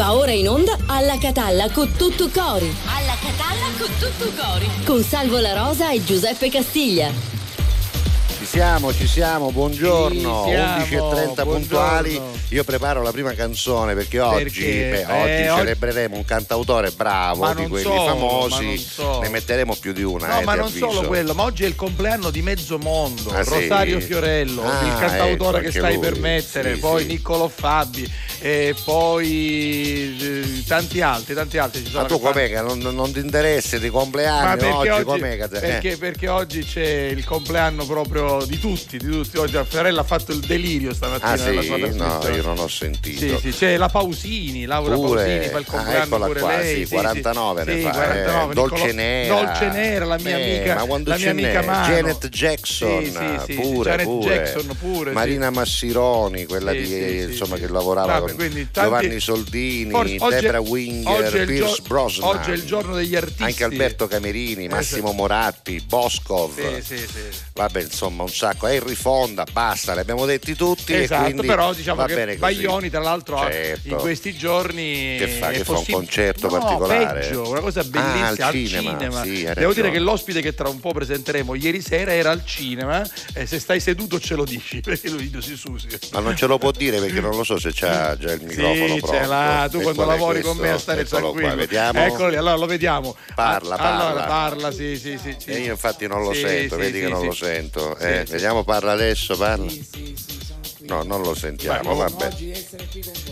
Va ora in onda alla Catalla con tutto cori. Alla Catalla con tutto cori. Con Salvo La Rosa e Giuseppe Castiglia. Ci siamo, ci siamo, buongiorno. Ci siamo, 11.30 puntuali. buongiorno. Io preparo la prima canzone perché oggi, Perché? beh, oggi Eh, oggi- celebreremo un cantautore bravo di quelli solo, famosi. solo. Ne metteremo più di una. No, eh, ma non avviso. solo quello, ma oggi è il compleanno di mezzo mondo. Ah, sì? Rosario Fiorello, Ah, il cantautore ecco, che stai lui. per mettere, Sì, poi sì. Niccolò Fabi, e poi eh, tanti altri, tanti altri ci sono. Ma tu che non, non ti interessi di perché oggi? oggi, che te- eh? perché, perché oggi c'è il compleanno proprio di tutti, di tutti. Oggi Fiorello ha fatto il delirio stamattina Ah sì? No, io non ho sentito. Sì, sì, c'è la Pausini, Laura Pure. Pausini fa il Ah, compleanno eccola pure qua, lei. sì, 49 ne sì, fa, 49, eh, Dolce Nera. Dolce Nera, la mia Eh, amica, ma la mia amica? Mano. Janet Jackson, Sì, sì, pure, Janet pure. Jackson pure. Marina Massironi, quella di, insomma, che lavorava Vabbè, quindi tanti- Giovanni Soldini, Forse oggi Debra Winger, oggi è il Pierce gio- Brosnan. Oggi è il giorno degli artisti. Anche Alberto Camerini, Massimo Moratti, Boscov. Sì, sì, sì. Vabbè, insomma, un sacco. Henry Fonda, basta, li abbiamo detti tutti. Esatto, però diciamo che. Baglioni, tra l'altro, Certo. in questi giorni. Che fa? Che fa un concerto No, particolare? Peggio, una cosa Ah, bellissima al cinema, sì, hai Devo dire che l'ospite che tra un po' presenteremo ieri sera era al cinema. E se stai seduto ce lo dici, perché lui si susi. Ma non ce lo può dire perché non lo so se c'ha già il microfono Sì, pronto. ce l'ha, tu E quando lavori con me a stare Eccolo tranquillo. Qua, vediamo. Eccolo lì, allora lo vediamo. Parla, Ah, Allora parla. parla, sì, sì, sì. sì. E io infatti non lo Sì, sento, sì, vedi sì, che non sì. lo sento. Sì, Eh, sì. Vediamo, parla adesso, parla. No, non lo sentiamo, Beh, vabbè.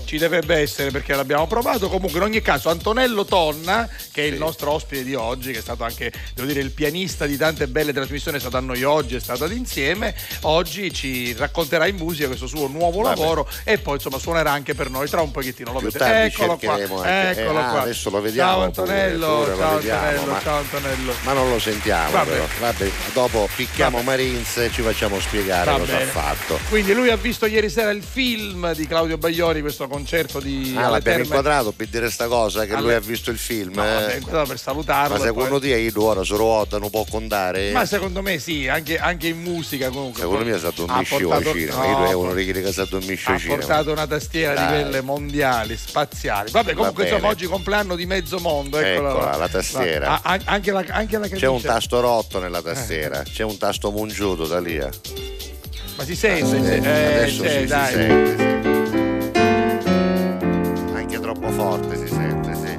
Ci dovrebbe essere perché l'abbiamo provato. Comunque, in ogni caso, Antonello Tonna, che è il Sì. nostro ospite di oggi, che è stato anche, devo dire, il pianista di tante belle trasmissioni, è stato a noi oggi, è stato ad insieme. Oggi ci racconterà in musica questo suo nuovo Vabbè. lavoro e poi insomma suonerà anche per noi tra un pochettino. Lo tardi Eccolo qua. anche- Eccolo eh, qua. adesso lo vediamo Ciao Antonello, pure ciao vediamo, Antonello, ma- ciao Antonello. Ma non lo sentiamo Vabbè. però. Vabbè, dopo picchiamo Vabbè. Marins e ci facciamo spiegare Va cosa bene. ha fatto. Quindi lui ha visto ieri sera il film di Claudio Bagliori, questo concerto di Ah, l'abbiamo inquadrato per dire sta cosa che Alle- lui ha visto il film. No, eh? inquadrato per salutarlo. Ma secondo poi- te io ora se ruota non può contare? Ma secondo me sì, anche, anche in musica comunque. Secondo me si addormisce Ha al portato- no, Io è uno quelli che si addormisce ha al cinema. portato una tastiera Dai. di quelle mondiali, spaziali. Vabbè, comunque Va insomma oggi compleanno di mezzo mondo. Eccola, Eccola, la tastiera. An- anche la, anche la C'è un tasto rotto nella Eh. tastiera, c'è un tasto mungiuto da lì. Ma si sente? Sì. Eh, adesso sì, si dai. sente, sì. Anche troppo forte si sente, sì.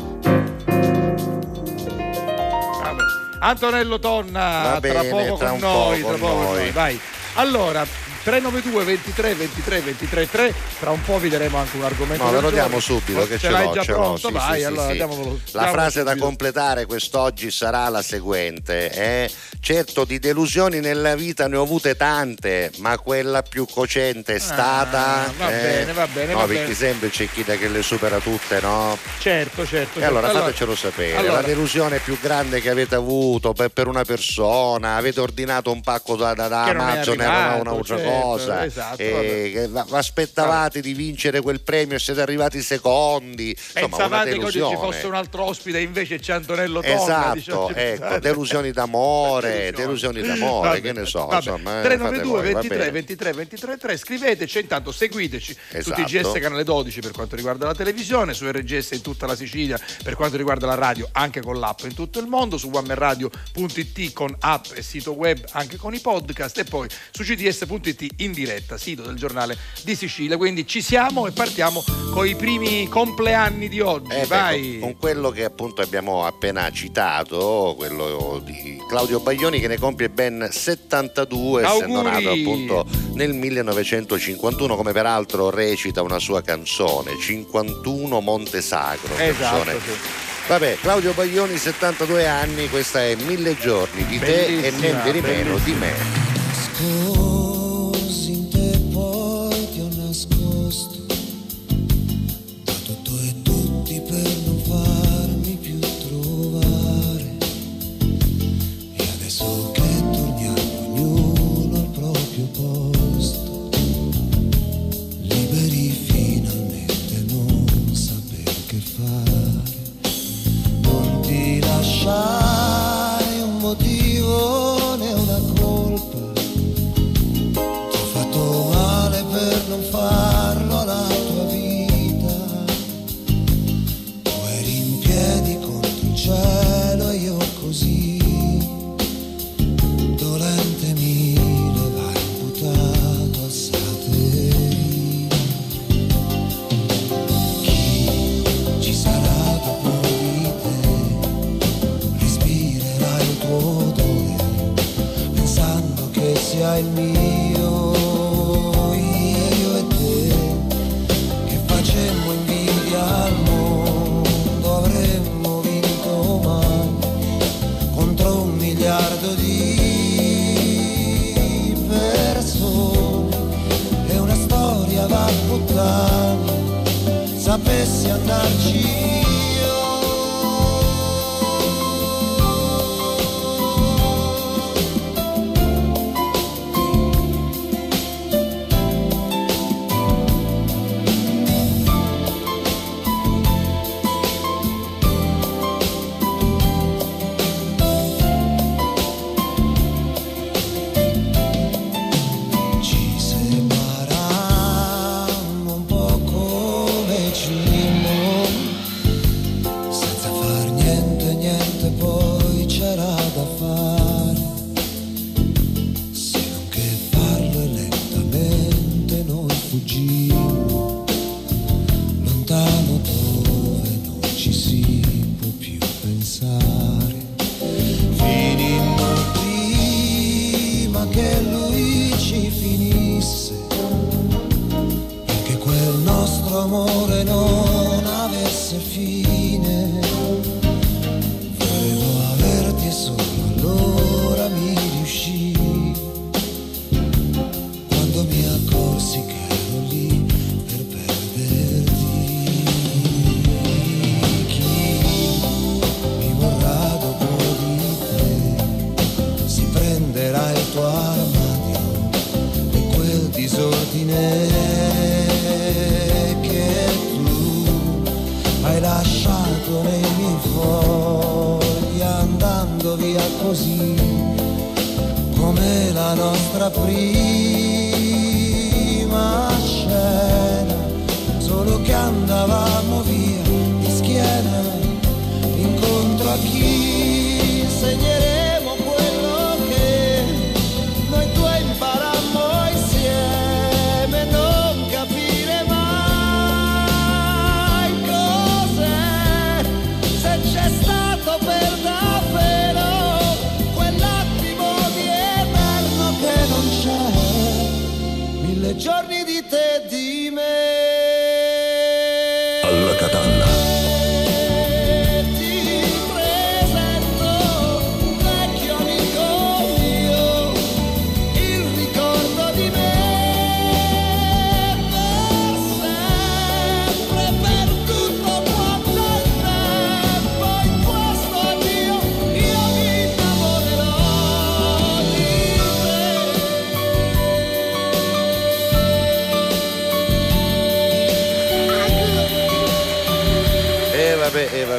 Vabbè. Antonello Tonna, Va tra bene, poco tra con un po' noi, con tra poco con noi. Vai. Allora, 392 23 23 23 3, tra un po' vi daremo anche un argomento. No, ve lo diamo subito che ce l'ho, già ce pronto? sì, Vai, sì, allora sì. diamolo. La frase da subito. completare quest'oggi sarà la seguente. eh. Certo, di delusioni nella vita ne ho avute tante, ma quella più cocente è stata. Ah, va eh, bene, va bene, No, va perché bene. sempre c'è chi da che le supera tutte, no? Certo, certo. E allora certo. fatecelo sapere, allora- la delusione più grande che avete avuto per, per una persona, avete ordinato un pacco da, da, da Amazon, era un'altra certo, cosa, esatto, e che va- aspettavate di vincere quel premio e siete arrivati secondi, insomma Pensavate che oggi ci fosse un altro ospite invece c'è Antonello Tonna. Esatto, diciamo, ecco, delusioni d'amore, Delusioni. d'amore, Vabbè, che ne so, vabbè. insomma. eh, 392 fate voi, va 23 bene. 23 23 3 scriveteci intanto seguiteci su Esatto. TGS canale 12 per quanto riguarda la televisione su RGS in tutta la Sicilia per quanto riguarda la radio anche con l'app in tutto il mondo su wammerradio.it con app e sito web anche con i podcast e poi su cds.it in diretta sito del giornale di Sicilia quindi ci siamo e partiamo con i primi compleanni di oggi Eh, beh, vai con, con quello che appunto abbiamo appena citato, quello di Claudio Baglioni che ne compie ben 72, essendo nato appunto nel 1951, come peraltro recita una sua canzone, 51 Monte Sacro. esatto canzone. sì. Vabbè, Claudio Baglioni, 72 anni, questa è Mille giorni di te e niente di meno di me.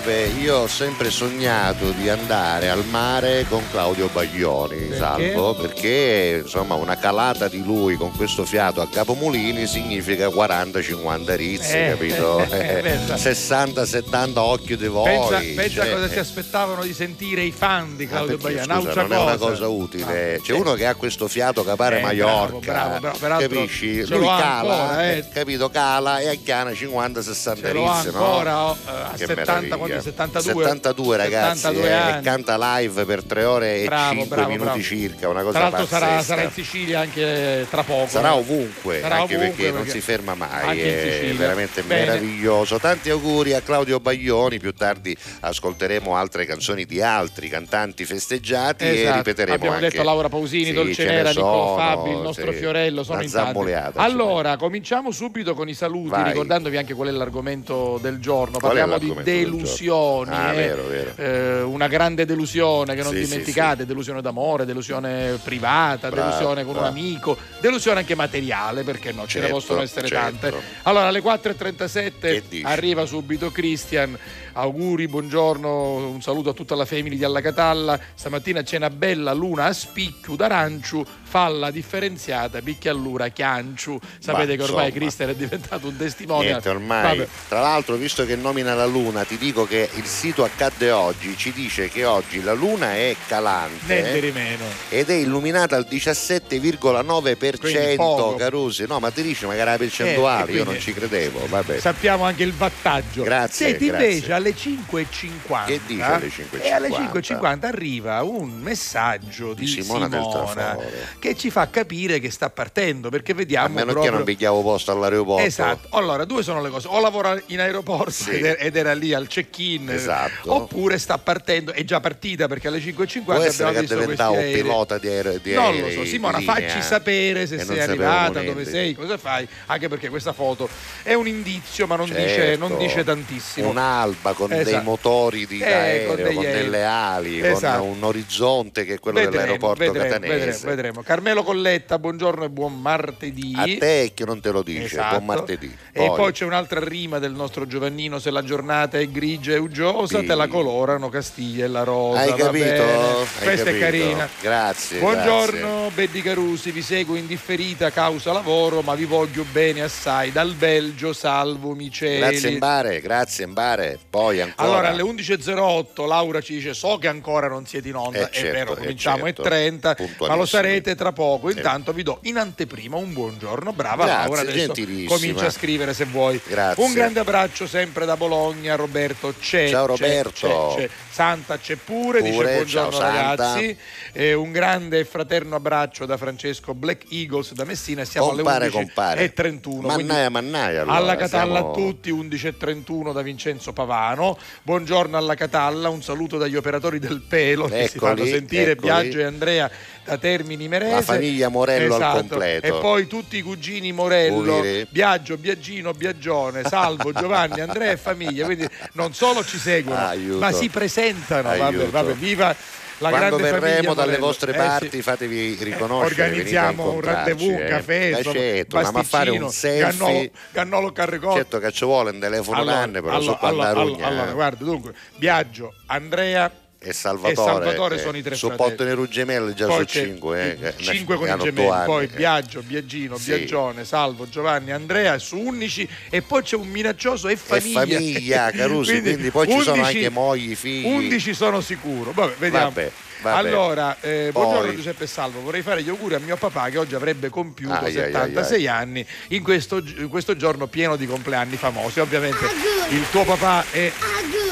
Vabbè, io ho sempre sognato di andare al mare con Claudio Baglioni, salvo, perché insomma una calata di lui con questo fiato a Capomulini significa 40-50 rizzi, Eh, capito? eh, pensa. 60-70 occhi di voi. Pensa, pensa cioè, cosa si eh. aspettavano di sentire i fan di Ah, Claudio perché, Bagliano. scusa, non è una cosa utile. Ah, C'è uno che ha questo fiato che pare Eh, Maiorca. bravo, bravo, bravo. Capisci? Lui cala, ancora, eh. eh, capito? Cala e acchiana 50-60 Ce l'ho rizzi, no? ancora oh, eh, a Che 70, meraviglia. Quando 72, 72 ragazzi 72 eh, e canta live per 3 ore e Bravo, 5 bravo, minuti bravo. circa una cosa Tra l'altro sarà, sarà in Sicilia anche tra poco. Sarà eh. ovunque, Sarà anche ovunque perché, non perché si ferma mai, è veramente Bene. meraviglioso. Tanti auguri a Claudio Baglioni, più tardi ascolteremo altre canzoni di altri cantanti festeggiati e Esatto. ripeteremo Abbiamo anche detto Laura Pausini, Sì, Dolce ce ne Nera, sono, Fabi, il nostro sì. Fiorello, sono in tanti. Allora, cominciamo subito con i saluti, Vai. ricordandovi anche qual è l'argomento del giorno. Parliamo di l'argomento del delusioni. Ah, eh. vero, vero. Eh, una grande delusione che non Sì, sì, dimenticate, delusione d'amore, delusione privata, Bravo, delusione con un bravo. amico, delusione anche materiale, perché no? Ce ne Certo, possono essere certo. tante. Allora, alle Che 4.37 dici? arriva subito Christian. Auguri, buongiorno, un saluto a tutta la famiglia di Alla Catalla. Stamattina cena bella, luna a spicchio d'aranciu, falla differenziata, picchiallura, chianciu. Sapete Bah, che ormai insomma. Christian è diventato un testimone. Niente, ormai. Tra l'altro, visto che nomina la Luna ti dico che il sito accadde oggi, ci dice che oggi la luna è calante meno. ed è illuminata al 17,9%, Quindi poco. Carusi. No, ma ti dice magari la percentuale, Eh, io non ci credevo, vabbè. Sappiamo anche il wattaggio. Grazie, Senti, grazie. invece alle 5.50. Che dice alle 5.50? E alle 5.50 arriva un messaggio di, Di Simona Simona che ci fa capire che sta partendo perché A vediamo meno che proprio... non picchiavo posto all'aeroporto. Esatto, allora due sono le cose, o lavora in aeroporto Sì. ed, era, lì al check-in, Esatto. oppure sta partendo, è già partita perché alle 5.50 Può abbiamo che visto aerei. pilota di, aereo, di Non lo so, Simona, linea, facci sapere se sei arrivata, dove sei, cosa fai, anche perché questa foto è un indizio, ma non, dice, Certo. non dice tantissimo. Un'alba con Esatto. dei motori di Eh, aereo, con con, delle ali, Esatto. con un orizzonte che è quello Vedremo, dell'aeroporto vedremo, catanese. vedremo, vedremo. Carmelo Colletta, buongiorno e buon martedì. A te che non te lo dice, Esatto. buon martedì. E poi c'è un'altra rima del nostro Giovannino: se la giornata è grigia e uggiosa, Sì. te la colorano Castiglia e la rosa. Hai capito? Hai Questa capito? è carina. Grazie. Buongiorno, Beddi Carusi, vi seguo in differita causa lavoro, ma vi voglio bene assai. Dal Belgio, salvo Miceli. Grazie Mbare, grazie Mbare. Poi ancora. Allora alle 11.08 Laura ci dice so che ancora non siete in onda, Eh, è certo, vero, eh, cominciamo certo. è 30, ma lo sarete tra poco. Eh. Intanto vi do in anteprima un buongiorno, brava Grazie, Laura, adesso comincia a scrivere se vuoi. Grazie. Un grande abbraccio sempre da Bologna, Roberto c'è. Ciao, Roberto. c'è, c'è. Santa c'è pure, dice Pure, buongiorno ciao, Santa. ragazzi. Eh, un grande e fraterno abbraccio da Francesco Black Eagles da Messina, siamo compare, alle 11 compare. e 31. quindi- Mannaia, mannaia. Allora, alla Catalla siamo- a tutti, 11.31 da Vincenzo Pavano. Buongiorno alla Catalla, un saluto dagli operatori del pelo che si Eccoli, fanno sentire, eccoli. Biagio e Andrea da Termini Merese. La famiglia Morello al Esatto. completo. E poi tutti i cugini Morello, Uviri. Biagio, Biagino, Biagione, Salvo, Giovanni, Andrea e famiglia. Quindi non solo ci seguono, Aiuto. ma si presentano. Vabbè, vabbè, viva la Quando grande famiglia verremo dalle vostre Eh, parti sì. fatevi riconoscere. Organizziamo un rendezvous, un incontrarci, caffè, eh. certo, andiamo a fare un selfie. Gannolo, Gannolo Carricotto. Certo che ci vuole un telefono Allora, grande, però allora, so allora, Arugna, allora, eh. guarda, dunque, Biagio, Andrea e Salvatore, e Salvatore eh, sono i tre su fratelli. Potto Nero Gemelli già Poi su c'è 5 eh, 5 con i gemelli, poi. Biagio, Biagino, Sì. Biagione, Salvo, Giovanni, Andrea su 11 e poi c'è un minaccioso e e famiglia. famiglia Carusi quindi, poi ci sono 11 anche mogli, figli 11 sono sicuro. Vabbè, vediamo. Vabbè, vabbè. Allora, eh, Poi- buongiorno Giuseppe Salvo, vorrei fare gli auguri a mio papà che oggi avrebbe compiuto Ai, ai, ai, 76 anni in questo, in questo giorno pieno di compleanni famosi. Ovviamente il tuo papà è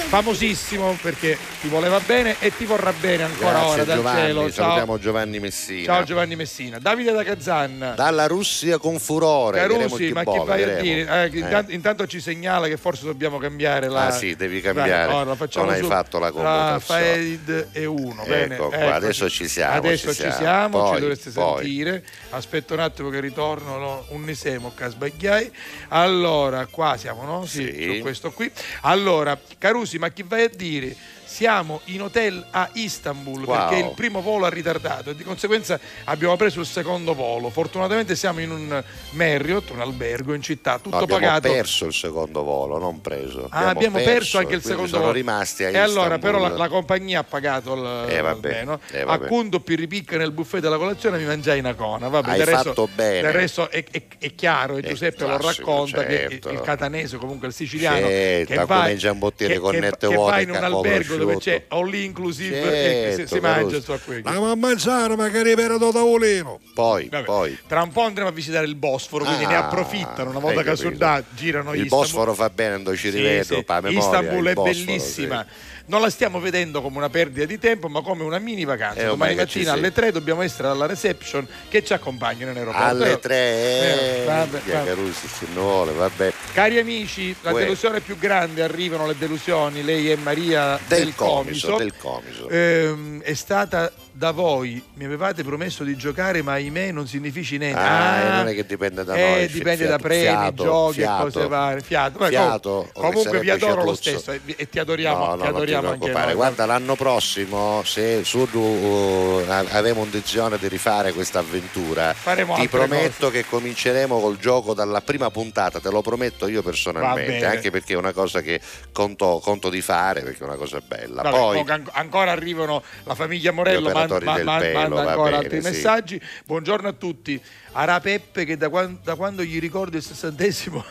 famosissimo perché ti voleva bene e ti vorrà bene ancora Grazie ora dal Giovanni, cielo. Ciao, salutiamo Giovanni Messina ciao Giovanni Messina. Davide da Kazan. dalla Russia con furore Carusi, ma che vai a dire? Eh, Eh. intanto, ci segnala che forse dobbiamo cambiare la. Ah, sì, devi cambiare. Dai, ora facciamo Non hai su- fatto la tra convocazione. Faid e uno. Bene, Ecco qua, eccoci. adesso ci siamo, Adesso ci ci siamo. siamo, Poi, ci dovreste poi. sentire. Aspetta un attimo che ritorno. no, un nisemo che sbagliai. Allora, qua siamo, no? Sì, Sì. su questo qui. Allora, Carusi, ma chi vai a dire? Siamo in hotel a Istanbul Wow. perché il primo volo ha ritardato e di conseguenza abbiamo preso il secondo volo. Fortunatamente siamo in un Marriott, un albergo in città, tutto No, abbiamo pagato. perso il secondo volo, non preso. Ah, abbiamo perso, anche il secondo sono volo. rimasti a E allora, però, la, la compagnia ha pagato il, Eh, vabbè, almeno. eh, a vabbè. Cunto Pirripicca nel buffet della colazione mi mangiai una cona. Vabbè, Hai del resto, fatto bene. Del resto è, è- è chiaro e È Giuseppe lo classico, racconta certo. che il catanese, comunque il siciliano, Certo, che come vai, in giambottiere che, con che- nette vuote in un albergo dove c'è all inclusive e si, Certo, si mangia su qui. Andiamo a mangiare, magari per da tavolino. Poi, Vabbè, poi. Tra un po' andremo a visitare il Bosforo, quindi ne Ah, approfittano una volta che sono girano Il Istanbul. Bosforo fa bene, quando ci Sì, rivedo, sì. memoria, Istanbul è Bosforo, bellissima. sì. Non la stiamo vedendo come una perdita di tempo, ma come una mini vacanza. Eh, Domani che ci mattina alle 3 dobbiamo essere alla reception che ci accompagnano in aeroporto. Alle Eh, tre, eh, eh, vabbè, vabbè. Carusi, se ne vuole, vabbè. Cari amici, la Uè. delusione più grande, arrivano le delusioni, lei è Maria Del, del, comiso, del comiso. Ehm, è stata da voi, mi avevate promesso di giocare, ma ahimè non significa niente. Ah, e non è che dipende da eh, noi, dipende fiato, da premi, fiato, giochi fiato. e cose varie. Fiato, Beh, Fiato, comunque vi adoro lo stesso e, e ti adoriamo, No, no, ti non ti adoriamo anche preoccupare. noi. Guarda, l'anno prossimo, se, su uh, avevo intenzione di rifare questa avventura. Faremo Ti prometto cose. che cominceremo col gioco dalla prima puntata, te lo prometto io personalmente, anche perché è una cosa che conto, conto di fare, perché è una cosa bella. Vabbè, Poi ancora arrivano la famiglia Morello, Gli manda va ancora bene, altri sì. messaggi. Buongiorno a tutti. Ara Peppe che da, quan- da quando gli ricordo il sessantesimo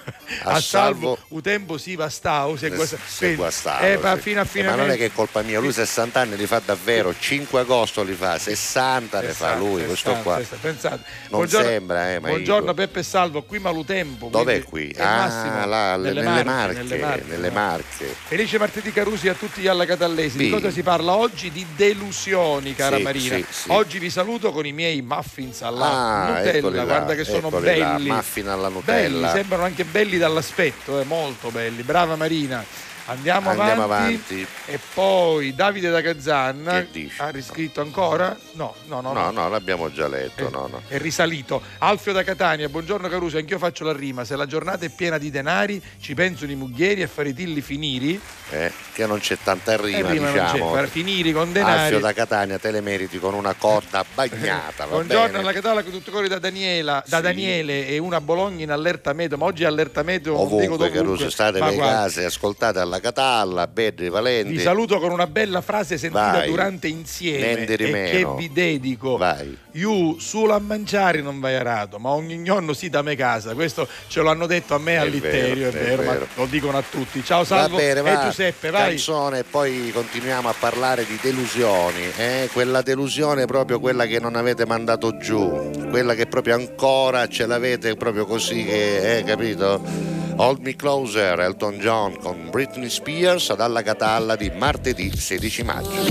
a, A salvo salvo- un tempo si va stau, se guasta- eh, ma sì. fino a Eh, fine ma non è che è colpa mia, lui 60 anni li fa davvero, 5 agosto li fa, 60 ne fa lui, questo 60, qua. 60, pensate. Non Buongiorno- sembra, eh, ma buongiorno io- Peppe e Salvo, qui Malutempo. Dov'è qui? Ah, là, nelle, nelle, Marche, nelle Marche, nelle eh. Marche. Felice martedì Carusi a tutti gli allacatallesi. Di Sì. cosa si parla oggi? Di delusioni, cara Sì, Marina. Oggi vi saluto con i miei muffins alla Ah, Nutella. Eccoli là, Guarda che sono belli. là, alla Nutella. Belli, sembrano anche belli dall'aspetto, eh, molto belli. Brava Marina. Andiamo, Andiamo avanti. avanti. E poi Davide da dici? ha riscritto ancora? No, no, no. No, no, l'abbiamo già letto, È, no, no. è risalito. Alfio da Catania, buongiorno Caruso, anch'io faccio la rima. Se la giornata è piena di denari, ci pensano i muglieri a fare i tilli finiri. Eh, che non c'è tanta rima, rima non c'è, diciamo. fare finiri con denari. Alfio da Catania te le meriti con una corda bagnata. Buongiorno bene? alla Catalla con tutto cuore da Daniela, da Sì. Daniele e una Bologna in allerta meteo, ma oggi è allerta meteo non dico Ovunque, Caruso, state guarda, case, ascoltate alla Catalla, Bedri, Valenti. Vi saluto con una bella frase sentita Vai. durante insieme Niente di e meno. che vi dedico. Vai. Io solo a mangiare non vai arato, ma ogni giorno si da me casa. Questo ce lo hanno detto a me È all'Itterio, è vero, è vero, ma vero. lo dicono a tutti. Ciao Va Salvo bene, e va. Giuseppe, vai. Canzone e poi continuiamo a parlare di delusioni. eh? Quella delusione è proprio quella che non avete mandato giù, quella che proprio ancora ce l'avete proprio così, che, eh, capito? Hold Me Closer, Elton John con Britney Spears dalla Catalla di martedì 16 maggio.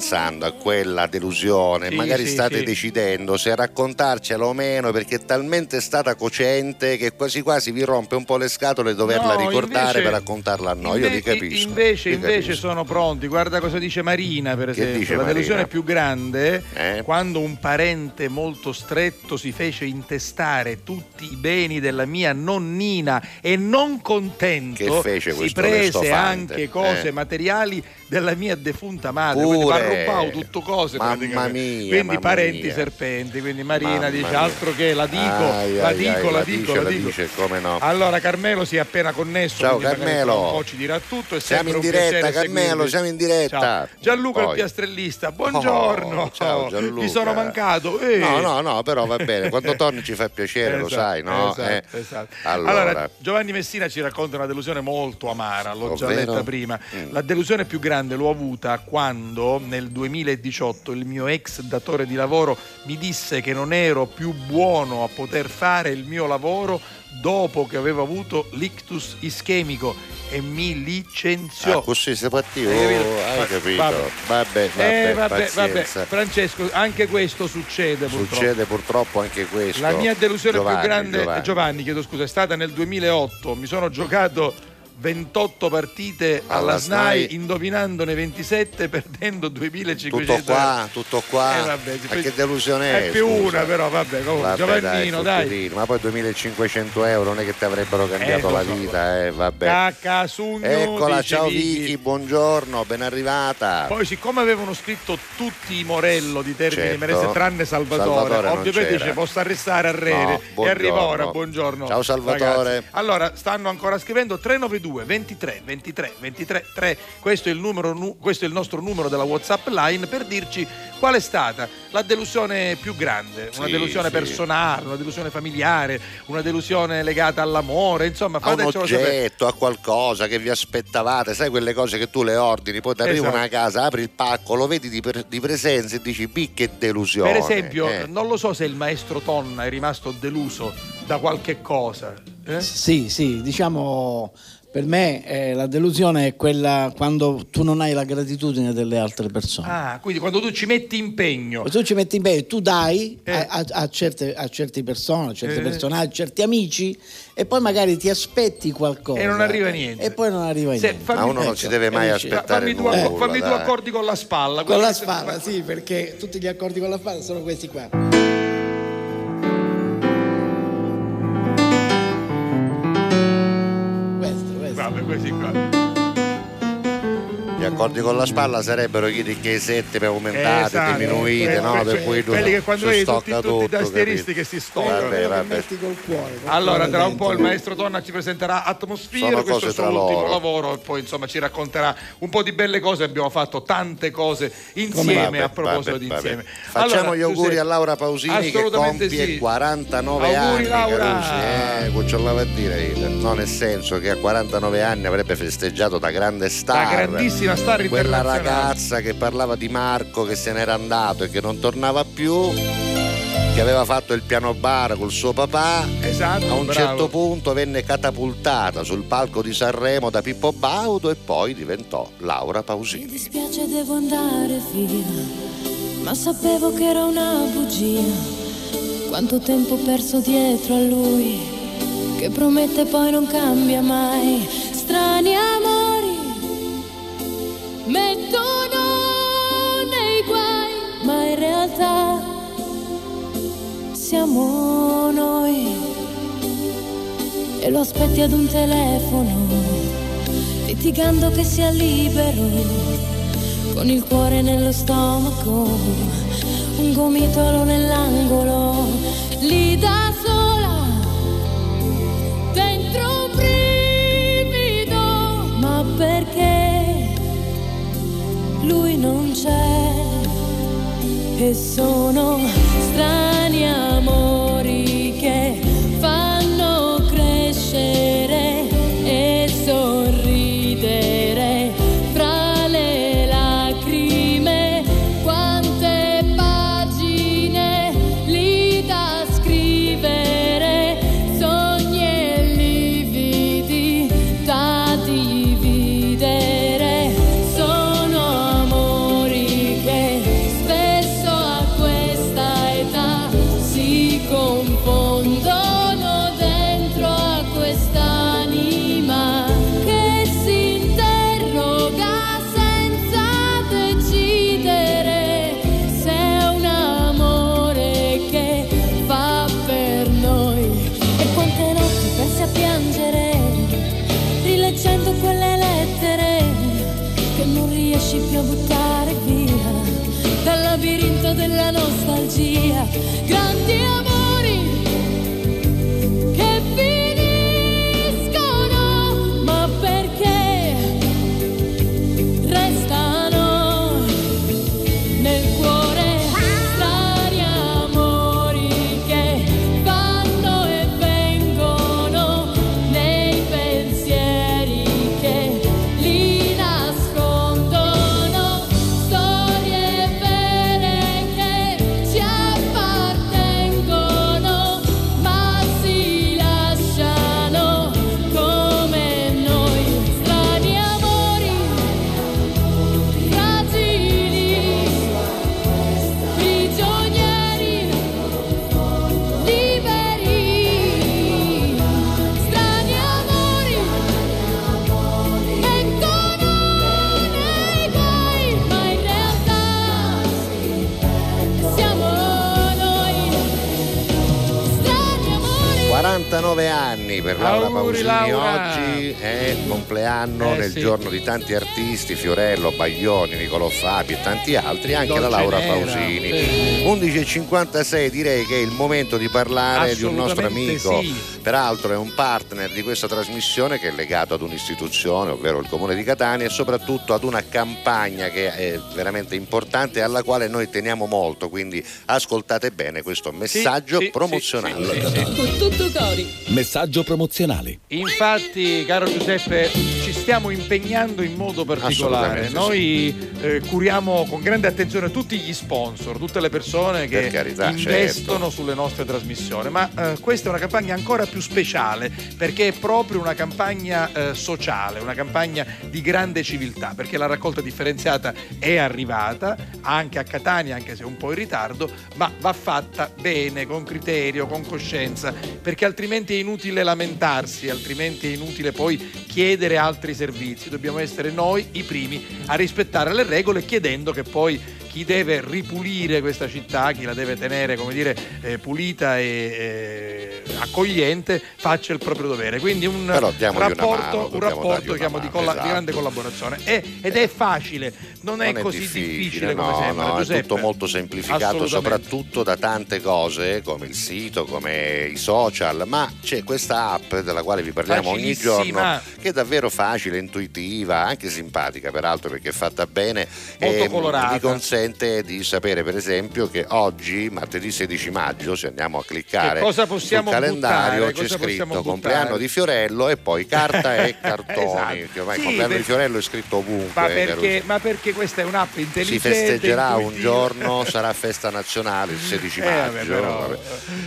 Pensando a quella delusione, Sì, magari sì, state sì. decidendo se raccontarcela o meno perché è talmente stata cocente che quasi quasi vi rompe un po' le scatole doverla No, ricordare invece- per raccontarla a noi. Io li Inve- capisco. Invece, li invece capisco. sono pronti. Guarda cosa dice Marina, per Che esempio. dice la Marina? delusione più grande Eh? quando un parente molto stretto si fece intestare tutti i beni della mia nonnina e non contento si prese anche cose Eh. materiali della mia defunta madre. Pure. Quindi mi arrubbavo tutto cose. Mamma mia, Quindi mamma parenti mia. serpenti. Quindi Marina Mamma dice mia. altro che la dico, Ai, la ai, dico, ai, la la dico, dice, la la dico. dice, come no. Allora Carmelo si è appena connesso. Ciao, Carmelo. ci dirà tutto. È Siamo in diretta, Carmelo, siamo in diretta. Ciao. Gianluca il Poi. piastrellista, buongiorno. Oh, ciao Gianluca. Ti sono mancato. Eh. No, no, no, però va bene. Quando torni ci fa piacere, lo Esatto, sai, no? esatto, Eh, esatto. Allora, Allora, Giovanni Messina ci racconta una delusione molto amara, l'ho già Ovvero? letta prima. Mm. La delusione più grande l'ho avuta quando nel 2018 il mio ex datore di lavoro mi disse che non ero più buono a poter fare il mio lavoro dopo che avevo avuto l'ictus ischemico e mi licenziò. ah, così sei partito, Hai capito? hai capito? vabbè. Vabbè, vabbè, eh, vabbè, vabbè. Francesco, anche questo succede purtroppo. Succede purtroppo anche questo. La mia delusione Giovanni, più grande, Giovanni. Giovanni. chiedo scusa, è stata nel 2008. Mi sono giocato 28 partite alla, Alla SNAI, SNAI. indovinandone 27, perdendo 2500 Tutto qua, tutto qua. Eh, vabbè, Ma che delusione è? È più scusa? una, però, vabbè, comunque. Giovannino, dai. Futurino, Ma poi 2500 euro non è che ti avrebbero cambiato Eh, la vita, eh, vabbè. Cacasugno, Eccola, dice ciao Vicky. Vicky, buongiorno, ben arrivata. Poi, siccome avevano scritto tutti i Morello di Termini Certo. Merese, tranne Salvatore, Salvatore ovviamente dice posso arrestare a Rere. No, e arriva ora, buongiorno. Ciao, Salvatore. ragazzi. Allora, stanno ancora scrivendo 392 23 23 23 3. Questo è, il numero, nu- questo è il nostro numero della WhatsApp line per dirci qual è stata la delusione più grande. Una Sì, delusione sì. personale, una delusione familiare, una delusione legata all'amore. Insomma, a un fatecelo sapere. oggetto, a qualcosa che vi aspettavate, sai quelle cose che tu le ordini, poi ti arrivano Esatto. a casa, apri il pacco, lo vedi di, per- di presenza e dici, "Pi, che delusione. Per esempio, Eh. non lo so se il maestro Tonna è rimasto deluso da qualche cosa. eh? Sì, sì, diciamo per me eh, la delusione è quella quando tu non hai la gratitudine delle altre persone. Ah, quindi quando tu ci metti impegno. Tu ci metti impegno, tu dai Eh. a, a- a certe, a certe persone, a certi Eh. personaggi, a certi amici e poi magari ti aspetti qualcosa E non arriva niente. E poi non arriva Se- niente. Ma uno non Ecco, si deve mai capisci? aspettare fammi due, nulla, fammi due accordi con la spalla. Con la spalla, sì, perché tutti gli accordi con la spalla sono questi qua. Questo. Vabbè, questi qua. Gli accordi con la spalla sarebbero i sette per aumentate, Esatto. diminuite, Que- no? que- Per cui tu quelli che quando si vedi tutti, stocca tutti i tutto, tastieristi che si stoccano. Vabbè, vabbè. col cuore. col Allora, tra un po' il maestro Tonna ci presenterà Atmosphere, Sono questo è il suo ultimo loro. lavoro e poi insomma ci racconterà un po' di belle cose, abbiamo fatto tante cose insieme Vabbè, a proposito di insieme. Facciamo Allora, gli auguri Giuseppe, a Laura Pausini che compie sì. 49 Auguri, anni. Laura. Eh, cucciolava a dire io. No, nel senso che a 49 anni avrebbe festeggiato da grande star. La grandissima star Quella ragazza che parlava di Marco che se n'era andato e che non tornava più, che aveva fatto il piano bar col suo papà. Esatto, A un bravo. certo punto venne catapultata sul palco di Sanremo da Pippo Baudo e poi diventò Laura Mi Pausini. dispiace, devo andare via, ma sapevo che era una bugia. Quanto tempo ho perso dietro a lui, che promette poi non cambia mai. Strani amori, mettono nei guai, ma in realtà siamo noi. E lo aspetti ad un telefono litigando che sia libero, con il cuore nello stomaco, un gomitolo nell'angolo, lì da sola, dentro un brivido, ma perché lui non c'è. E sono strani amori riesci più a buttare via dal labirinto della nostalgia. Grandi amori Laura Auguri, Pausini Laura. oggi è il compleanno Eh, nel sì. giorno di tanti artisti, Fiorello, Baglioni, Nicolò Fabi e tanti altri, anche la Dolce Laura Nera, Pausini. sì. 11.56 direi che è il momento di parlare di un nostro amico, sì. Peraltro è un partner di questa trasmissione che è legato ad un'istituzione, ovvero il Comune di Catania e soprattutto ad una campagna che è veramente importante e alla quale noi teniamo molto, quindi ascoltate bene questo messaggio sì, sì, promozionale. sì, sì, sì. Con tutto cori. Messaggio promozionale. Infatti, caro Giuseppe, stiamo impegnando in modo particolare. Noi eh, curiamo con grande attenzione tutti gli sponsor, tutte le persone che carità, investono certo. sulle nostre trasmissioni. Ma eh, questa è una campagna ancora più speciale perché è proprio una campagna eh, sociale, una campagna di grande civiltà. Perché la raccolta differenziata è arrivata anche a Catania, anche se un po' in ritardo, ma va fatta bene, con criterio, con coscienza, perché altrimenti è inutile lamentarsi, altrimenti è inutile poi chiedere altri servizi. Dobbiamo essere noi i primi a rispettare le regole chiedendo che poi chi deve ripulire questa città, chi la deve tenere, come dire, eh, pulita e eh, accogliente, faccia il proprio dovere. Quindi un rapporto, mano, un rapporto diciamo, di, mano, colla- di esatto. grande collaborazione. È- ed è facile, non è Non così difficile, come no, sembra. no, è Giuseppe. tutto molto semplificato, soprattutto da tante cose come il sito, come i social, ma c'è questa app della quale vi parliamo ogni giorno che è davvero facile, intuitiva, anche simpatica peraltro perché è fatta bene Molto e colorata. vi consente di sapere per esempio che oggi, martedì 16 maggio, se andiamo a cliccare sul calendario buttare? c'è scritto compleanno di Fiorello e poi carta e cartoni, Esatto. che ormai Sì, il compleanno per- di Fiorello è scritto ovunque. Ma perché, ma perché questa è un'app intelligente? si festeggerà un giorno, sarà festa nazionale il 16 Eh, maggio. vabbè, però- vabbè.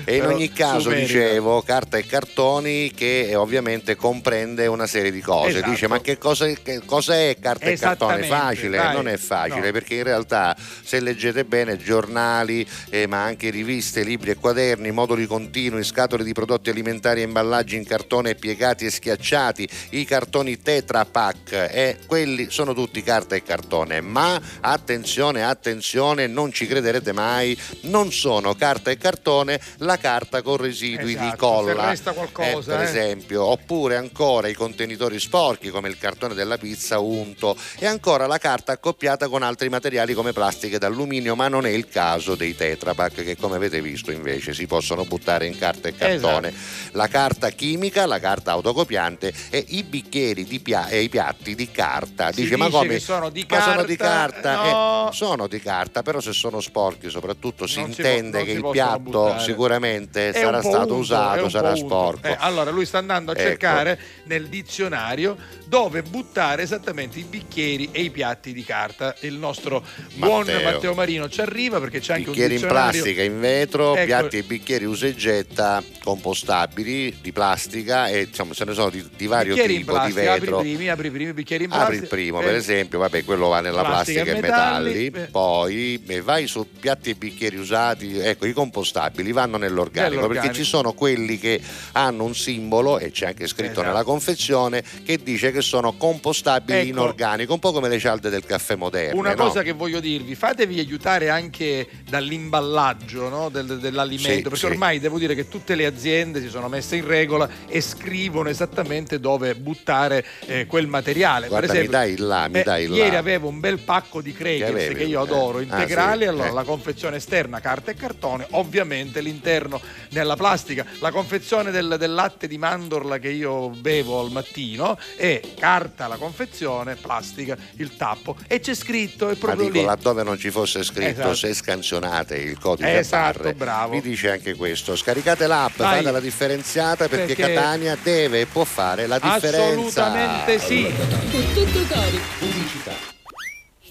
e in ogni caso, su merita. dicevo, carta e cartoni che eh, ovviamente comprende una serie di cose. Esatto. Dice, ma che cosa, che cosa è carta e cartone? Esattamente, Facile? dai. Non è facile, No. perché in realtà se leggete bene giornali, eh, ma anche riviste, libri e quaderni, moduli continui, scatole di prodotti alimentari e imballaggi in cartone piegati e schiacciati, i cartoni Tetra Pak, eh, quelli sono tutti carta e cartone, ma attenzione, attenzione, non ci crederete mai, non sono carta e cartone, la carta con residui Esatto, di colla. resta qualcosa, per eh. esempio, oppure ancora i contenitori sporchi come il cartone della pizza unto e ancora la carta accoppiata con altri materiali come plastiche d'alluminio, ma non è il caso dei Tetra Pak che come avete visto invece si possono buttare in carta e cartone. Esatto. La carta chimica, la carta autocopiante e i bicchieri di pia- e i piatti di carta. Si Dice, ma come? sono di Ma sono di carta?" carta? No. Eh, sono di carta, però se sono sporchi soprattutto si Non si intende non che si il piatto buttare. sicuramente È sarà stato è usato, sarà sporco. Eh, allora lui sta andando a Ecco. cercare nel dizionario dove buttare esattamente i bicchieri e i piatti di carta. Il nostro buon Matteo. Matteo Marino ci arriva perché c'è anche bicchieri un in dizionario. plastica, in vetro, Ecco. piatti e bicchieri usa e getta compostabili di plastica e insomma ce ne sono di, di vario bicchieri in tipo di plastica, apri i vetro. primi, apri i primi bicchieri in Apri plastica. il primo, eh, per esempio, vabbè, quello va nella Plastica plastica, e metalli, metalli, eh. poi eh, vai su piatti e bicchieri usati, ecco, i compostabili vanno nell'organico, perché Nell'organico. ci sono quelli che hanno un simbolo, e c'è anche scritto Esatto. nella confezione, che dice che sono compostabili in Ecco. organico, un po' come le cialde del caffè moderne. Una no? cosa che voglio dirvi quindi fatevi aiutare anche dall'imballaggio no? Del- dell'alimento, Sì, perché sì. ormai devo dire che tutte le aziende si sono messe in regola e scrivono esattamente dove buttare eh, quel materiale. Guarda, per esempio, mi dai là, mi eh, dai là. ieri avevo un bel pacco di crackers Che che, io adoro, Eh. integrali, Ah, sì, allora eh. la confezione esterna carta e cartone, ovviamente l'interno nella plastica. La confezione del, del latte di mandorla che io bevo al mattino è carta la confezione, plastica il tappo e c'è scritto, è Ma proprio dico, lì. laddove non ci fosse scritto Esatto. se scansionate il codice Esatto, barre, bravo. vi dice anche questo. Scaricate l'app, Dai. fate la differenziata perché, Perché- Catania deve e può fare la differenza. Assolutamente sì. Con tutto cori.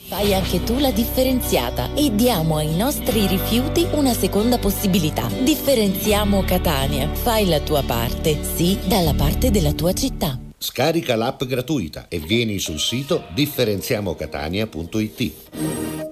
Fai anche tu la differenziata e diamo ai nostri rifiuti una seconda possibilità. Differenziamo Catania. Fai la tua parte, sì, dalla parte della tua città. Scarica l'app gratuita e vieni sul sito differenziamocatania.it.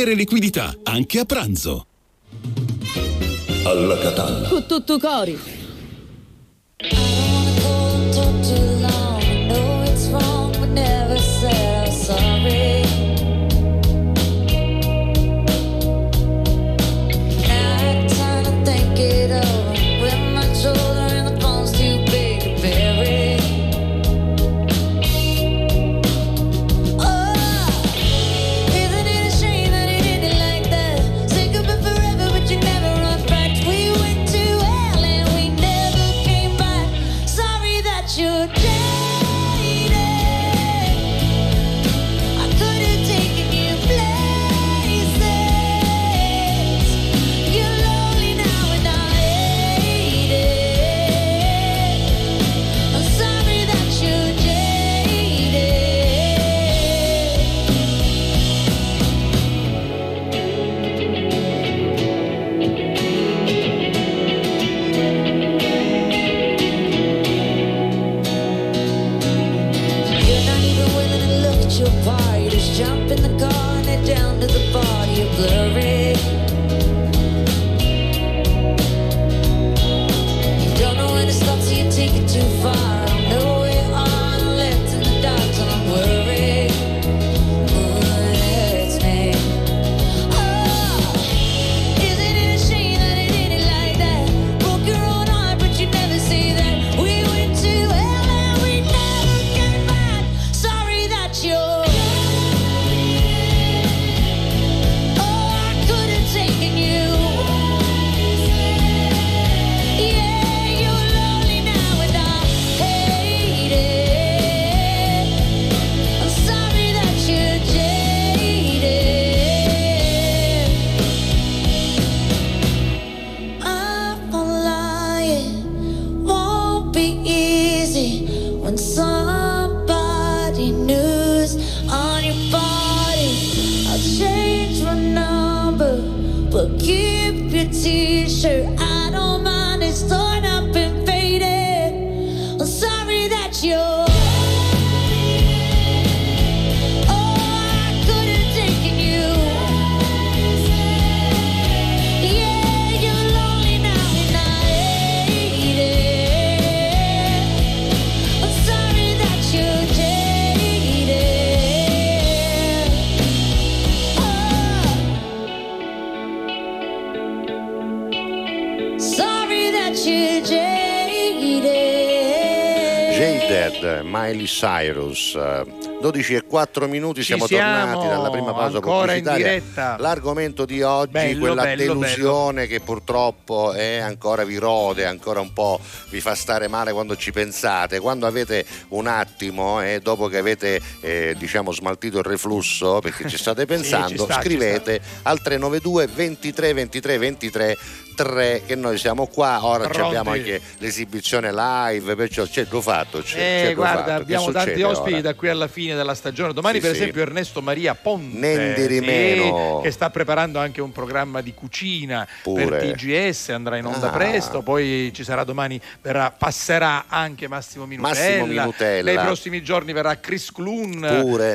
liquidità, anche a pranzo. Alla Catalla. Con tutto cori. Talk too Cyrus. eh, 12 e 4 minuti, siamo, siamo, tornati dalla prima pausa ancora in pubblicitaria. diretta. L'argomento di oggi, Bello, quella bello, delusione che purtroppo è ancora vi rode, ancora un po' vi fa stare male quando ci pensate. Quando avete un attimo e dopo che avete eh, diciamo smaltito il reflusso, perché ci state pensando, sta, ci scrivete al 392 23 23 23 3 che noi siamo qua. Ora abbiamo anche l'esibizione live, perciò c'è l'ho fatto. C'è, Eh, c'è guarda, fatto. Abbiamo tanti ospiti ora? da qui alla fine della stagione. Domani, Sì, per sì. esempio, Ernesto Maria Ponte, sì, che sta preparando anche un programma di cucina Pure. per TGS, andrà in onda Ah. presto. Poi ci sarà domani, verrà- passerà anche Massimo Minutella. Massimo Minutella. Nei prossimi giorni verrà Chris Clun.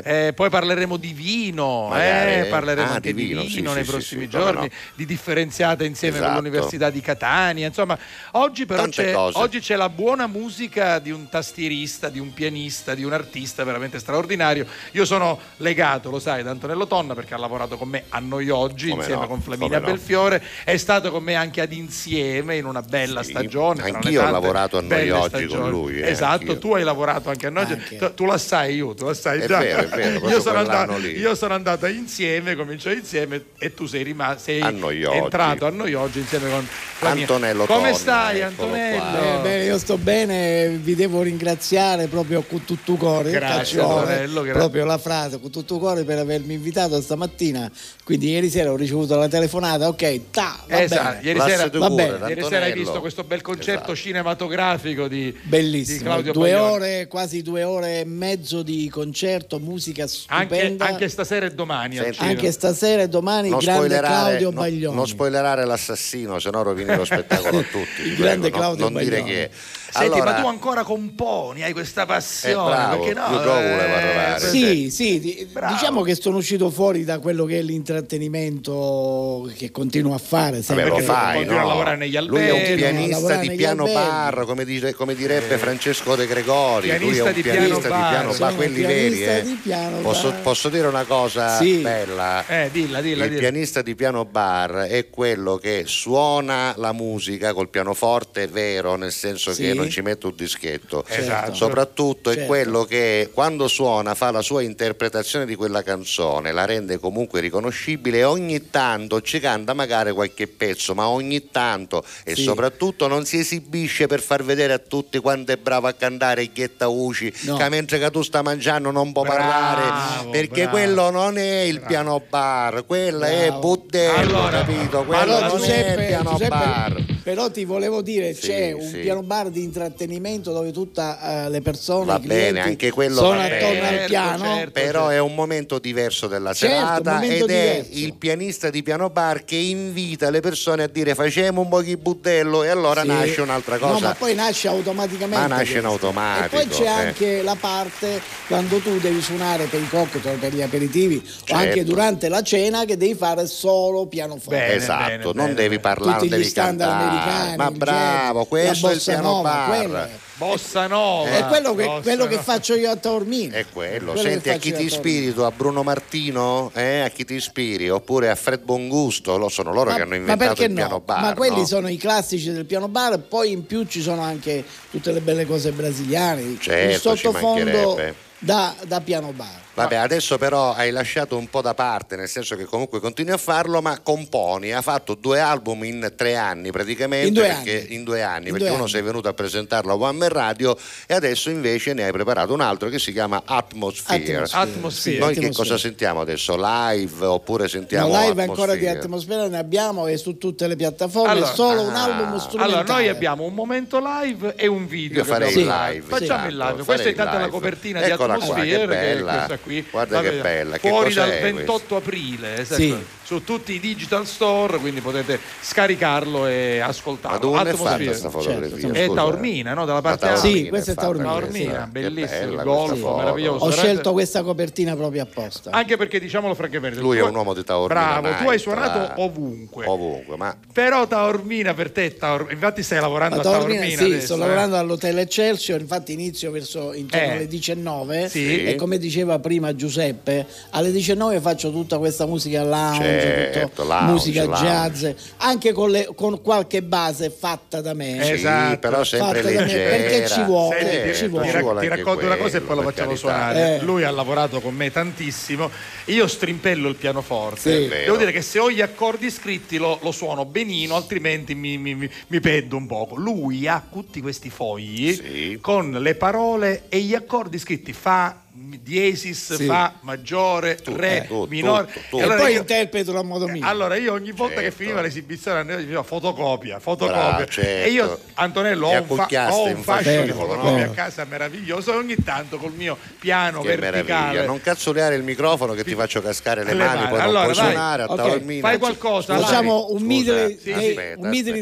Eh, poi parleremo di vino, eh, parleremo Ah, anche di di vino, vino, sì, nei prossimi giorni, no. di differenziata insieme Esatto. con l'Università di Catania. Insomma, oggi però c'è, oggi c'è la buona musica di un tastierista, di un pianista, di un artista veramente straordinario. Io sono legato, lo sai, da Antonello Tonna perché ha lavorato con me a Noi Oggi Come insieme no, con Flaminia come no. Belfiore, è stato con me anche ad Insieme in una bella Sì, stagione. anch'io ho lavorato a Noi Oggi stagioni. con lui, eh, esatto, anch'io. tu hai lavorato anche a Noi Oggi. Anche. Tu, tu la sai io, tu la sai È già. vero, è vero, io, sono andato, io sono andato insieme, comincio insieme e tu sei rimasto, sei A Noi Oggi. entrato a Noi Oggi insieme con Flaminia. Antonello Come Tonna, stai eccolo Antonello? Eh, bene, io sto bene, vi devo ringraziare proprio con tutto cuore, Grazie, Antonello, grazie. Proprio la frase con tutto il cuore per avermi invitato stamattina. Quindi ieri sera ho ricevuto la telefonata, ok, ta, va Esatto, bene. ieri sera, di Va cuore, bene. ieri sera hai visto questo bel concerto Esatto. cinematografico di, di Bellissimo, Claudio due Baglioni. ore, quasi due ore e mezzo di concerto, musica Anche, stupenda. anche stasera e domani. Senti. Anche stasera e domani Non grande Claudio no- Baglioni. non spoilerare l'assassino, se no rovini lo spettacolo a tutti. Il grande prego, no- Claudio non dire Baglioni. chi è. Senti, Allora, ma tu ancora componi, hai questa Eh, passione. bravo, perché no? io trovo voleva trovare. Sì, sì, di- diciamo che sono uscito fuori da quello che è l'intrattenimento che continuo a fare. Vabbè, sempre. lo perché fai, continua no? a lavorare negli Lui è un alberghi, pianista di piano alberghi. bar, come, dire- come direbbe Francesco De Gregori. Lui è Pianista un di pianista piano di piano bar, quelli pianista veri. eh. di piano Posso, posso dire una cosa Sì. bella? Eh, dilla, dilla, Il dilla. pianista di piano bar è quello che suona la musica col pianoforte vero, nel senso che Sì. Non ci mette un dischetto. Esatto. Soprattutto è Certo. quello che quando suona fa la sua interpretazione di quella canzone, la rende comunque riconoscibile e ogni tanto ci canta magari qualche pezzo, ma ogni tanto e Sì. soprattutto non si esibisce per far vedere a tutti quanto è bravo a cantare i Ghietta Uci, No. che mentre che tu sta mangiando non può Bravo, parlare, perché bravo. quello non è il piano bar, quella è Bravo. Buddello, Allora, capito? Quello non è il Giuseppe, piano Giuseppe, bar. Però ti volevo dire, Sì, c'è un sì. piano bar di intrattenimento dove tutte le persone, Va bene, anche quello sono va attorno bene. al Certo, piano. certo. Però è un momento diverso della Certo, serata ed è diverso. il pianista di piano bar che invita le persone a dire facciamo un po' di buddello e allora Sì. nasce un'altra No, cosa. ma poi nasce automaticamente. Ma nasce in automatico, E poi c'è eh. anche la parte quando tu devi suonare per i cocktail, per gli aperitivi Certo. o anche durante la cena che devi fare solo pianoforte. Bene, esatto, bene, non bene, devi parlare, Tutti non gli devi standard cantare. Americani, Ma il bravo, jazz, questo la è il piano nova, bar. quello è. Bossa Nova. È quello che, Bossa quello che faccio io a Taormina. È quello. che Senti, a chi ti ispiri tu? A Bruno Martino? Eh? A chi ti ispiri? Oppure a Fred Bongusto? Lo sono loro che hanno ma inventato il piano no? bar. ma quelli no? sono i classici del piano bar, poi in più ci sono anche tutte le belle cose brasiliane, il Certo, ci sottofondo da, da piano bar. Vabbè, adesso però hai lasciato un po' da parte, nel senso che comunque continui a farlo, ma componi. Ha fatto due album in tre anni praticamente. In due perché, anni. in due anni, In perché due uno anni. sei venuto a presentarlo a One Man Radio e adesso invece ne hai preparato un altro che si chiama Atmosphere. Atmosphere. Atmosphere. Noi che Atmosphere. cosa sentiamo adesso? Live oppure sentiamo No, live ancora di Atmosphere? atmosfera ne abbiamo e su tutte le piattaforme, Allora, solo un ah, album strumentale. Allora, noi abbiamo un momento live e un video. Io che farei il live. Facciamo sì, il live. Questa è intanto la copertina Eccola di qua, Atmosphere, che che è bella. questa qui. Guarda che bella. Che Fuori dal cos'è 28 aprile, esatto, Sì. su tutti i digital store, quindi potete scaricarlo e ascoltarlo. Ma dove è fatta sta fotografia? Certo, È. Taormina, no? Dalla parte Ma alta. Sì, questa è Taormina. Taormina, questa. Bellissimo, il questa golfo, meraviglioso. Ho scelto questa copertina proprio apposta. Anche perché diciamolo francamente, Lui è un uomo di Taormina Bravo, tu hai suonato ovunque. Ovunque, ma Però Taormina per te, è Taor- infatti stai lavorando A a Taormina, Taormina sì, adesso, sto eh. lavorando all'hotel Excelsior, infatti inizio verso intorno Eh. alle 19 Sì. e come diceva prima Giuseppe, alle 19 faccio tutta questa musica lounge, Certo, tutto- lounge, musica lounge. jazz, anche con, le- con qualche base fatta da me. sì, Esatto. però sempre Fatta da me, leggera. perché ci vuole, Senti, ti, ci ti vuole. rac- vuole ti racconto una cosa e poi quello, lo facciamo carità. suonare. Eh. Lui ha lavorato con me tantissimo. Io strimpello il pianoforte. Sì. Devo dire che se ho gli accordi scritti lo, lo suono benino, altrimenti mi, mi, mi- mi peddo un poco. Lui ha tutti questi fogli Sì. con le parole e gli accordi scritti. Fa diesis, Sì. fa, maggiore, re, tutto, minore. tutto, tutto. E E allora poi io- interpreto a modo mio. allora io ogni volta che Certo. finiva l'esibizione andavo dicevo fotocopia, fotocopia. Bravo, certo. E io, Antonello, ho un, fa- ho un fascio di fascino, fotocopia a casa meraviglioso e ogni tanto col mio piano Che verticale. meraviglia. Non cazzoleare il microfono che ti faccio cascare le, Le mani, mani. poi non Allora, puoi vai. suonare a Ok, tavolmina. fai qualcosa, Facciamo un sì,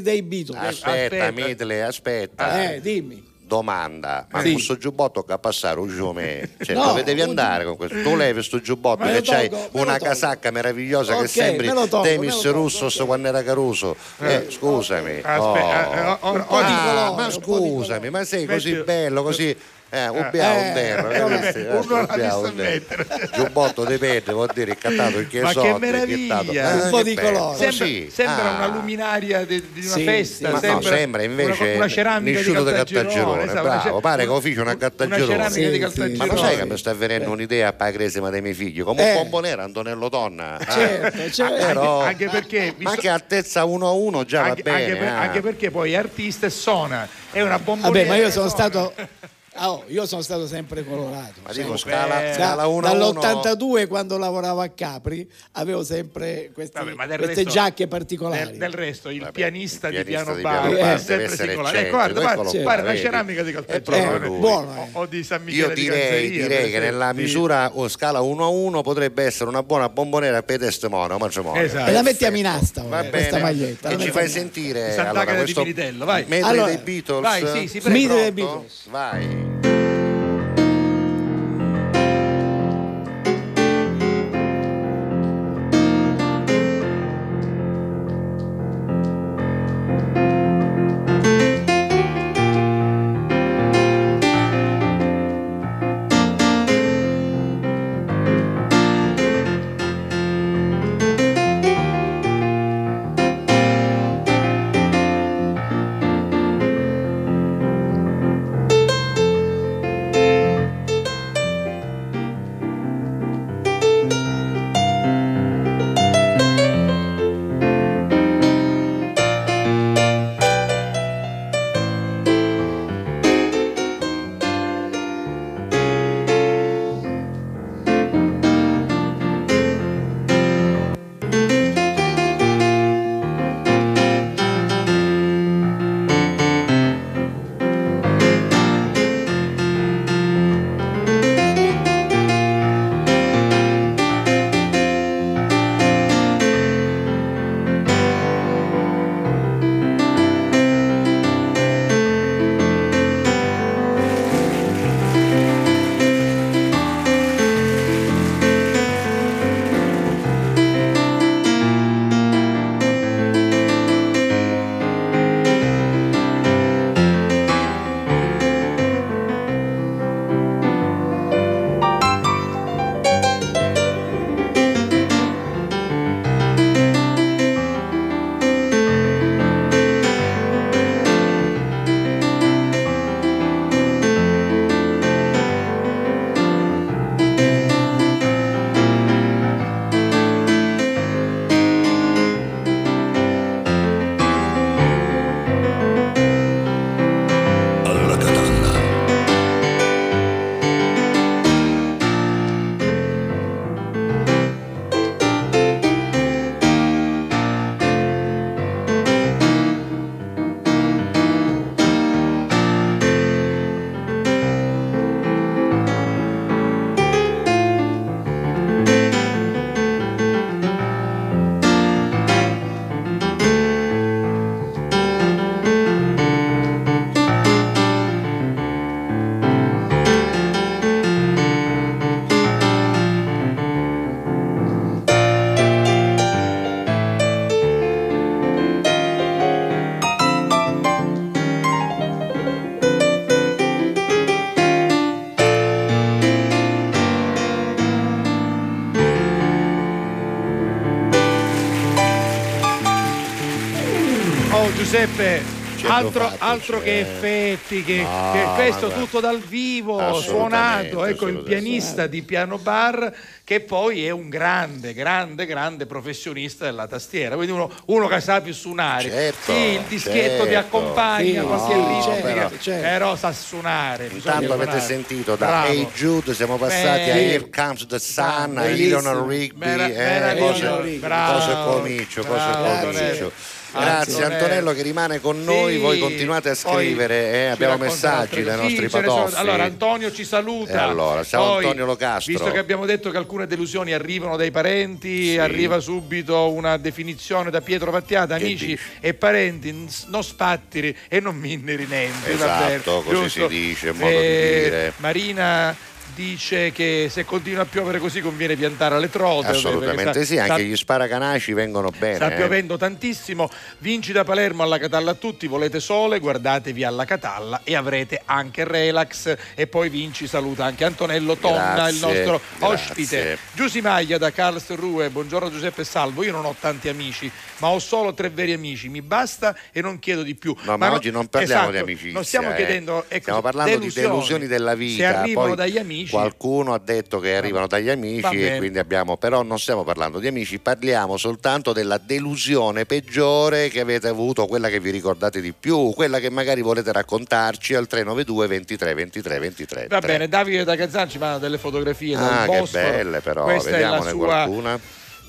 dei, Beatles. Aspetta, Aspetta. Midley, aspetta. Eh, dimmi. Domanda, ma Sì. questo giubbotto che passare un giume, cioè, No, dove devi andare con questo? Tu levi questo giubbotto che c'hai una casacca meravigliosa Ok, che sembri tolgo, Demis lo tolgo, Russos ok. quando era Caruso. Eh, scusami. Oh. eh, eh, oh, Un po' oh, Ah, colore, ma di scusami, ma sei così bello, così eh, ubbiamo Eh, un terra, eh, Eh, un mettere. Giubbotto di pelle, vuol dire il cantato il Ma che chiesotto, meraviglia! il chiestato. Un po' che di colore. Sembra, Così. sembra Ah. una luminaria di, di una Sì, festa, sì. Ma sembra, no, sembra invece una, una ceramica di Caltagirone, una bravo, pare che un- lo fece una Caltagirone. ceramica Sì, sì. Ma lo sai che mi sta venendo un'idea cresima dei miei figli? Come un Eh. bombonero Antonello Donna. eh. Certo, certo. Anche- perché, Ma che altezza 1 a 1 già va bene. anche per- anche perché poi è artista e suona, è una bomboniera. Vabbè, ma io sono stato. ah, oh, io sono stato sempre colorato. Ma dico scala, Eh, scala 1 a 1. Dall'82 quando lavoravo a Capri avevo sempre questi- Vabbè, ma del queste resto- giacche particolari. Del, del resto, il Vabbè, pianista, il di pianista piano di bar piano bar è deve sempre singolare. Ecco, guarda, guarda, guarda la ceramica di È Caltagirone. proprio lui. buono, eh. o, o di San Michele Io di direi, Calzeria, direi che nella misura o scala 1 a 1 potrebbe essere una buona bombonera per matrimonio. Esatto. E la mettiamo in asta ora, Va questa bene. maglietta. E ci fai sentire Sant'Agata allora, di questo Allora, dei Beatles. vai, sì? Beatles. Vai. Alla Giuseppe, altro, altro che effetti, che, No, che questo guarda. tutto dal vivo, suonato, ecco il pianista di piano bar che poi è un grande, grande, grande professionista della tastiera, quindi uno, uno che sa più suonare. Certo, sì, il dischetto ti certo. accompagna, Sì, qualche no, ritmica, però- certo. però sa suonare. Intanto avete suonare. sentito da Bravo. Hey Jude, siamo passati a Beh, Here Comes the Sun, a. Eleanor Rigby, Mera- eh, cose, cose comiccio, cose. Antonello. Grazie Antonello. Antonello che rimane con noi, Sì, voi continuate a scrivere, eh, abbiamo messaggi dai sì, nostri sono- padoffi. Allora Antonio ci saluta. E allora, ciao Poi, Antonio Locastro. Visto che abbiamo detto che alcune delusioni arrivano dai parenti, Sì. arriva subito una definizione da Pietro Vattiata, Che amici dici? e parenti, non spattiri e non minneri niente. Esatto, davvero, così giusto? si dice, modo di Eh, dire. Marina dice che se continua a piovere così conviene piantare le trote. Assolutamente sta- sì, anche sta- gli sparacanaci vengono bene. Sta eh. piovendo tantissimo, vinci da Palermo alla Catalla a tutti, volete sole, guardatevi alla Catalla e avrete anche relax e poi vinci saluta anche Antonello Tonna, il Grazie, nostro grazie. ospite. Giusy Maglia da Karlsruhe, buongiorno Giuseppe Salvo, io non ho tanti amici, ma ho solo tre veri amici, mi basta e non chiedo di più. No, ma no- oggi non parliamo esatto, di amicizia. Non stiamo eh. chiedendo ecco, Stiamo parlando di delusioni della vita. Se arrivano poi dagli amici, Qualcuno ha detto che arrivano dagli amici e quindi abbiamo. Però non stiamo parlando di amici, parliamo soltanto della delusione peggiore che avete avuto, quella che vi ricordate di più, quella che magari volete raccontarci al 392 23 23 23. Va bene, Davide da Gazzan ci manda delle fotografie dal Ah, che Bosforo. belle però, Questa vediamone sua qualcuna.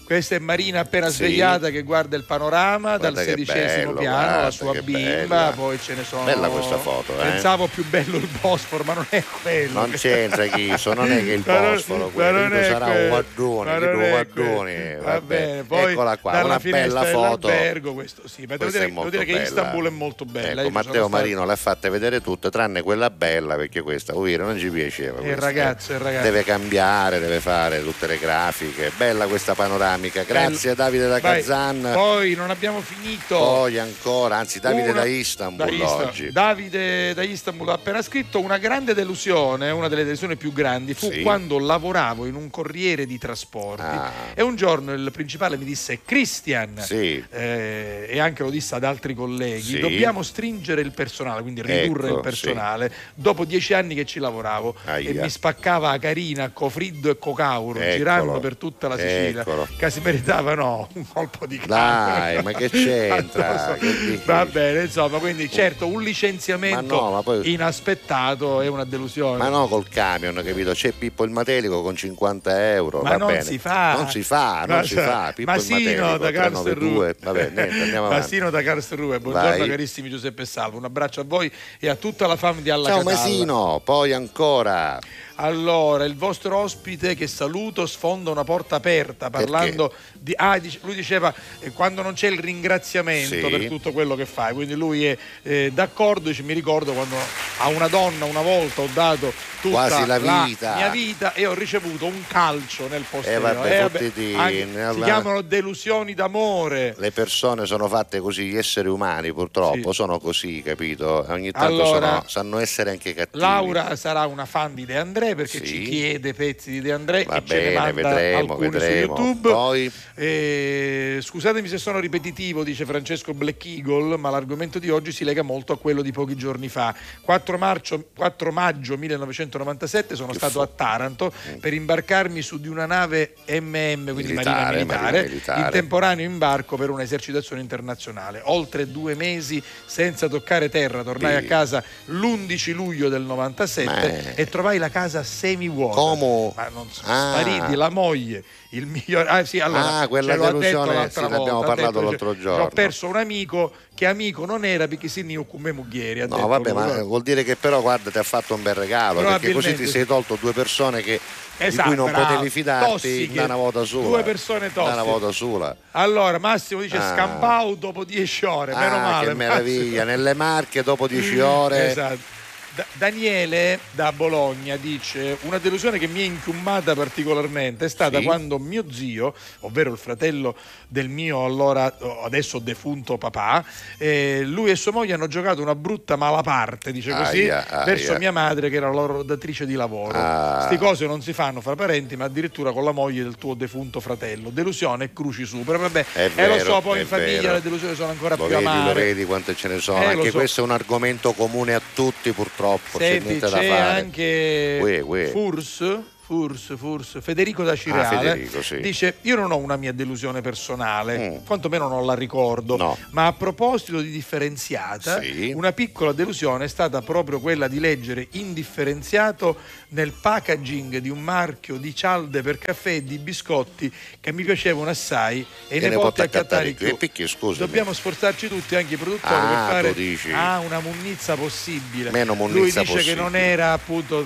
Questa è Marina appena Sì. svegliata che guarda il panorama Guarda dal sedicesimo bello, piano, guarda la sua bimba, bella. poi ce ne sono. Bella questa foto, eh. Pensavo più bello il Bosforo, ma non è quello. Non c'entra Chiso, non è che il Bosforo quello sarà quello, un guardone, guardoni. quello. vabbè. Va bene, poi Eccola qua, una bella foto. questo sì, ma devo dire, devo dire che bella. Istanbul è molto bella. Ecco, Matteo stato- Marino le ha fatte vedere tutte, tranne quella bella, perché questa, vuoi dire, non ci piaceva. Il ragazzo, il ragazzo. Deve cambiare, deve fare tutte le grafiche. Bella questa panoramica. Grazie Davide da Vai. Kazan. Poi non abbiamo finito. Poi ancora, anzi Davide Una- da Istanbul da Istan- oggi. Davide da Istanbul ha appena scritto una grande delusione, una delle delusioni più grandi fu Sì. quando lavoravo in un corriere di trasporti Ah. e un giorno il principale mi disse Christian Sì. eh, e anche lo disse ad altri colleghi Sì. dobbiamo stringere il personale quindi ridurre Ecco, il personale dopo dieci anni che ci lavoravo Aia. e mi spaccava a Carina, Cofriddo e Cocauro Eccolo. girando per tutta la Sicilia Eccolo. Che si meritava no, un colpo di Dai, ma che c'entra? Che? Va bene, insomma, quindi certo un licenziamento Ma no, ma poi- inaspettato è una delusione. Ma no col camion, capito? C'è Pippo il Matelico con 50 euro. Ma va non bene. si fa. Non si fa, non Ma- si fa. Pippo Massino il Matelico, da 392. Karlsruhe. Vabbè, niente, andiamo avanti. Massino da Karlsruhe, buongiorno Vai. carissimi Giuseppe Salvo, un abbraccio a voi e a tutta la famiglia alla Ciao Catalla. Masino, poi ancora. Allora, il vostro ospite che saluto sfonda una porta aperta parlando di... Ah, dice- lui diceva eh, quando non c'è il ringraziamento Sì. per tutto quello che fai, quindi lui è eh, d'accordo, dice, mi ricordo quando a una donna una volta ho dato tutta Quasi la vita. mia vita e ho ricevuto un calcio nel posteriore. Eh, vabbè, vabbè, fottitini, anche- si allora- chiamano delusioni d'amore. Le persone sono fatte così, gli esseri umani purtroppo Sì. sono così, capito? Ogni tanto Allora, sono- sanno essere anche cattivi. Laura sarà una fan di De André perché Sì. ci chiede pezzi di De André Va e ce ne bene, vedremo, vedremo. su YouTube. Poi Eh, scusatemi se sono ripetitivo, dice Francesco Black Eagle, ma l'argomento di oggi si lega molto a quello di pochi giorni fa. 4 maggio, 4 maggio 1997 sono Che stato fu- a Taranto per imbarcarmi su di una nave MM, quindi marina Militare, militare, marina militare. in temporaneo imbarco per un'esercitazione internazionale. Oltre due mesi senza toccare terra, tornai Sì. a casa l'11 luglio del 97 Ma- e trovai la casa semivuota. Come? Ma non sono Ah. spariti la moglie, il migliore. Ah, sì, allora, Ah, quella ce delusione, sì, ne abbiamo parlato detto, l'altro dice, giorno. Ho perso un amico che amico non era perché si ne muglieri. ha No, detto vabbè, ma vuol dire che però guarda ti ha fatto un bel regalo, perché così ti sei tolto due persone che, Esatto, di cui non potevi fidarti Tossiche. da una volta sola. Due persone Da una tossiche. volta sola. Allora, Massimo dice Ah. scampau dopo 10 ore, meno Ah, male. che meraviglia, Massimo. nelle Marche dopo 10 ore. Esatto. Da- Daniele da Bologna dice una delusione che mi è inchiummata particolarmente è stata Sì. quando mio zio, ovvero il fratello del mio allora adesso defunto papà, eh, lui e sua moglie hanno giocato una brutta malaparte, dice così, Aia, aia. verso mia madre che era la loro datrice di lavoro. Ah. Sti cose non si fanno fra parenti, ma addirittura con la moglie del tuo defunto fratello. Delusione e cruci su. Però vabbè, È eh, lo so, poi in famiglia vero. le delusioni sono ancora Lo più vedi, lo amare. vedi quante ce ne sono. Eh, lo Anche so. questo è un argomento comune a tutti, purtroppo. C'è Senti, niente da c'è fare. anche Uè, uè. Furs, Furs, Furs, Federico da Cireale Ah, Federico, sì. dice io non ho una mia delusione personale, Mm. quantomeno non la ricordo, No. ma a proposito di differenziata, Sì. una piccola delusione è stata proprio quella di leggere indifferenziato nel packaging di un marchio di cialde per caffè e di biscotti che mi piacevano assai e Che ne ne porti a porta a cattare cattare più. e picchi, scusami. Dobbiamo sforzarci tutti, anche i produttori, Ah, per fare ah, una munnizza possibile. Meno Lui munnizza dice che possibile. non era appunto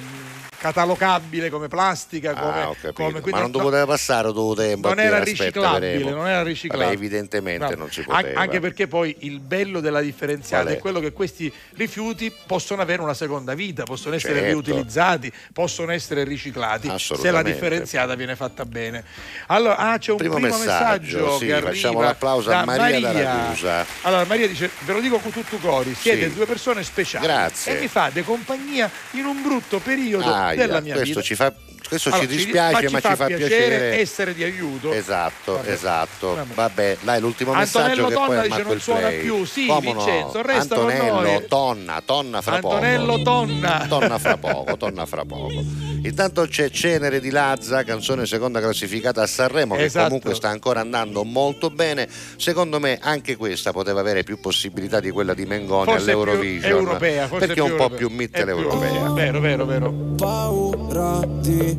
catalogabile come plastica, come, Ah, come- Ma non no- poteva passare tutto tempo. non era riciclabile, non era riciclabile. Vabbè, evidentemente Bravo. non si An- poteva. Anche perché poi il bello della differenziata è? è quello che questi rifiuti possono avere una seconda vita, possono essere Certo. riutilizzati, possono essere riciclati se la differenziata viene fatta bene. Allora, ah, c'è un Primo primo, messaggio, sì, che arriva facciamo l'applauso a Maria Ragusa. Allora, Maria dice: Ve lo dico con tutto cori, siete Sì. due persone speciali Grazie. e mi fate compagnia in un brutto periodo Aia, mia questo vita. ci fa questo Allora, ci dispiace, ma ci fa piacere. essere di aiuto. Esatto, Vabbè. esatto. Vabbè. Vabbè, dai, l'ultimo Antonello messaggio che Tonna poi dice, "Non il suona play. più." Sì, Come Vincenzo, no? Antonello, noi. tonna, tonna fra Antonello poco. Tonna. Torna fra poco, torna fra poco. Intanto c'è Cenere di Lazza, canzone seconda classificata a Sanremo, che Esatto. comunque sta ancora andando molto bene. Secondo me anche questa poteva avere più possibilità di quella di Mengoni Forse all'Eurovision. europea, forse perché è un po' europea. più più- europea. Vero, vero, vero. paura di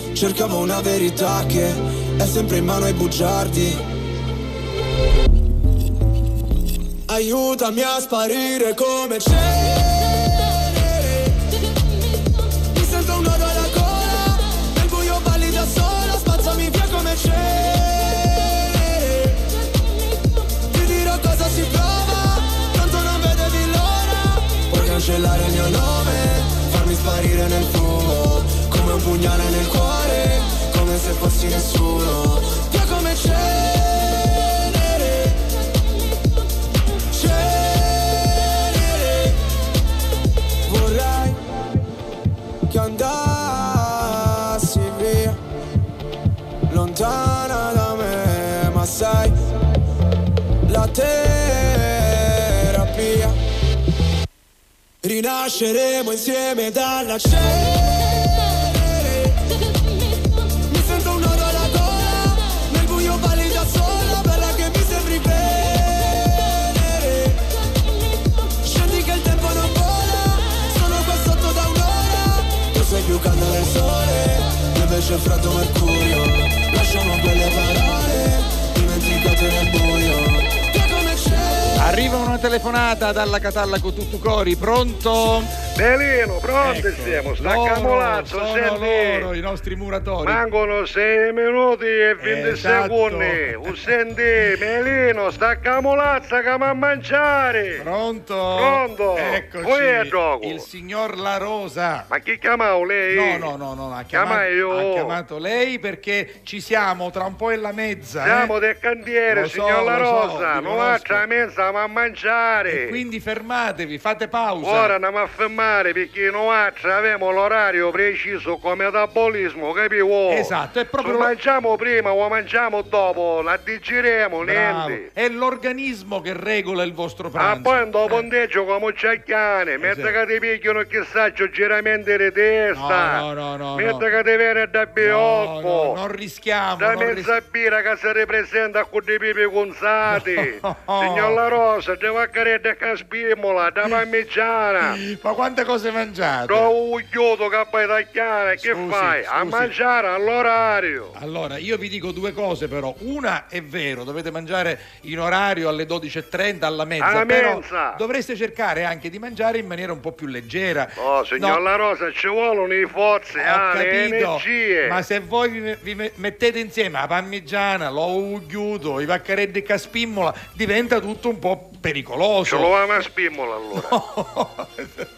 Cercavo una verità che è sempre in mano ai bugiardi. Aiutami a sparire come cenere. Mi sento un nodo alla gola. Nel buio balli da sola. Spazzami via come cenere. Ti dirò cosa si prova. Tanto non vedevi l'ora. Puoi cancellare il mio nome. Farmi sparire nel fumo. Un pugnale nel cuore. Come se fossi nessuno. Via come cenere. Cenere. Vorrei che andassi via. Lontana da me. Ma sai. La terapia. Rinasceremo insieme dalla cenere Mi sento un nodo alla gola Nel buio balli da sola Bella che mi sembri venere Scendi che il tempo non vola Sono qua da un'ora. Tu sei più caldo del sole Io invece freddo mercurio. Lasciamo quelle parole Dimenticate nel buio telefonata dalla Catalla con Tuttucori, pronto? Melino, pronto Ecco, siamo, sta loro camolazzo, sono senti. loro, i nostri muratori. Mancano 6 minuti e 20 Esatto. secondi. Senti, Melino, sta camolazza che a mangiare. Pronto? Pronto? Eccoci. Poi è gioco. Il signor La Rosa. Ma chi chiamavo lei? No, no, no, no, ha Chiama chiamato, io. ha chiamato lei perché ci siamo tra un po' e la mezza. Siamo eh? del cantiere, so, signor La so, Rosa. vi non faccia mezza ma a mangiare. E quindi fermatevi, fate pausa. Ora andiamo a fermare perché noi abbiamo l'orario preciso come metabolismo, capivo? Esatto, è proprio Se lo- mangiamo prima o mangiamo dopo, la digeriamo, Bravo. niente. È l'organismo che regola il vostro Ah, pranzo. poi un ponteggio come ciacchiane, mentre sì. che ti picchiano chissà c'ho giramenti di testa. No, no, no, no, Mentre no. che ti viene da No, biocco. no, non rischiamo. Da non ris- mezza birra che si ripresenta con dei pipi gonzati. No. Signor La Rosa, di vaccaredda che spimola, da parmigiana. Ma quante cose mangiate? Trovo un chiudo che poi tagliare, che fai? A mangiare all'orario. Allora, io vi dico due cose però. Una è vero, dovete mangiare in orario alle 12.30 alla mezza, Alla però mensa. dovreste cercare anche di mangiare in maniera un po' più leggera. Oh, signor No, La Rosa, ci vogliono i forze, ho ah, le capito, energie. ma se voi vi, vi me- mettete insieme la parmigiana, l'ugliuto, i vaccareddi e caspimmola, diventa tutto un po' pericoloso. Ce lo vamo a spimola allora.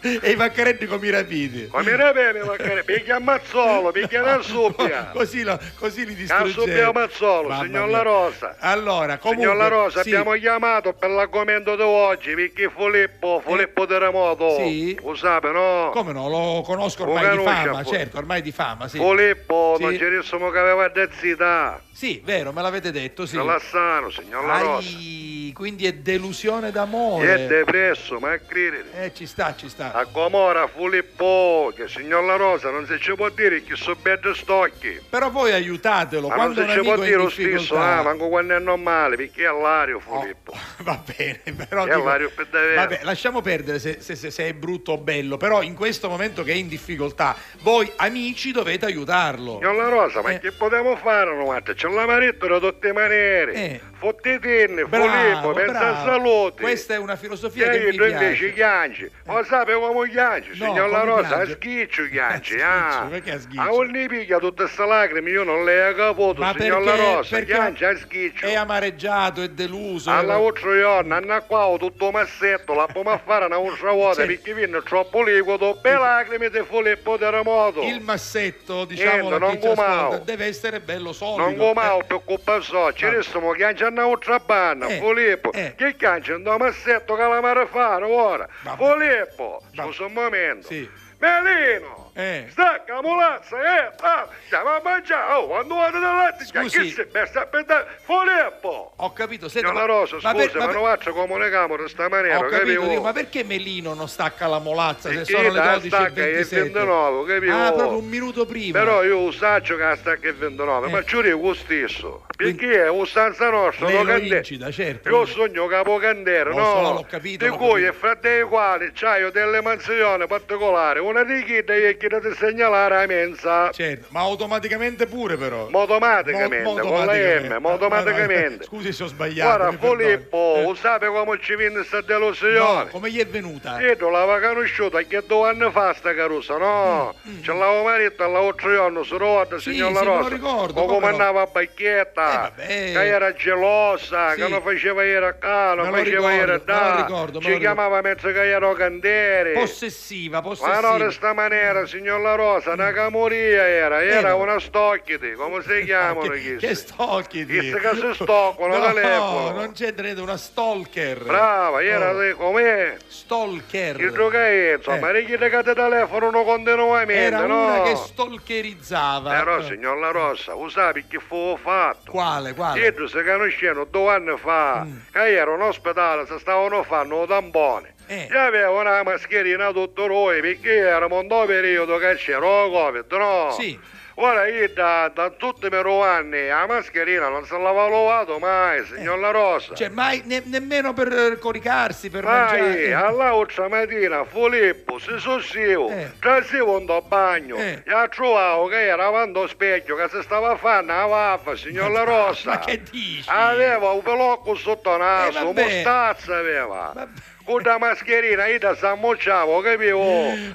e i vaccareddi come i rapiti. Come ne bene, vaccaredda? Picchia a mazzolo, picchia una subbia. così, lo- così li distruggete. subbia a mazzolo, Mamma signor. La Rosa. Allora, comunque, Signor La Rosa, sì. abbiamo chiamato per l'argomento di oggi perché Filippo, Filippo Terremoto, Eh. Sì. lo sape, no? Come no, lo conosco ormai di conosce, fama, certo, ormai di fama, sì. Filippo, Sì. non ci dissimo che aveva densità. Sì, vero, me l'avete detto, sì. Calassano, signor La Rosa. Ai, quindi è delusione È d'amore. depresso, ma credere. Eh, ci sta, ci sta. A Comora, Filippo, che signor La Rosa non si ci può dire che sono belli stocchi. Però voi aiutatelo, Ma non quando si un ci può è dire lo stesso, ah, manco quando è normale, perché è l'ario Filippo. Va bene, però È dico- l'ario per davvero. Vabbè, lasciamo perdere se, se- se- se è brutto o bello, però in questo momento che è in difficoltà, voi amici dovete aiutarlo. Signor La Rosa, ma Eh. che potevamo fare, no? C'è la maretta da tutte le maniere. Eh. Fottitini, Bravo, Filippo, pensa bravo. a salute. Questa è una filosofia che io mi tu invece piace. chianci. Ma sape come chianci, No, signor La Rosa? A schiccio A ah. schiccio, perché a schiccio? A ogni piglia tutte queste lacrime, io non le ho caputo, Ma signor perché, La Rosa. Chianci a schiccio. è amareggiato, è deluso. Alla ultra giorno, hanno qua tutto massetto, la pomma a fare una ultra vuota Sì. perché viene troppo liquido, per lacrime di Filippo Terremoto. Il massetto, diciamo, Niente, non ascolta, gomao. deve essere bello solido. Non gomavo Eh, per colpa sua, ci restano chiancia una ultra banna, Eh, Filippo. eh. Che chiancia un massetto che la mare fare ora? Vabbè. Filippo, Vabbè. scusa un momento. Sì. Melino! Eh. Stacca, mulazza, eh! Ah, stiamo a mangiare! Oh, quando vado da latte, Scusi. che si sta aspettando? Filippo! Ho capito, senta, Signor La Rosa, ma scusa, per- ma, ma per- non faccio comunicamo di sta maniera, Ho capito, capivo? dico, ma perché Melino non stacca la molazza se sono le la 12 e stacca 27? 29, capivo? Ah, proprio un minuto prima. Però io saggio che la stacca è 29, Eh. ma ci dico lo stesso. Quindi- Perché è usanza nostra, Lei no, lo cande- incita, certo. Io sogno capocandere, Lo no? so, l'ho capito, Di cui capito. è fra dei quali c'hai delle mansioni particolari. Una di chi e chi ti segnalare a mensa. Certo, ma automaticamente pure però. Automaticamente, Mo- con la M, ma automaticamente. Scusi se ho sbagliato. Guarda. Filippo, Eh, lo sape come ci viene questa No, delusione? come gli è venuta? Io l'avevo conosciuta che due anni fa sta carusa, no? Ce l'avevo marito all'altro giorno, su Mm, Sì, signor La sì, me lo Rosa. ricordo, O come come no? andava a bacchietta, Eh, che era gelosa, Sì. che non faceva ieri a casa, non lo faceva ricordo, ieri a lo da. ricordo, Ci lo chiamava mezzo che ero candere. Possessiva, Ma possessiva. non di sta maniera, signor La Rosa, una camoria era, era Eh, una stocchiti, come si chiamano che, chi? che stocchi Chi che si stoccano, no, telefono. non c'è credo una stalker Brava, era Oh, com'è? stalker Che giocaio, insomma, eh. che te telefonano continuamente, era no? una che stalkerizzava Però, Eh, signor La Rossa, lo sai che fu fatto? quale quale Dietro si conoscevano due anni fa, Mm. che era in ospedale, si stavano fanno un tampone. Eh. Io avevo una mascherina tutto noi perché era un periodo che c'era il Covid, no? Sì. Ora io da, da tutti i miei anni la mascherina non se l'aveva lavato mai, signor La Rosa. Cioè, mai ne- nemmeno per eh, coricarsi, per Mai, mangiare. all'altra mattina Filippo si sossivo, Eh. trasivo in bagno, Eh. e ha trovato che era avanti allo specchio che si stava facendo la vaffa, signor La Rosa. Ma che dici? Aveva un pelocco sotto il naso, Eh, mostazza aveva. Vabbè. Con la mascherina io da s'ammucciavo, capivo?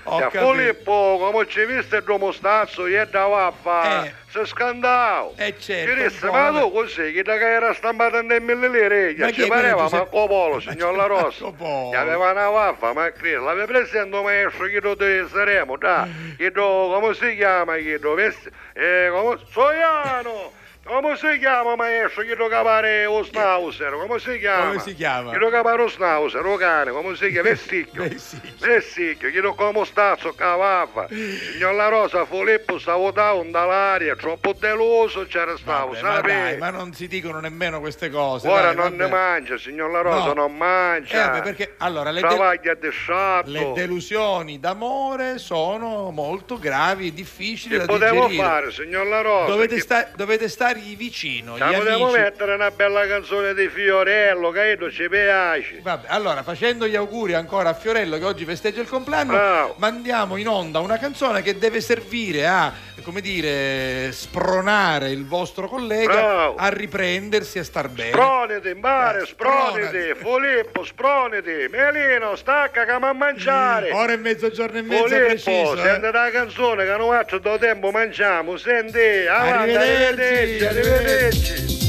Ho capito. Filippo, come ci viste il mostazzo, io da vaffa, Eh. si scandavo. Eh, certo, po', ma tu così, che da che era stampata in mille lire, Ma ci che pareva Giuseppe- Marco Polo, signor La Polo. Che aveva una vaffa, ma Cristo, l'aveva presente maestro che dove saremo, dai, che do- come si chiama, che dove, eh, come, Soiano! Come si chiama maestro che do capare lo schnauzer? Come si chiama? Come si chiama? Che do capare lo schnauzer, lo cane, come si chiama? Vesticchio. Vesticchio. Vesticchio, che do come stazzo, cavaffa. Signor La Rosa, Filippo stavo da dall'aria, troppo deluso c'era stato, Vabbè, ma sapevi? dai, ma non si dicono nemmeno queste cose. Ora dai, non ne vabbè. mangia, signor La Rosa, No. non Eh, mangia. vabbè, perché allora le, del- le delusioni d'amore sono molto gravi e difficili Che da potevo digerire. fare, signor La Rosa? Dovete, Che- sta- dovete stargli vicino, Ci potevo amici. mettere una bella canzone di Fiorello, che io ci piace. Vabbè, allora, facendo gli auguri ancora a Fiorello che oggi festeggia il compleanno, Bravo. mandiamo in onda una canzone che deve servire a, come dire, spronare il vostro collega Bravo. a riprendersi e a star bene. Sproniti, in mare, Eh, spronati. Filippo, sproniti, Melino, stacca che a mangiare. Ora e mezzogiorno e mezzo Filippo, preciso. eh. senti la canzone che noi altro da tempo mangiamo, senti, avanti, Arrivederci, arrivederci, arrivederci.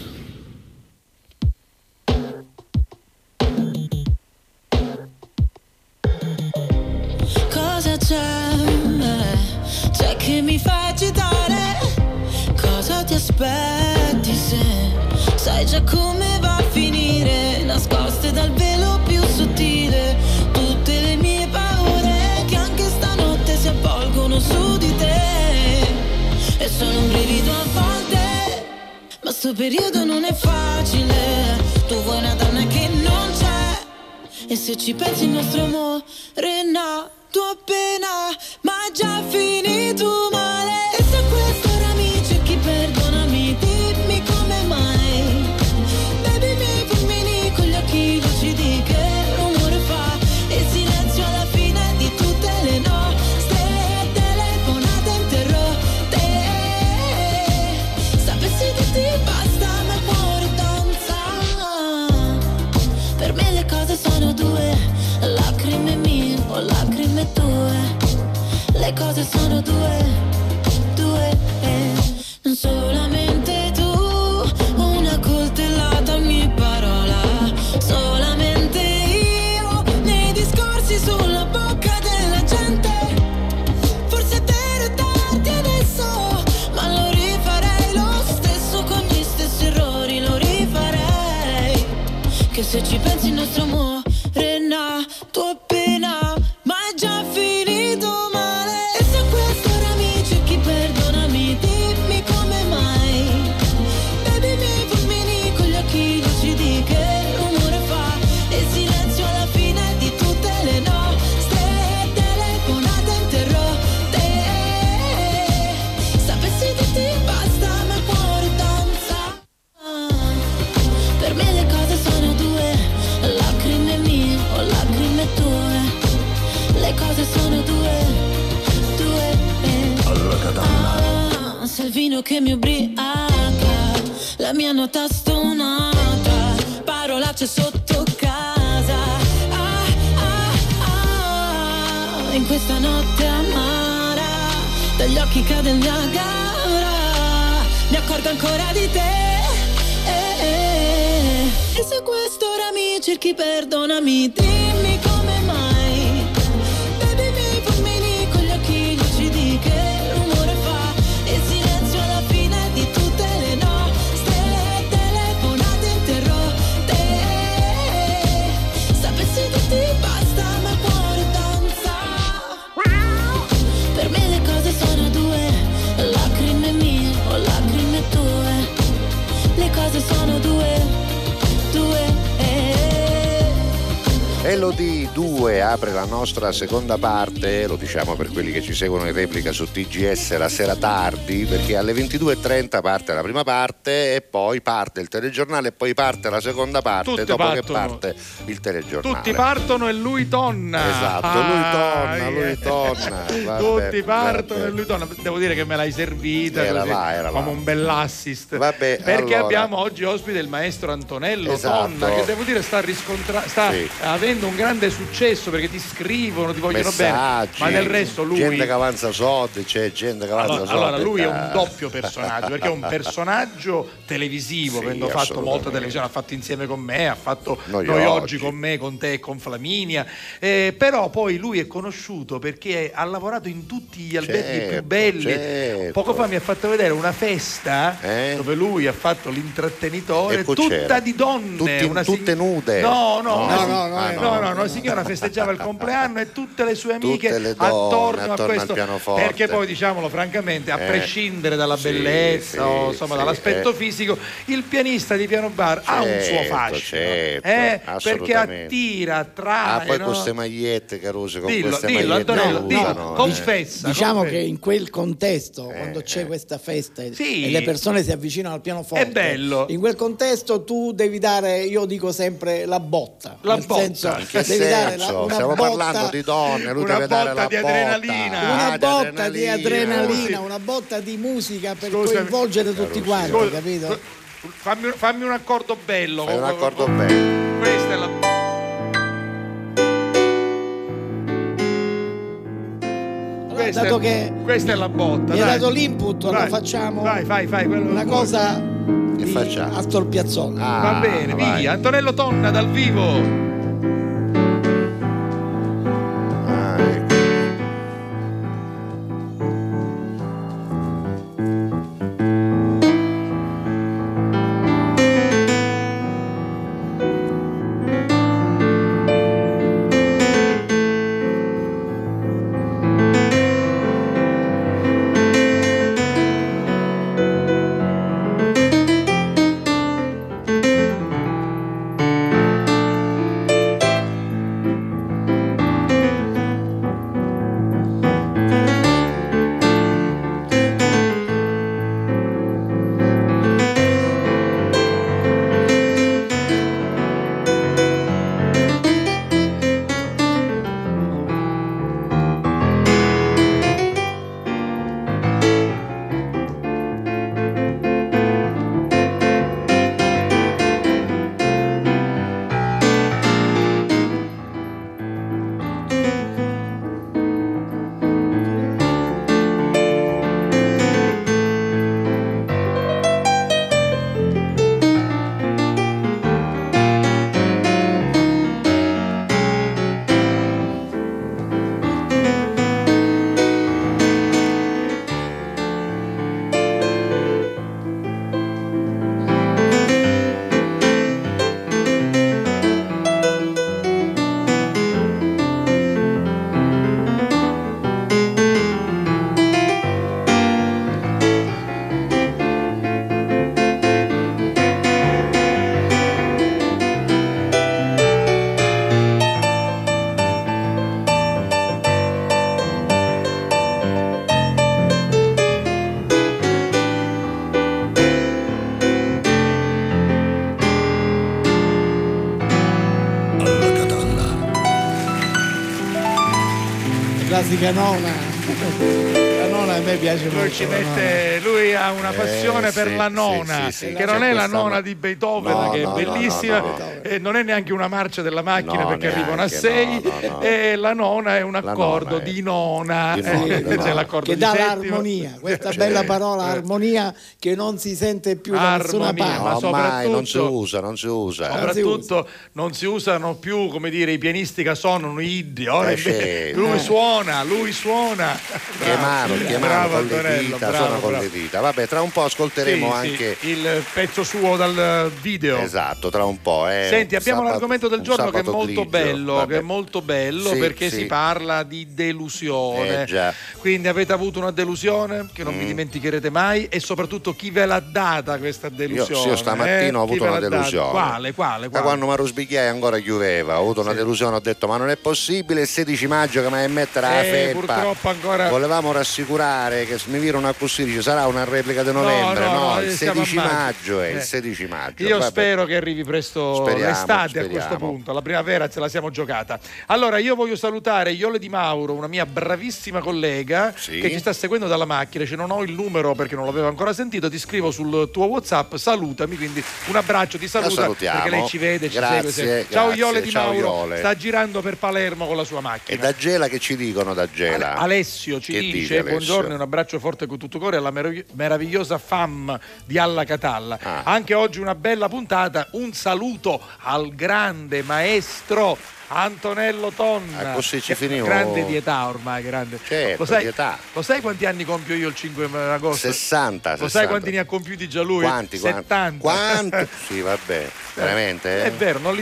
Nostra seconda parte, lo diciamo per quelli che ci seguono in replica su TGS la sera tardi, perché alle 22.30 parte la prima parte e poi parte il telegiornale poi parte la seconda parte Tutte dopo che partono. parte il telegiornale. Tutti partono e lui tonna. Esatto, lui torna, Ah, lui eh. torna. Tutti partono e lui torna. Devo dire che me l'hai servita Era così, là, era là. come un bell'assist. Vabbè, Perché allora. abbiamo oggi ospite il maestro Antonello Esatto. Tonna, che devo dire sta, riscontra- sta Sì. avendo un grande successo perché ti scrivono, ti vogliono Messaggi, bene. Ma del resto lui. gente che avanza soldi, c'è gente che avanza Allora, soldi. allora, lui è un dai. doppio personaggio perché è un personaggio televisivo, Sì, avendo fatto molta televisione, ha fatto insieme con me, ha fatto Noi noi, oggi. oggi con me, con te e con Flaminia. Eh, però poi lui è conosciuto perché ha lavorato in tutti gli alberghi Certo, più belli. certo. Poco fa mi ha fatto vedere una festa Eh? dove lui ha fatto l'intrattenitore, E poi tutta c'era. di donne. Tutti- una tutte nude? No, no, No, una no, no, no, no, no. no, una signora festeggiava il compleanno e tutte le sue amiche le donne attorno, attorno a questo. pianoforte. Perché poi diciamolo francamente, a Eh, prescindere dalla bellezza sì, o insomma sì, dall'aspetto eh. fisico, il pianista di piano bar ha un suo Certo, fascino. certo, eh, perché attira, attrae. Ah, poi no? queste magliette, Caruso, con Dillo, queste dillo, magliette Antonello, che dillo, usano, eh. confessa. Diciamo confessa. che in quel contesto, quando c'è questa festa e- Sì. e le persone si avvicinano al pianoforte, È bello. in quel contesto tu devi dare, io dico sempre, la botta. La Nel botta. senso, In che devi dare la- senso? una Stiamo botta- parlando di donne, lui Una deve dare botta la di botta. adrenalina. Una Ah, botta di adrenalina, una botta di musica per coinvolgere tutti quanti, capito? Fammi, fammi un accordo bello. Fai un accordo bello. Questa è la. Allora, Questa, dato è, che questa è la botta. mi ha dai. dato l'input, allora Vai, facciamo Vai, fai, fai. quello una cosa Che di facciamo? Astor Piazzolla. Ah, Va bene, vai. via. Antonello Tonna dal vivo. Classica nona. La nona a me piace molto. Lui nona. mette, lui ha una Eh, passione per sì, la nona, sì, sì, che non è la nona no- di Beethoven, No, che no, è no, bellissima, no, no. e non è neanche una marcia della macchina No, perché arrivano a neanche, sei, no, no, no. e la nona è un accordo è- di nona, di nona, eh, di nona. c'è l'accordo che di dà l'armonia, questa Certo. bella parola armonia che non si sente più da nessuna parte. ma No, ormai non si soprattutto- usa, non si usa. Soprattutto non si usano più come dire i pianisti che suonano i iddi, ora Eh, sì. lui Eh. suona, lui suona. Che mano, che mano Bravo con le dita, bravo, suona con bravo. le dita. Vabbè, tra un po' ascolteremo Sì, sì, anche il pezzo suo dal video. Esatto, tra un po'. eh. Senti, Un abbiamo sabato- l'argomento del giorno che è molto grigio. bello, è molto bello Sì, perché sì. si parla di delusione. Eh. Quindi avete avuto una delusione che non vi Mm. dimenticherete mai e soprattutto chi ve l'ha data questa Io, delusione? sì, io stamattina eh? ho avuto una delusione. Quale, quale, Da quale? quando mi ero sbicchiato ancora chiudeva, ho avuto una delusione, ho detto ma non è possibile il 16 maggio che mi vai a mettere la Eh, felpa. purtroppo ancora- Volevamo rassicurare che mi virano così, dice sarà una replica di No, novembre, no, no, no, il siamo a 16 maggio. maggio è il Eh. 16 maggio. Io Vabbè. spero che arrivi presto Speriamo, l'estate a questo speriamo. punto, la primavera ce la siamo giocata. Allora io voglio salutare Iole Di Mauro, una mia bravissima collega Sì. che ci sta seguendo dalla macchina, cioè non ho il numero perché non l'avevo ancora sentito, ti scrivo sul tuo Whatsapp, salutami, quindi un abbraccio, ti saluta perché lei ci vede, ci Grazie, segue. sempre. Ciao grazie, Iole Di ciao Mauro, Iole. sta girando per Palermo con la sua E macchina. da Gela che ci dicono da Gela? Alessio ci Che dice, dice, Alessio? buongiorno e un abbraccio forte con tutto cuore alla meravig- meravigliosa fam di Alla Catalla. Ah. Anche oggi una bella puntata, un saluto al grande maestro Antonello Tonna. Ah, così ci finiamo. Grande di età ormai, grande. Certo, lo, sai, di età. lo sai quanti anni compio io il 5 agosto? 60, Lo 60. sai quanti ne ha compiuti già lui? Quanti? quanti? 70. Quanti? Sì, vabbè, veramente? eh? È vero, non li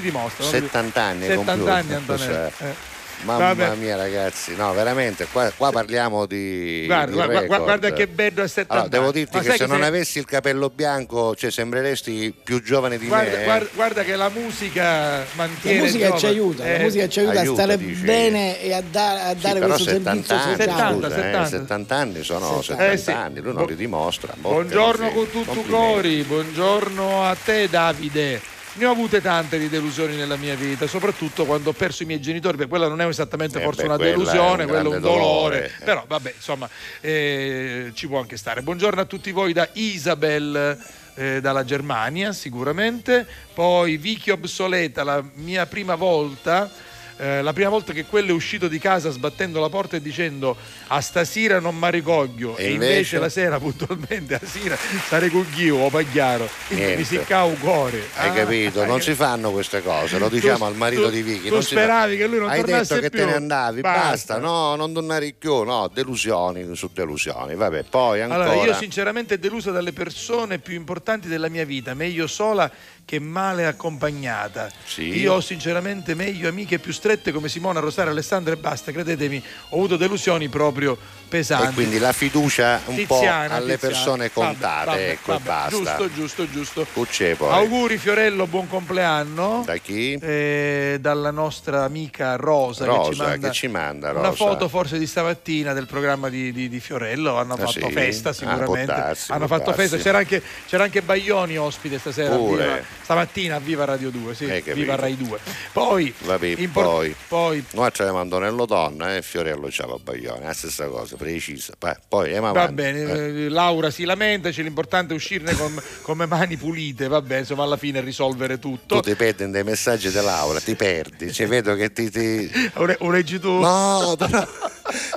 li- 70 anni hai 70 compiuto. anni Antonello. Cos'è? Eh. Mamma Vabbè. mia ragazzi, no veramente, qua, qua parliamo di... Guarda, di guarda, guarda che bello è 70 Allora, devo dirti Ma che se non se- avessi il capello bianco, cioè, sembreresti più giovane di Guarda, me. eh. guarda- guarda che la musica La mantiene musica giovane. ci aiuta, la Eh, musica ci aiuta, aiuta, a stare dici. bene e a, da- a Sì, dare però questo 70 servizio anni, sociale. 70, scusa, eh, 70. 70 anni sono 70 Eh sì. anni, lui non li dimostra. Buongiorno con tutto cori, buongiorno a te Davide. Ne ho avute tante di delusioni nella mia vita, soprattutto quando ho perso i miei genitori, perché quella non è esattamente Eh forse beh, una delusione, quello è un dolore, dolore. però vabbè, insomma, eh, ci può anche stare. Buongiorno a tutti voi da Isabel eh, dalla Germania, sicuramente. Poi Vicky Obsoleta, la mia prima volta. Eh, la prima volta che quello è uscito di casa sbattendo la porta e dicendo a stasera non mi ricoglio E e invece, invece? la sera puntualmente a sera sarei con Ghio o Pagliaro mi si cava un cuore Hai Ah, capito? Non hai- si fanno queste cose, lo diciamo Tu- al marito tu- di Vicky. tu non speravi che lui non Hai tornasse detto che più? te ne andavi, basta. Basta. no, non tornare più, no, delusioni su delusioni. Vabbè, poi ancora. Allora, io sinceramente deluso dalle persone più importanti della mia vita, meglio sola che male accompagnata. Sì. Io ho sinceramente meglio amiche più strette come Simona, Rosario, Alessandra e basta, credetemi, ho avuto delusioni proprio pesanti. E quindi la fiducia un Tiziana, po' alle Tiziana. persone contate, Vabbè, vabbè, ecco, vabbè, e basta. Giusto, giusto, giusto. Cucce. Auguri Fiorello, buon compleanno. Da chi? Eh, dalla nostra amica Rosa, che ci Rosa, manda, che ci manda, una Rosa? foto forse di stamattina del programma di, di- di Fiorello hanno Ah, fatto sì? festa Ah, sicuramente può darsi, hanno fatto darsi. festa c'era anche, c'era anche Baglioni ospite stasera Pure. Viva- stamattina a Viva Radio 2 sì, capito. Viva Rai 2 poi, Vabbè, impor- poi. poi Noi c'avevamo Antonello Donna e Fiorello c'aveva Baglione, la stessa cosa, precisa. Poi, poi andiamo Va avanti. bene, Eh. eh, Laura si lamenta, c'è l'importante è uscirne con, le mani pulite, vabbè, insomma alla fine risolvere tutto. Tu ti perdi dei messaggi di Laura, ti perdi, cioè, vedo che ti, ti- O le- o leggi tu? No, però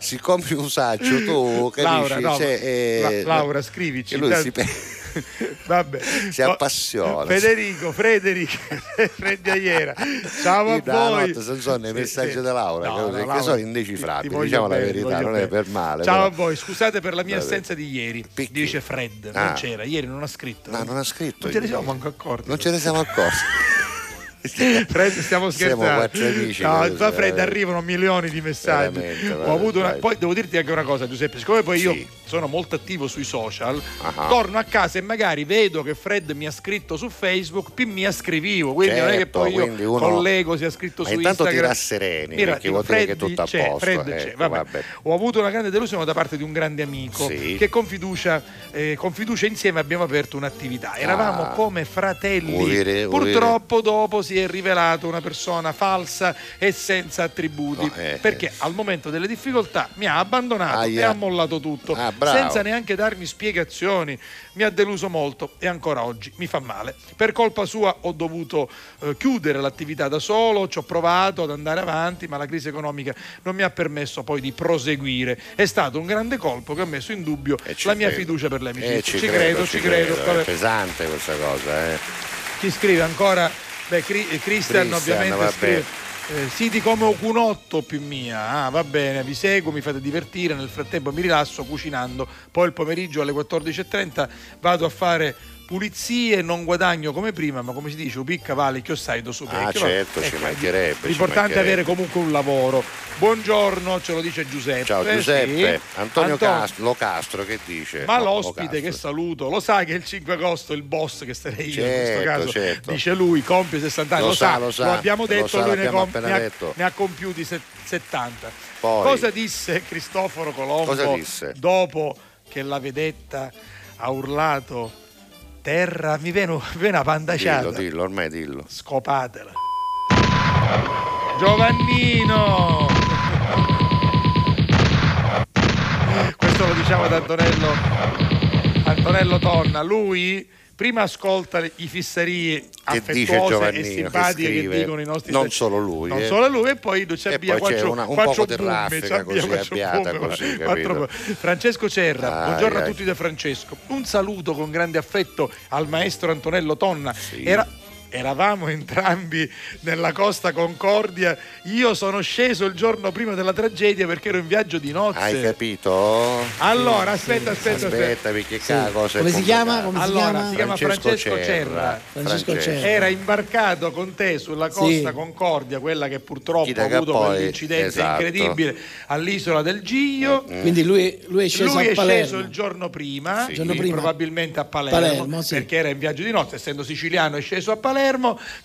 siccome un saggio tu capisci, Laura, no, cioè, eh, La- Laura, scrivici. che lui si per- Vabbè. si Oh, appassiona. Federico, Frederico, Freddi Aiera. Ciao a voi. notte sono i messaggi di Laura, No, che, Laura, sono indecifrabili, diciamo la bene, ti verità, non è bene. per male. Ciao però- a voi, scusate per la mia Vabbè. assenza di ieri. Picchi. Dice Fred, non Ah. c'era, ieri non ha scritto. No, non ha scritto. Non ce ne siamo manco accorti. Non ce ne siamo accorti. Fred, stiamo Siamo scherzando. amici, No, da Fred eh. arrivano milioni di messaggi. Veramente, Ho avuto una-. Poi devo dirti anche una cosa, Giuseppe, siccome poi io Sì. sono molto attivo sui social, Ah. torno a casa e magari vedo che Fred mi ha scritto su Facebook, più mi scrivivo. Quindi non è che Certo, poi io uno- collego sia scritto Ma su intanto ti Instagram. rassereni, Mira, perché vuol dire che tutto a c'è, posto, Fred c'è, ecco, vabbè. vabbè. Ho avuto una grande delusione da parte di un grande amico Sì. che con fiducia, eh, con fiducia insieme abbiamo aperto un'attività. Eravamo Ah. come fratelli. Vuol dire- vuol dire- Purtroppo dopo si è rivelato una persona falsa e senza attributi No, eh, perché eh. al momento delle difficoltà mi ha abbandonato Aia. e ha mollato tutto Ah, senza neanche darmi spiegazioni mi ha deluso molto e ancora oggi mi fa male per colpa sua ho dovuto eh, chiudere l'attività da solo ci ho provato ad andare avanti ma la crisi economica non mi ha permesso poi di proseguire è stato un grande colpo che ha messo in dubbio ci la mia credo. fiducia per l'amicizia Eh, ci, credo, ci credo, È Vabbè. pesante questa cosa, eh. Chi scrive ancora? Beh, Cri- eh, ovviamente vabbè. scrive. eh, siti come Ocunotto più mia, ah, va bene, vi seguo, mi fate divertire, nel frattempo mi rilasso cucinando, poi il pomeriggio alle 14.30 vado a fare pulizie, non guadagno come prima, ma come si dice, upicca vale chiossaito su Ah, certo, ci mancherebbe, L'importante è avere comunque un lavoro. Buongiorno, ce lo dice Giuseppe. Ciao Giuseppe, sì. Antonio Anton- Castro, Locastro che dice? ma No, l'ospite che saluto, lo sai che il 5 agosto il boss che sarei io in questo Certo, caso, certo. dice lui, compie 60 anni, Lo lo, sa, sa, lo sa, abbiamo lo detto, sa, lui ne, l'abbiamo com- appena ne ha, detto. ne ha compiuti set- 70. Poi. Cosa disse Cristoforo Colombo Cosa disse? dopo che la vedetta ha urlato terra, mi viene, mi viene una pandaciata, Dillo, dillo, ormai dillo. scopatela. Giovannino! Questo lo diciamo ad Antonello, Antonello Tonna. Lui prima ascolta le- i fissarie Che affettuose e che simpatiche che, scrive. dicono i nostri Non solo lui, non eh. solo lui e poi ci c'è quattro, un quattro poco di raffica così, bumme, così, quattro. Francesco Cerra, Ai, buongiorno a ai. tutti da Francesco. Un saluto con grande affetto al maestro Antonello Tonna. Era- Eravamo entrambi nella Costa Concordia. Io sono sceso il giorno prima della tragedia perché ero in viaggio di nozze. Hai capito? Allora, aspetta, aspetta, Aspetta, aspetta. perché ca- cosa Come si chiama? Come si Allora, chiama? si chiama Francesco Cerra. Francesco Cerra. Era imbarcato con te sulla costa Sì. Concordia, quella che purtroppo ha avuto poi- quell'incidente esatto. incredibile all'isola del Gio. Quindi lui, lui è sceso Lui a è Palermo. sceso il giorno prima, Il giorno sì, prima. probabilmente a Palermo, Palermo, sì. perché era in viaggio di notte, essendo siciliano è sceso a Palermo,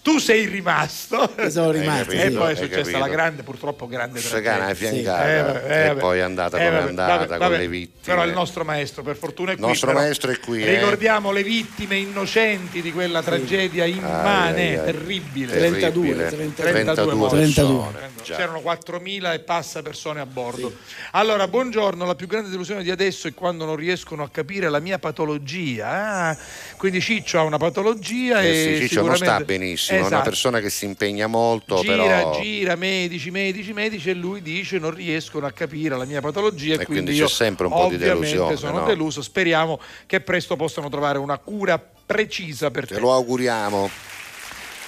tu sei rimasto. Io sono rimasto, e sì. poi è successa capito. la grande, purtroppo grande tragedia. fiancata Eh, vabbè, eh, e vabbè. poi è andata Eh, come è andata vabbè, con vabbè. le vittime. Però il nostro maestro per fortuna è qui. nostro però maestro è qui, eh. Ricordiamo le vittime innocenti di quella tragedia immane, ai. terribile. 32, 32, 32 morti. 32. Già. C'erano 4.000 e passa persone a bordo. Allora, buongiorno. La più grande delusione di adesso è quando non riescono a capire la mia patologia. Ah, quindi Ciccio ha una patologia Eh e sì, Ciccio non sicuramente... sta benissimo, è una Esatto. persona che si impegna molto, Gira, però gira, medici, medici, medici e lui dice non riescono a capire la mia patologia e, E quindi io c'è sempre un po' di delusione, sono no? deluso, speriamo che presto possano trovare una cura precisa per te te. lo auguriamo.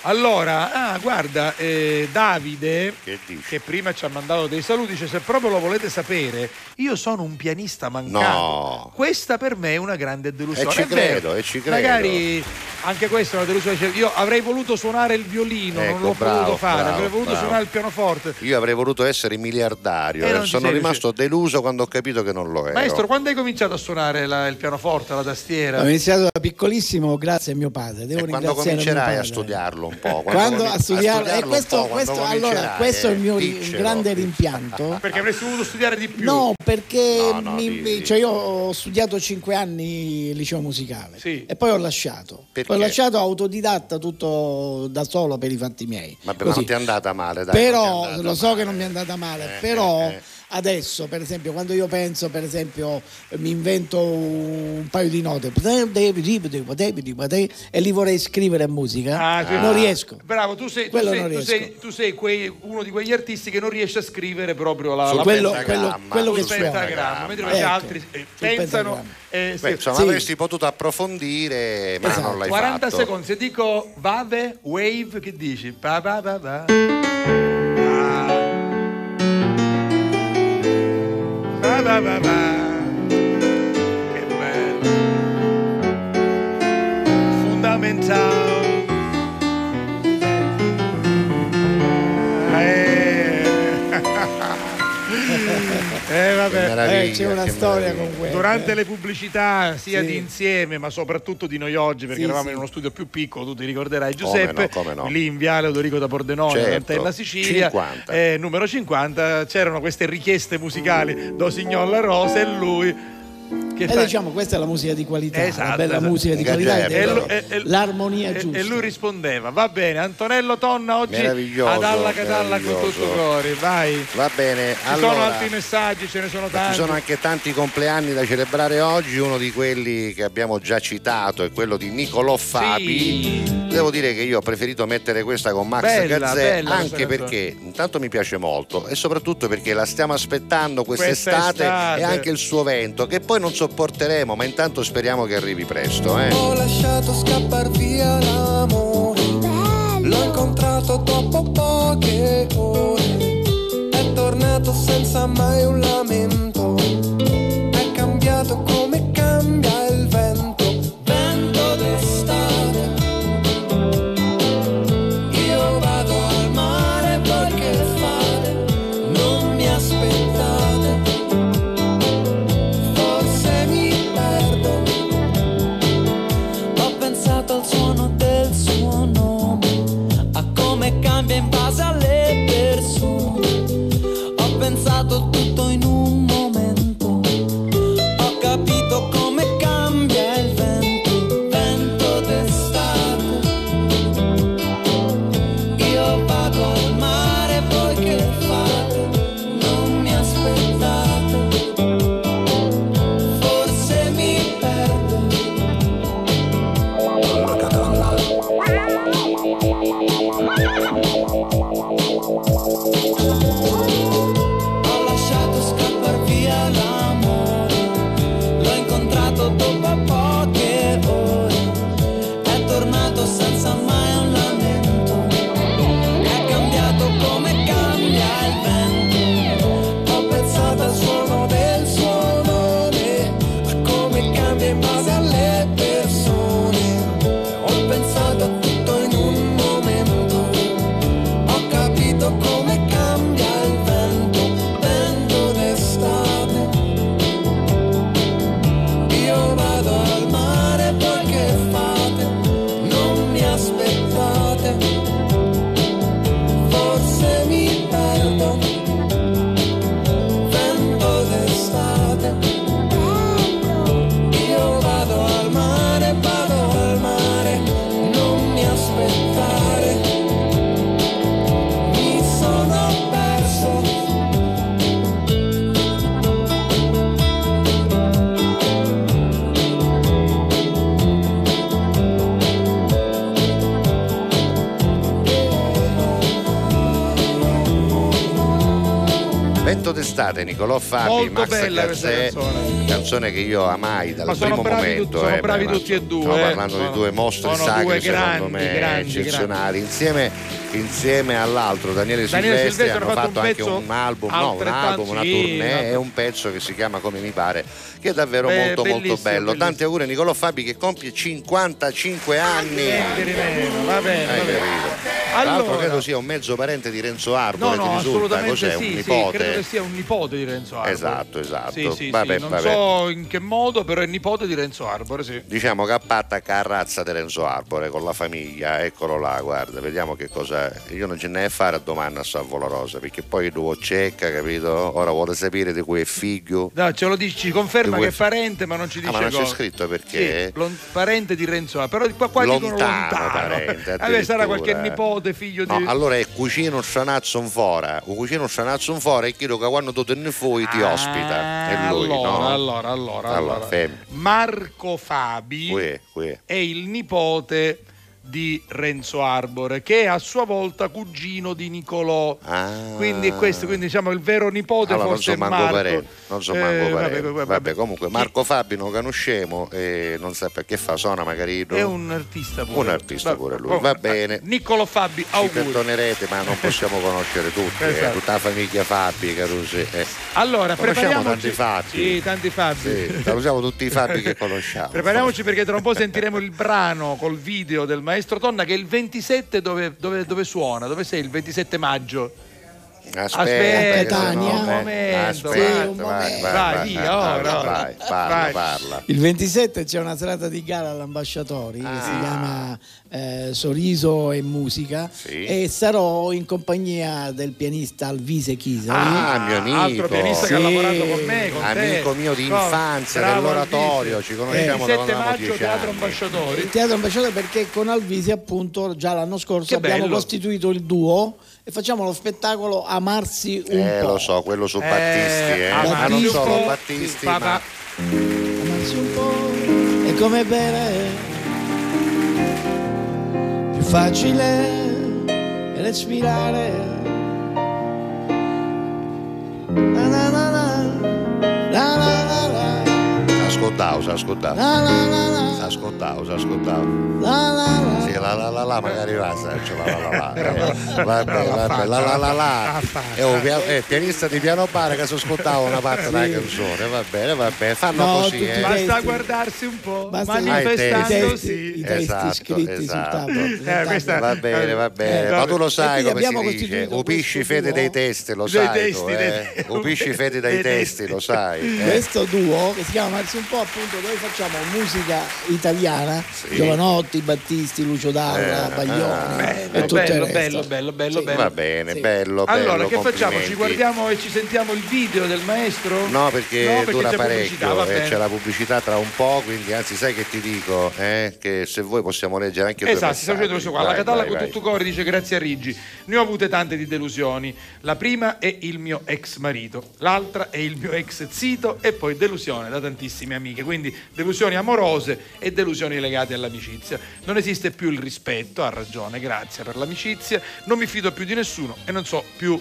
Allora, ah, guarda, eh, Davide, Che che prima ci ha mandato dei saluti, dice se proprio lo volete sapere, io sono un pianista mancato. No. Questa per me è una grande delusione. E ci È vero. credo, e ci credo. Magari anche questa è una delusione. Io avrei voluto suonare il violino, non Ecco, l'ho bravo, voluto fare, bravo, avrei voluto bravo. suonare il pianoforte. Io avrei voluto essere miliardario, Eh, eh, non sono sei rimasto deluso quando ho capito che non lo ero. Maestro, quando hai cominciato a suonare la- il pianoforte, la tastiera? Ho iniziato da piccolissimo grazie a mio padre. Devo e quando comincerai a studiarlo un po'? Quando comi- a studiarlo, e studiarlo un questo, po', quando questo- allora, questo è il mio diccelo. grande rimpianto. Perché avresti voluto studiare di più. No, perché No, no, mi- di- cioè io ho studiato 5 anni liceo musicale Sì. e poi ho lasciato. Perché? Poi ho lasciato autodidatta tutto da solo per i fatti miei. Ma Così. non ti è andata male, dai. però andata lo so male. che non mi è andata male, Eh, però eh, eh. Adesso per esempio quando io penso per esempio mi invento un paio di note e li vorrei scrivere in musica, Ah, sì. non riesco. Bravo, tu sei, tu sei- non tu sei- tu sei quei- uno di quegli artisti che non riesce a scrivere proprio la, la quello, pentagramma, quello, quello che pentagramma, mentre Ecco, gli altri eh, pensano eh, sì. Beh, insomma, Sì. avresti potuto approfondire, ma Esatto. non l'hai 40 fatto. secondi, se dico vave, wave, che dici? Pa, pa, pa, pa. ba ba ba. Vabbè. Che meraviglia, Eh, c'è una che storia meraviglia. con quello. Durante le pubblicità, sia Sì. di insieme, ma soprattutto di noi oggi, perché Sì, eravamo sì. in uno studio più piccolo, tu ti ricorderai Come Giuseppe, no, come no. lì in Viale Odorico da Pordenone, Certo. a Antella Sicilia, 50. eh, numero 50, c'erano queste richieste musicali do Signor La Rosa e lui E fa- diciamo questa è la musica di qualità, Esatto, la bella esatto. musica di qualità, è E lu- e- l'armonia e- giusta. E lui rispondeva, va bene, Antonello Tonna oggi Meraviglioso, ad alla catalla con tutto cuore, vai. Va bene, Ci allora, sono altri messaggi, ce ne sono ci tanti. sono anche tanti compleanni da celebrare oggi, uno di quelli che abbiamo già citato è quello di Nicolò Fabi. Devo dire che io ho preferito mettere questa con Max Bella, Gazzè bella anche perché intanto mi piace molto e soprattutto perché la stiamo aspettando quest'estate Quest'estate. e anche il suo vento che poi non sopporteremo ma intanto speriamo che arrivi presto. Eh. Ho lasciato scappar via l'amore. L'ho incontrato dopo poche ore. È tornato senza mai un lamento. È cambiato come d'estate, Nicolò Fabi, Molto Max bella Gazzè, canzone. canzone che io amai dal Ma primo momento. tutti- sono eh, bravi beh, tutti e due, Stiamo eh. parlando Sono- di due mostri sacri, due secondo grandi, me, grandi, eccezionali. Insieme, insieme all'altro, Daniele, Daniele Silvestri, Silvestri hanno ha fatto un anche un album, no, un album, una tournée e un pezzo che si chiama Come mi pare, che è davvero Beh, molto molto bello. bellissimo. Tanti auguri a Nicolò Fabi che compie 55 anni. Va bene, va bene. Tra l'altro Allora- credo sia un mezzo parente di Renzo Arbore, No, no, risulta? assolutamente sì, sì, credo che sia un nipote di Renzo Arbore. Esatto, esatto. Sì, sì, Vabbè, sì, non vabbè. so in che modo, però è nipote di Renzo Arbore, sì. Diciamo che appattacca a razza di Renzo Arbore con la famiglia, eccolo là, guarda, vediamo che cosa. Io non ce ne è fare a domanda a Salvo La Rosa, perché poi devo cecca, capito? Ora vuole sapere di cui è figlio. No, ce lo dici, ci conferma Di che è parente, ma non ci Ah, dice ma non c'è cosa. scritto perché? Sì, lon- parente di Renzo Arbore, però qua, qua dicono Lontano lontano. parente, Vabbè, sarà qualche nipote, figlio di... No, allora è cucino un stranazzo in fora, un cucino un stranazzo in fora e chiedo che quando tu te ne fuori ti ospita. È lui, allora, no? allora, allora, Allora, allora. Marco Fabi Qui, qui. è il nipote di Renzo Arbore, che è a sua volta cugino di Nicolò. Ah. Quindi questo, quindi diciamo il vero nipote Allora, non forse so è manco Marco. non so Eh, manco vabbè, vabbè, Vabbè, comunque Marco Fabi non conosciamo e non sa perché fa, suona magari È un artista pure. Un artista Va- pure lui, oh, va bene. Niccolò Fabi, Ci auguri. perdonerete, ma non possiamo conoscere tutti, eh, Esatto. tutta la famiglia Fabi, Carusi. eh. Allora, Conosciamo tanti Fabi. Sì, tanti Fabi. Sì, salutiamo tutti i Fabi che conosciamo. Prepariamoci perché tra un po' sentiremo il brano col video del maestro Tonna che il 27 dove, dove- dove suona? Dove sei il 27 maggio? Aspetta, Aspetta, Catania. un momento, Aspetta, un momento. vai, Vai, vai, parla, Vai. parla. Il 27 c'è una serata di gara all'ambasciatori che si Ah. chiama eh, Sorriso e Musica Sì. e sarò in compagnia del pianista Alvise Chisari. Ah, mio amico. Altro pianista che ha Sì. lavorato con me, con te. Amico mio di infanzia, bravo dell'oratorio, Alvise. ci conosciamo da 27 quando avevamo maggio, 10 Teatro. Ambasciatori. Il Teatro Ambasciatore perché con Alvisi appunto già l'anno scorso Che abbiamo bello. costituito il duo e facciamo lo spettacolo Amarsi un Eh, po'. lo so, quello su Eh, Battisti, eh. amarsi ma non un solo po', Battisti, ma Amarsi un po' è come bere facile respirare ascoltavo, si ascoltavo. ascoltavo, si ascoltavo. la la la Sì, la la la la magari va, c'è la la la la. Eh, Vabbè, vabbè, la la la la. È un pia- eh, pianista di piano bar che si ascoltava una parte della canzone, va bene, va bene, fanno No, così, eh. Basta guardarsi un po', Basta manifestandosi. testi, i testi Esatto, scritti esatto. sul tavolo Eh, questa- Va bene, va bene, Eh, ma tu lo sai come si dice, upisci fede dei testi, lo sai eh? Upisci fede dai dei testi, lo sai. eh. questo duo che si chiama un po' appunto dove facciamo musica italiana Sì. Giovanotti, Battisti, Lucio Dalla, Eh, Baglioni ah, e Bello, tutto il bello, resto. bello, bello, bello, Sì. bello. Va bene, Sì. bello, bello. Allora, che facciamo? Ci guardiamo e ci sentiamo il video del maestro? No, perché, No, perché dura parecchio e bene. c'è la pubblicità tra un po', quindi anzi sai che ti dico, eh, che se vuoi possiamo leggere anche due Esatto, sta facendo questo qua. La Vai, Catalla vai, con tutto cuore dice grazie a Riggi. Ne ho avute tante di delusioni. La prima è il mio ex marito, l'altra è il mio ex zito e poi delusione da tantissime amiche. Quindi delusioni amorose e delusioni legate all'amicizia. Non esiste più il rispetto, ha ragione, grazie per l'amicizia. Non mi fido più di nessuno e non so più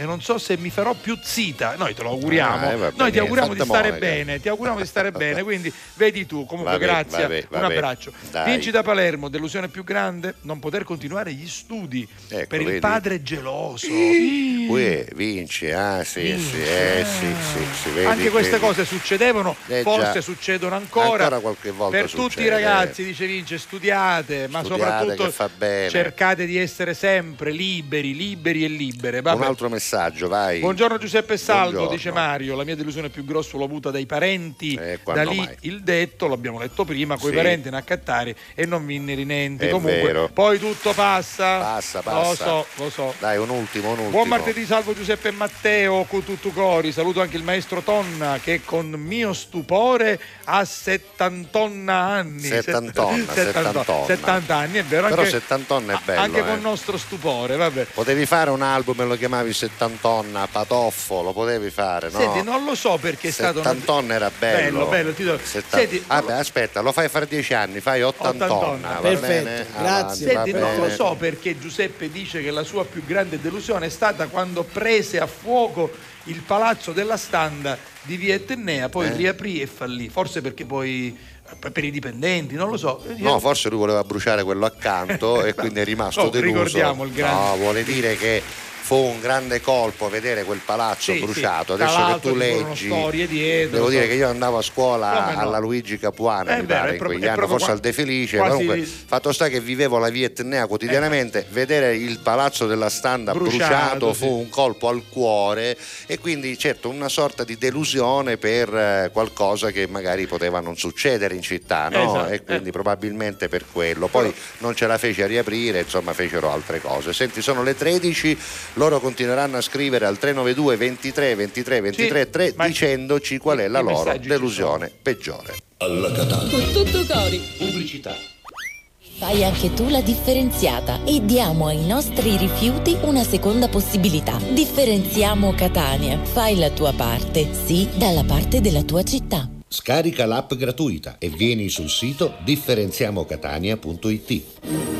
e non so se mi farò più zita. Noi te lo auguriamo. Ah, eh, va Noi ti bene, auguriamo di stare monaca. bene, ti auguriamo di stare bene, quindi vedi tu. Comunque Vabbè, grazie, vabbè, un vabbè. abbraccio. Dai. Vinci da Palermo, delusione più grande, non poter continuare gli studi Ecco, per il vedi? padre geloso. Uè, vince, ah sì, sì, eh, sì, sì, sì, vedi, Anche queste vedi. cose succedevano, Eh, forse già. succedono ancora. Ancora per tutti i succede. ragazzi, dice Vince, studiate, ma Studiate, soprattutto bene. cercate di essere sempre liberi, liberi e libere. Vabbè. Un altro messaggio, vai. Buongiorno Giuseppe Salvo, Buongiorno. dice Mario. La mia delusione più grossa l'ho avuta dai parenti. da Eh, quando lì mai? il detto, l'abbiamo letto prima, coi Sì. parenti in accattare e non vinne rinenti. È Comunque, vero. poi tutto passa. Passa, Lo passa. so, lo so. Dai, un ultimo, un ultimo. Buon martedì, salvo Giuseppe e Matteo, Cututtu Cori. Saluto anche il maestro Tonna che con mio stupore ha 70 anni. Settantonna, Set- settantonna. 70 anni, è vero. Però anche, 70 è bello. anche eh. con nostro stupore, vabbè. Potevi fare un album e lo chiamavi Settantonna, Patoffo, lo potevi fare, no? Senti, non lo so perché è stato... una- Settantonna era bello. Bello, bello, ti do- Setta- Senti, Vabbè, aspetta, lo fai fare dieci anni, fai ottantonna. Ottantonna. va Perfetto, bene? grazie. Avanti, Senti, va non lo so perché Giuseppe dice che la sua più grande delusione è stata quando prese a fuoco il palazzo della standa di Via Etnea, poi Eh. riaprì e fallì. Forse perché poi per i dipendenti, non lo so. No, forse lui voleva bruciare quello accanto e quindi è rimasto Oh, deluso. ricordiamo il grande- No, vuole dire che fu un grande colpo vedere quel palazzo Sì, sì. bruciato. Tra Adesso che tu leggi, dietro, devo dire che io andavo a scuola no? alla Luigi Capuana, È mi pare, in quegli anni, forse qua- al De Felice. Comunque, fatto sta che vivevo la via Etnea quotidianamente, vedere il palazzo della standa bruciato, Bruciato, fu sì. un colpo al cuore e quindi certo una sorta di delusione per eh, qualcosa che magari poteva non succedere in città, no? Esatto, E quindi probabilmente per quello. Poi non ce la fece a riaprire, insomma fecero altre cose. Senti, sono le 13, loro continueranno a scrivere al 392 23 23 23 3 ma- dicendoci qual è la loro delusione peggiore. Alla Catania. Cututtu Cori. Pubblicità. Fai anche tu la differenziata e diamo ai nostri rifiuti una seconda possibilità. Differenziamo Catania. Fai la tua parte, sì, dalla parte della tua città. Scarica l'app gratuita e vieni sul sito differenziamocatania.it.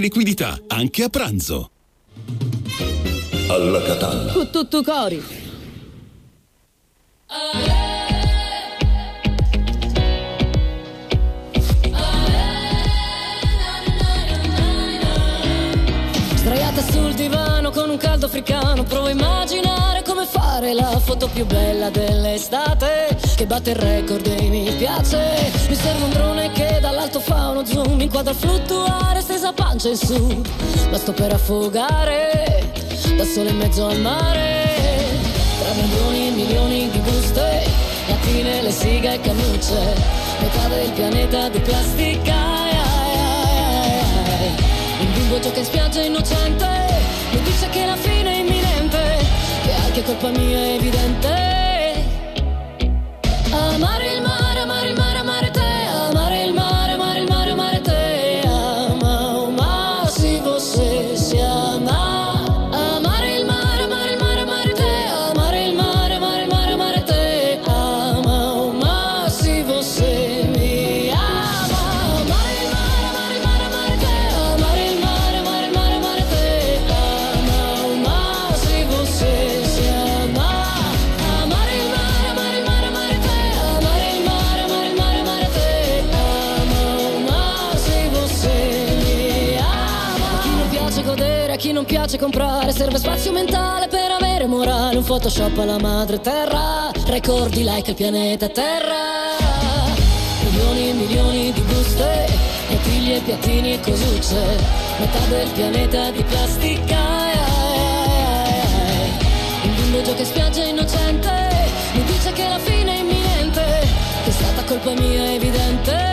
liquidità, anche a pranzo. Alla Catania. Cututtu Cori. Sdraiata sul divano con un caldo africano Provo a immaginare come fare la foto più bella dell'estate Che batte il record e mi piace. Mi serve un drone che dall'alto fa uno zoom. Inquadra fluttuare stesa pancia in su. Ma sto per affogare Da sole in mezzo al mare. Tra milioni e milioni di buste Latine, le siga e cannucce. Metà del pianeta di plastica ai, ai, ai. Un bimbo gioca in spiaggia innocente. Mi dice che la fine è imminente Che anche colpa mia è evidente Amare comprare Serve spazio mentale per avere morale Un photoshop alla madre terra Record like al pianeta terra Milioni e milioni di buste Bottiglie, piattini e cosucce Metà del pianeta di plastica ai, ai, ai. Un bimbo gioca in spiaggia innocente Mi dice che la fine è imminente Che è stata colpa mia evidente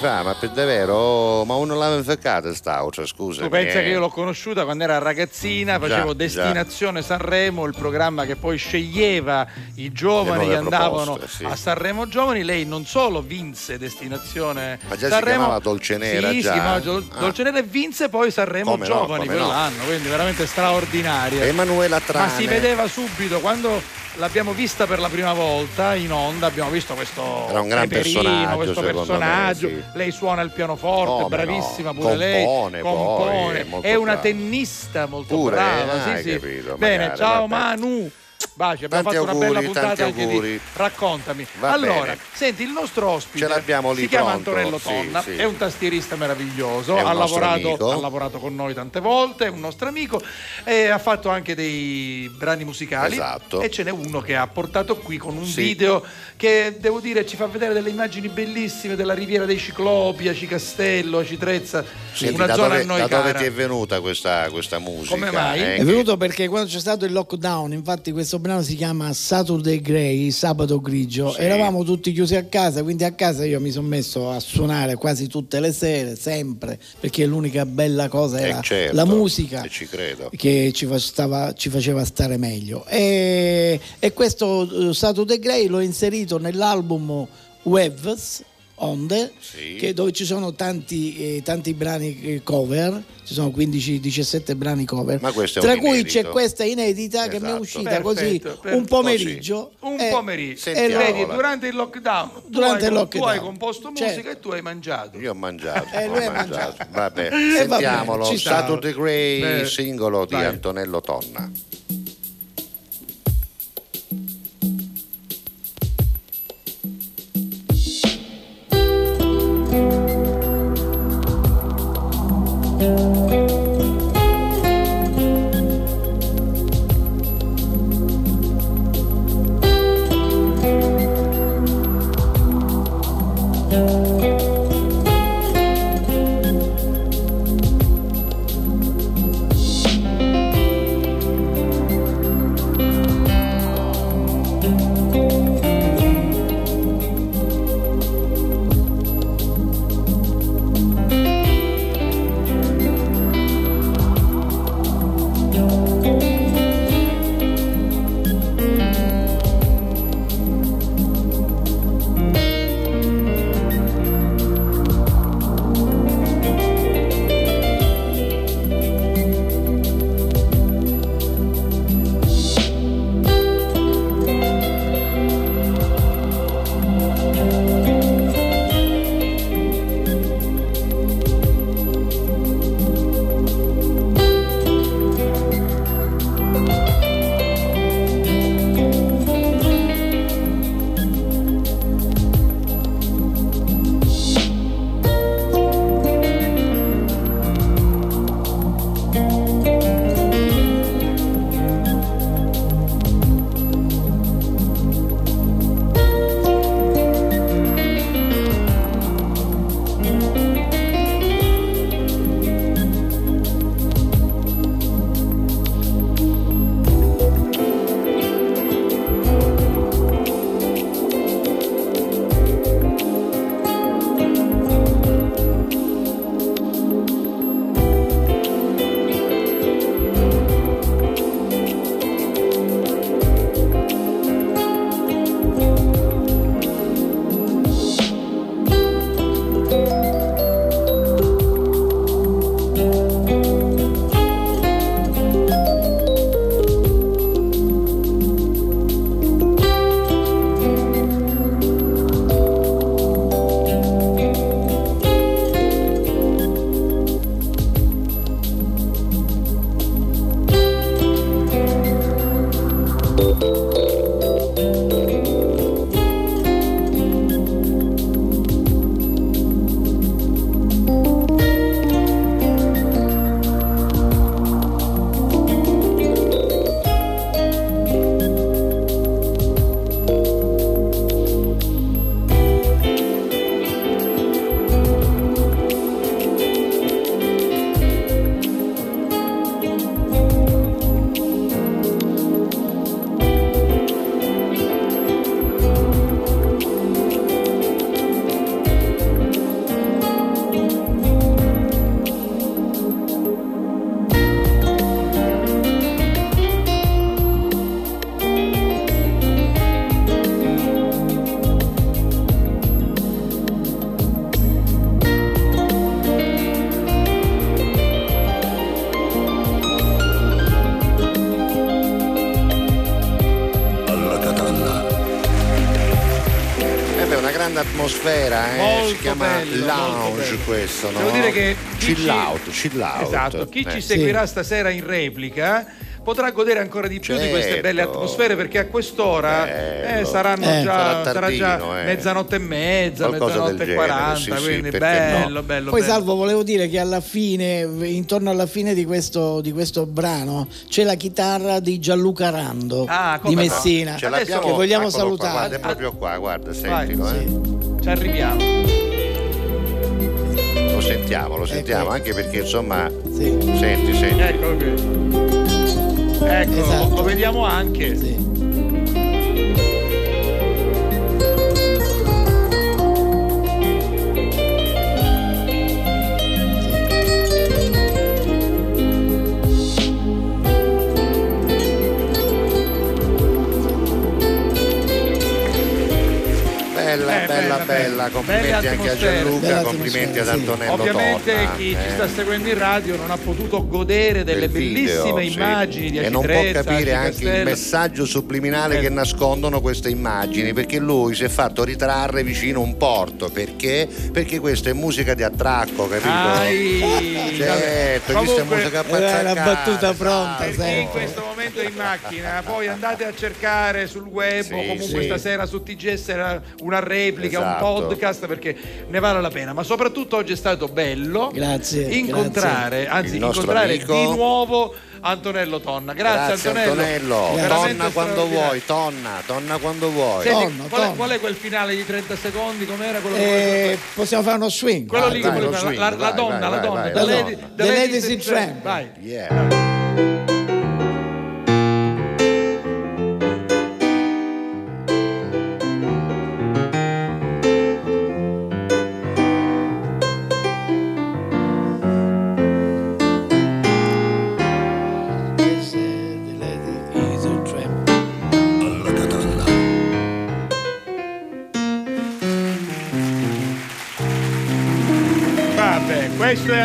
fa, ma per davvero, ma uno l'aveva inficcata sta, cioè scusa. Tu pensa che io l'ho conosciuta quando era ragazzina, facevo Già, Destinazione Sanremo, il programma che poi sceglieva i giovani che andavano proposte, sì. a Sanremo Giovani. Lei non solo vinse Destinazione Ma già si Sanremo, chiamava Dolce Nera, sì, già? si chiamava Dol- Ah. Dolce Nera e vinse poi Sanremo Come no, Giovani no. quell'anno, quindi veramente straordinaria. Emanuela Ma Trane. si vedeva subito quando l'abbiamo vista per la prima volta in onda, abbiamo visto questo Era un gran peperino, personaggio, questo secondo me, personaggio. sì. Lei suona il pianoforte, Come bravissima no? pure lei. Compone poi, compone. è è una brava. tennista molto Pure, brava. eh, sì, sì. capito, Bene, magari, ciao vabbè. Manu. Baci, abbiamo Tanti fatto una bella auguri, puntata anche di auguri. raccontami. Va allora, bene. senti, il nostro ospite Ce l'abbiamo lì si chiama pronto, Antonello sì, Tonna, sì. è un tastierista meraviglioso, ha lavorato, ha lavorato con noi tante volte, è un nostro amico e ha fatto anche dei brani musicali Esatto. e ce n'è uno che ha portato qui con un Sì. video che devo dire ci fa vedere delle immagini bellissime della riviera dei Ciclopi, Aci Castello, Aci Trezza, Senti, una da zona dove, a noi da dove cara. ti è venuta questa, questa musica? Come mai? eh? È venuto perché quando c'è stato il lockdown, infatti questo brano si chiama Saturday Grey, sabato grigio, Sì. eravamo tutti chiusi a casa, quindi a casa io mi sono messo a suonare quasi tutte le sere, sempre, perché l'unica bella cosa Eh, era certo, la musica ci credo. che ci, stava- ci faceva stare meglio. E, e questo eh, Saturday Grey l'ho inserito nell'album Waves. Onde, Sì. che- dove ci sono tanti, eh, tanti brani eh, cover, ci sono 15-17 brani cover, un tra cui inedito. c'è questa inedita che mi è Esatto. uscita così Perfetto, un perfetto. pomeriggio. Un eh, pomeriggio. Sentiamola. Vedi, durante il lockdown, tu Durante hai, il tu lockdown. hai composto musica Certo. e tu hai mangiato. Io ho mangiato, Eh, lui ha mangiato. mangiato. Vabbè, Eh, sentiamolo. ci sta. Saturday Grey, singolo di vai. Antonello Tonna. Música chiama bello, lounge questo, no? Devo dire che chi chill ci- out, chill out. Esatto, chi Eh. ci seguirà stasera in replica potrà godere ancora di più di queste Certo. belle atmosfere perché a quest'ora eh, saranno Eh, già, sarà sarà già tardino, eh. mezzanotte e mezza, Qualcosa mezzanotte e quaranta, sì, sì, quindi bello, no? bello, Poi bello. Salvo volevo dire che alla fine, intorno alla fine di questo, di questo brano, c'è la chitarra di Gianluca Rando Ah, di no? Messina, Ce l'abbiamo, che vogliamo eccolo qua, salutare. guarda, è proprio qua, guarda, Vai, sentilo, eh. Ci arriviamo. Lo sentiamo, lo sentiamo, Ecco. anche perché insomma. Senti, senti. Eccolo qui. Ecco, Esatto. lo vediamo anche. Bella, Eh, bella, bella, bella, complimenti Belle anche a. Gianluca, Bella complimenti ad atmosfera, sì. Antonello Ovviamente Tonna, chi ci eh. sta seguendo in radio non ha potuto godere delle del video, bellissime sì. immagini di e non può capire anche il messaggio subliminale Eh. che nascondono queste immagini perché lui si è fatto ritrarre vicino a un porto perché? Perché questa è musica di attracco capito? Ai, certo questa è Comunque- musica Era una attaccata, battuta pronta, Per in sempre. questo momento è in macchina, poi andate a cercare sul web Sì, o comunque sì. stasera su TGS era una replica, Esatto. un podcast perché ne vale la pena. Ma soprattutto oggi è stato bello Grazie, incontrare, anzi Il nostro incontrare amico. di nuovo Antonello Tonna. Grazie, Grazie Antonello. Antonello, tonna quando vuoi, tonna, tonna quando vuoi. Senti, Tonno, qual, è, tonno. qual è quel finale di 30 secondi? Com'era quello Eh, possiamo fare uno swing. Quello Vai, lì, vai, lì, swing, la, la vai, donna, vai, la donna, vai, the la lady, donna. the The ladies ladies in tramp. Vai. Yeah.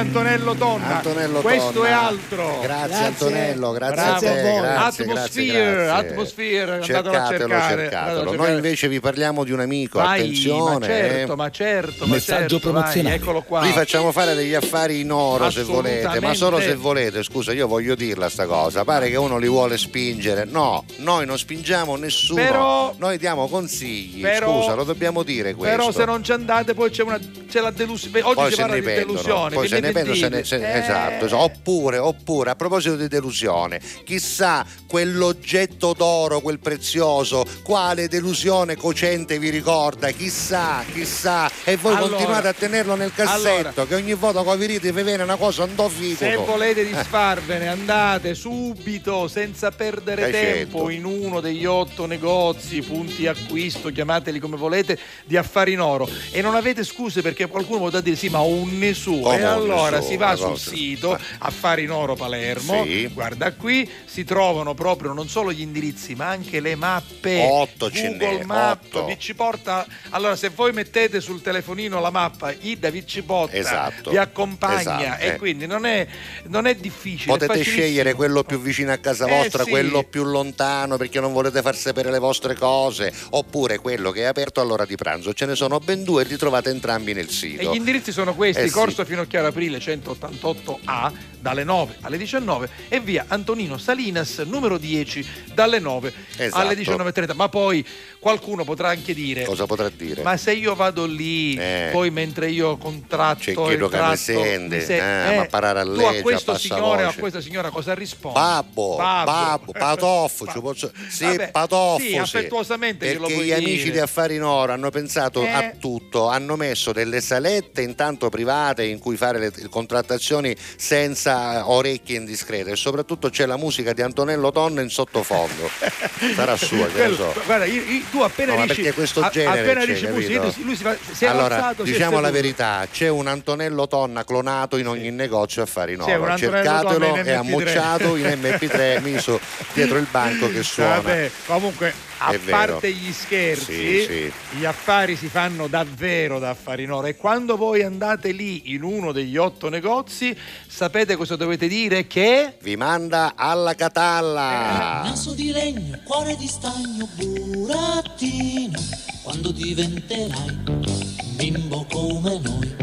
Antonello Tonna. Antonello questo Tonna. è altro. Grazie, Grazie. Antonello, grazie Bravo. a te. Grazie, Atmosphere, grazie, grazie. Atmosphere, cercatelo, cercatelo. Noi invece vi parliamo di un amico, Vai, attenzione. ma certo, eh. ma certo, ma Messaggio certo, vai, promozionale. eccolo qua. Vi facciamo fare degli affari in oro se volete, ma solo se volete. Scusa, io voglio dirla sta cosa. Pare che uno li vuole spingere. No, noi non spingiamo nessuno. Però- noi diamo consigli. però- Scusa, lo dobbiamo dire questo. Però se non ci andate poi c'è, una, c'è la delusione. Oggi poi si se parla ne di delusione. poi se ne pentono, se ne- se- Eh, esatto, esatto. oppure, oppure a proposito di delusione, chissà quell'oggetto d'oro, quel prezioso, quale delusione cocente vi ricorda, chissà, chissà, e voi Allora, continuate a tenerlo nel cassetto, allora. che ogni volta che vi ride vi viene una cosa un do figo. Se volete disfarvene, andate subito senza perdere Eh, tempo in uno degli otto negozi, punti acquisto, chiamateli come volete, di affari in oro. E non avete scuse perché qualcuno potrà dire sì, ma ho un nessuno. Come E un allora si va sul cosa. sito Affari in Oro Palermo, Sì. guarda qui, si trovano proprio non solo gli indirizzi, ma anche le mappe. Otto ce Google n'è, Maps otto. vi ci porta. Allora, se voi mettete sul telefonino la mappa, Ida vi ci porta, Esatto. vi accompagna Esatto, e eh. quindi non è, non è difficile. è Potete facilissimo. scegliere quello più vicino a casa Eh, vostra, sì. quello più lontano perché non volete far sapere le vostre cose, oppure quello che è aperto all'ora di pranzo. Ce ne sono ben due e li trovate entrambi nel E sito. gli indirizzi sono questi: Eh sì. Corso Finocchiaro Aprile 188A dalle 9 alle 19 e via Antonino Salinas numero 10 dalle 9 Esatto. alle 19.30. Ma poi qualcuno potrà anche dire: Cosa potrà dire? Ma se io vado lì, Eh. poi mentre io contratto C'è tratto, sente, mi se- eh, ma parare a tu a questo signore o a voce. questa signora cosa rispondi? Babbo, babbo, patoffo, ci posso... sì, Vabbè, patoffo, sì, sì. affettuosamente Perché gli amici dire. di Affari in Oro hanno pensato Eh. a tutto, hanno messo delle salette intanto private in cui fare le contrattazioni senza orecchie indiscrete e soprattutto c'è la musica di Antonello Tonna in sottofondo. Sarà sua, che Quello- so. Guarda, io- io- tu appena No, dici, perché questo a- genere appena dici musica, capito? lui si, fa, si è allora, è diciamo la verità, c'è un Antonello Tonna clonato in ogni negozio Affari in Sì, un Oro. Cercatelo in e MP3. ammucciato in MP3 miso dietro il banco che suona. Vabbè, comunque, a È vero. parte gli scherzi, Sì, sì. gli affari si fanno davvero da affari in oro. E quando voi andate lì in uno degli otto negozi, sapete cosa dovete dire? Che Vi manda alla Catalla. Naso di legno, cuore di stagno, burattino, quando diventerai un bimbo come noi.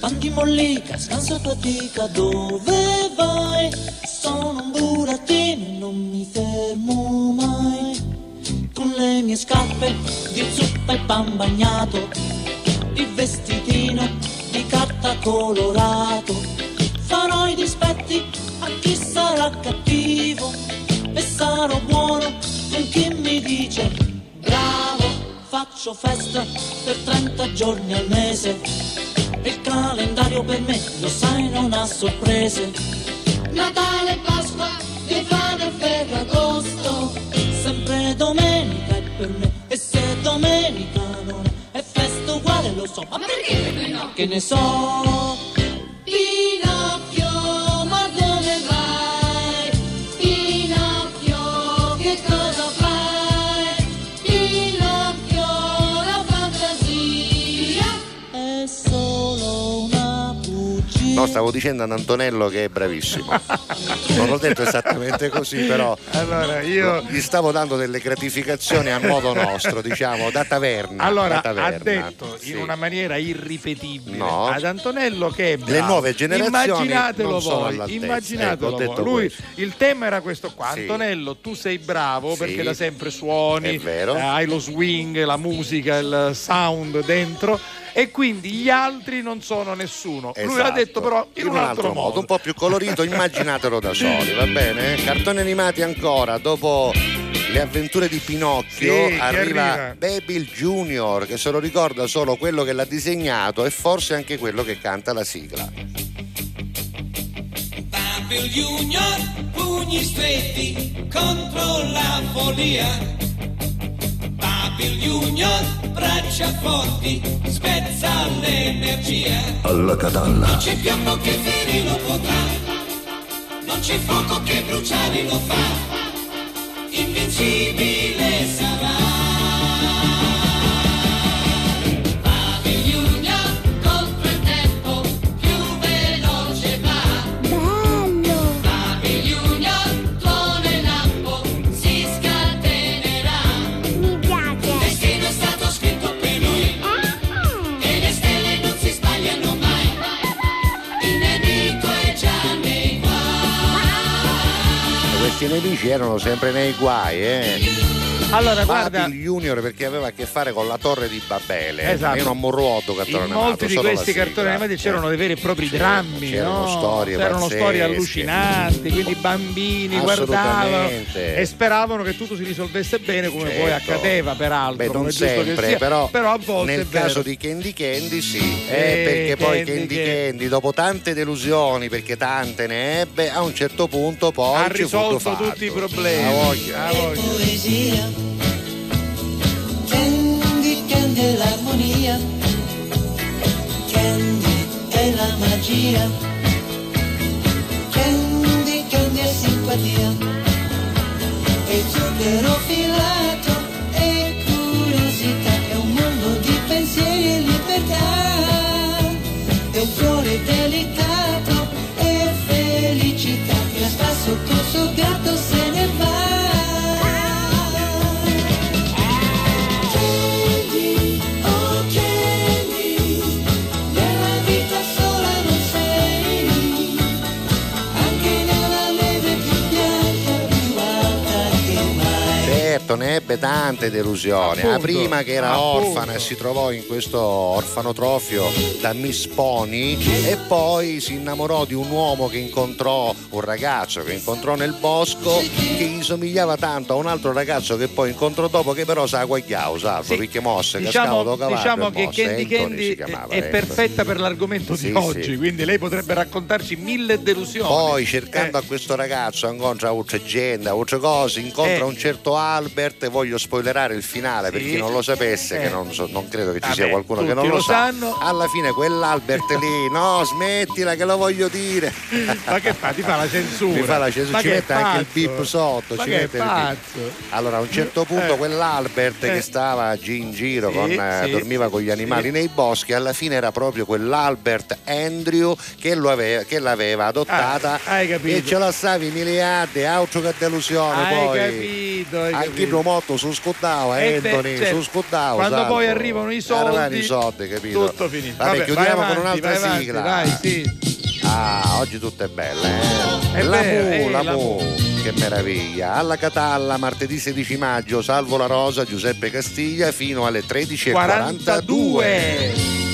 Pan di mollica, scansa fatica, dove vai? Sono un burattino e non mi fermo mai. Con le mie scarpe di zuppa e pan bagnato, il vestitino di carta colorato. Farò i dispetti a chi sarà cattivo e sarò buono con chi mi dice bravo. Faccio festa per 30 giorni al mese. Il calendario per me, lo sai, non ha sorprese. Natale, Pasqua, Befana e Ferragosto. Sempre domenica è per me. E se domenica non è, è festa uguale, lo so. Ma perché no? Che ne so. Pinocchio, No, stavo dicendo ad Antonello che è bravissimo. Non l'ho detto esattamente così, però Allora, io- gli stavo dando delle gratificazioni a modo nostro, diciamo, da taverna. Allora, da taverna. ha detto Sì. in una maniera irripetibile No. ad Antonello che è Le bravo. nuove generazioni immaginatelo voi, immaginatelo Ecco, ho detto voi. Lui, questo. il tema era questo qua, Sì. Antonello tu sei bravo Sì. perché da sempre suoni, È vero. eh, hai lo swing, la musica, il sound dentro e quindi gli altri non sono nessuno. Lui l'ha Esatto. detto però in, un altro, modo. un po' più colorito, immaginatelo da soli, va bene? Cartoni animati ancora, dopo le avventure di Pinocchio Sì, arriva, arriva. Baby Junior che se lo ricorda solo quello che l'ha disegnato e forse anche quello che canta la sigla. Babil Junior, pugni stretti contro la follia. Babil Junior, braccia forti, spezza l'energia. Alla Catalla. Non c'è fiamma che ferire lo potrà, non c'è fuoco che bruciare lo fa. Invincibile sarà. Questi nemici erano sempre nei guai, eh. Allora, guarda, Babil Junior perché aveva a che fare con la torre di Babele. Esatto. Io non morruoto cartone in animato, molti di questi cartoni animati c'erano dei veri e propri drammi, c'erano no? storie c'erano pazzesche. storie allucinanti, quindi i bambini guardavano e speravano che tutto si risolvesse bene come poi Certo. accadeva peraltro, Beh, non sempre, sia. però, a volte nel caso di Candy Candy sì, eh, Eh, perché poi Candy Candy Candy. Dopo tante delusioni, perché tante ne ebbe, a un certo punto poi ha risolto tutti i problemi. Ha voglia. Ha voglia. Candy, Candy è l'armonia. Candy è la magia. Candy, Candy è simpatia. E zucchero filato e curiosità. È un mondo di pensieri e libertà. È un fiore delicato e felicità. Che sta sotto suo gatto se ne Certo, ne ebbe tante delusioni. La Appunto, prima che era appunto. orfana e si trovò in questo orfanotrofio da Miss Pony e poi si innamorò di un uomo che incontrò, un ragazzo che incontrò nel bosco che gli somigliava tanto a un altro ragazzo che poi incontrò dopo che però sa guagliao, salvo, Sì. perché mosse, Diciamo, cascavo diciamo che mosse. Candy Candy chiamava, è ecco. perfetta per l'argomento Sì, di oggi, sì. quindi lei potrebbe raccontarci mille delusioni. Poi cercando Eh. a questo ragazzo incontra altre gente, altre cose, incontra Eh. un certo quell'Albert, voglio spoilerare il finale per Sì. chi non lo sapesse, Eh. che non, so- non credo che ci Vabbè, sia qualcuno che non lo, lo sa. Alla fine quell'Albert lì, no, smettila che lo voglio dire. Ma che fa? Ti fa la censura. Mi fa la censura, Ma ci mette anche il bip sotto. Ma ci che mette il bip. pazzo? Allora a un certo punto Eh. quell'Albert Eh. che stava in giro, Sì, con, eh, sì, dormiva con gli animali nei boschi, alla fine era proprio quell'Albert Andrew che, lo aveva- che l'aveva adottata Ah, hai capito. e ce la stavi miliardi, altro che delusione Hai poi. capito, hai Anche capito. Il motto su scuddao, Eh, Anthony, certo. su scuddao. Quando salvo. poi arrivano i soldi, Arrivano i soldi, capito? Tutto finito. Vabbè, Vabbè, chiudiamo vai con avanti, un'altra vai avanti, sigla. Vai, sì. Ah, oggi tutto è bello, eh? È la Mu, eh, la Mu. Che meraviglia! Alla Catalla, martedì 16 maggio, Salvo la Rosa, Giuseppe Castiglia, fino alle 13.42.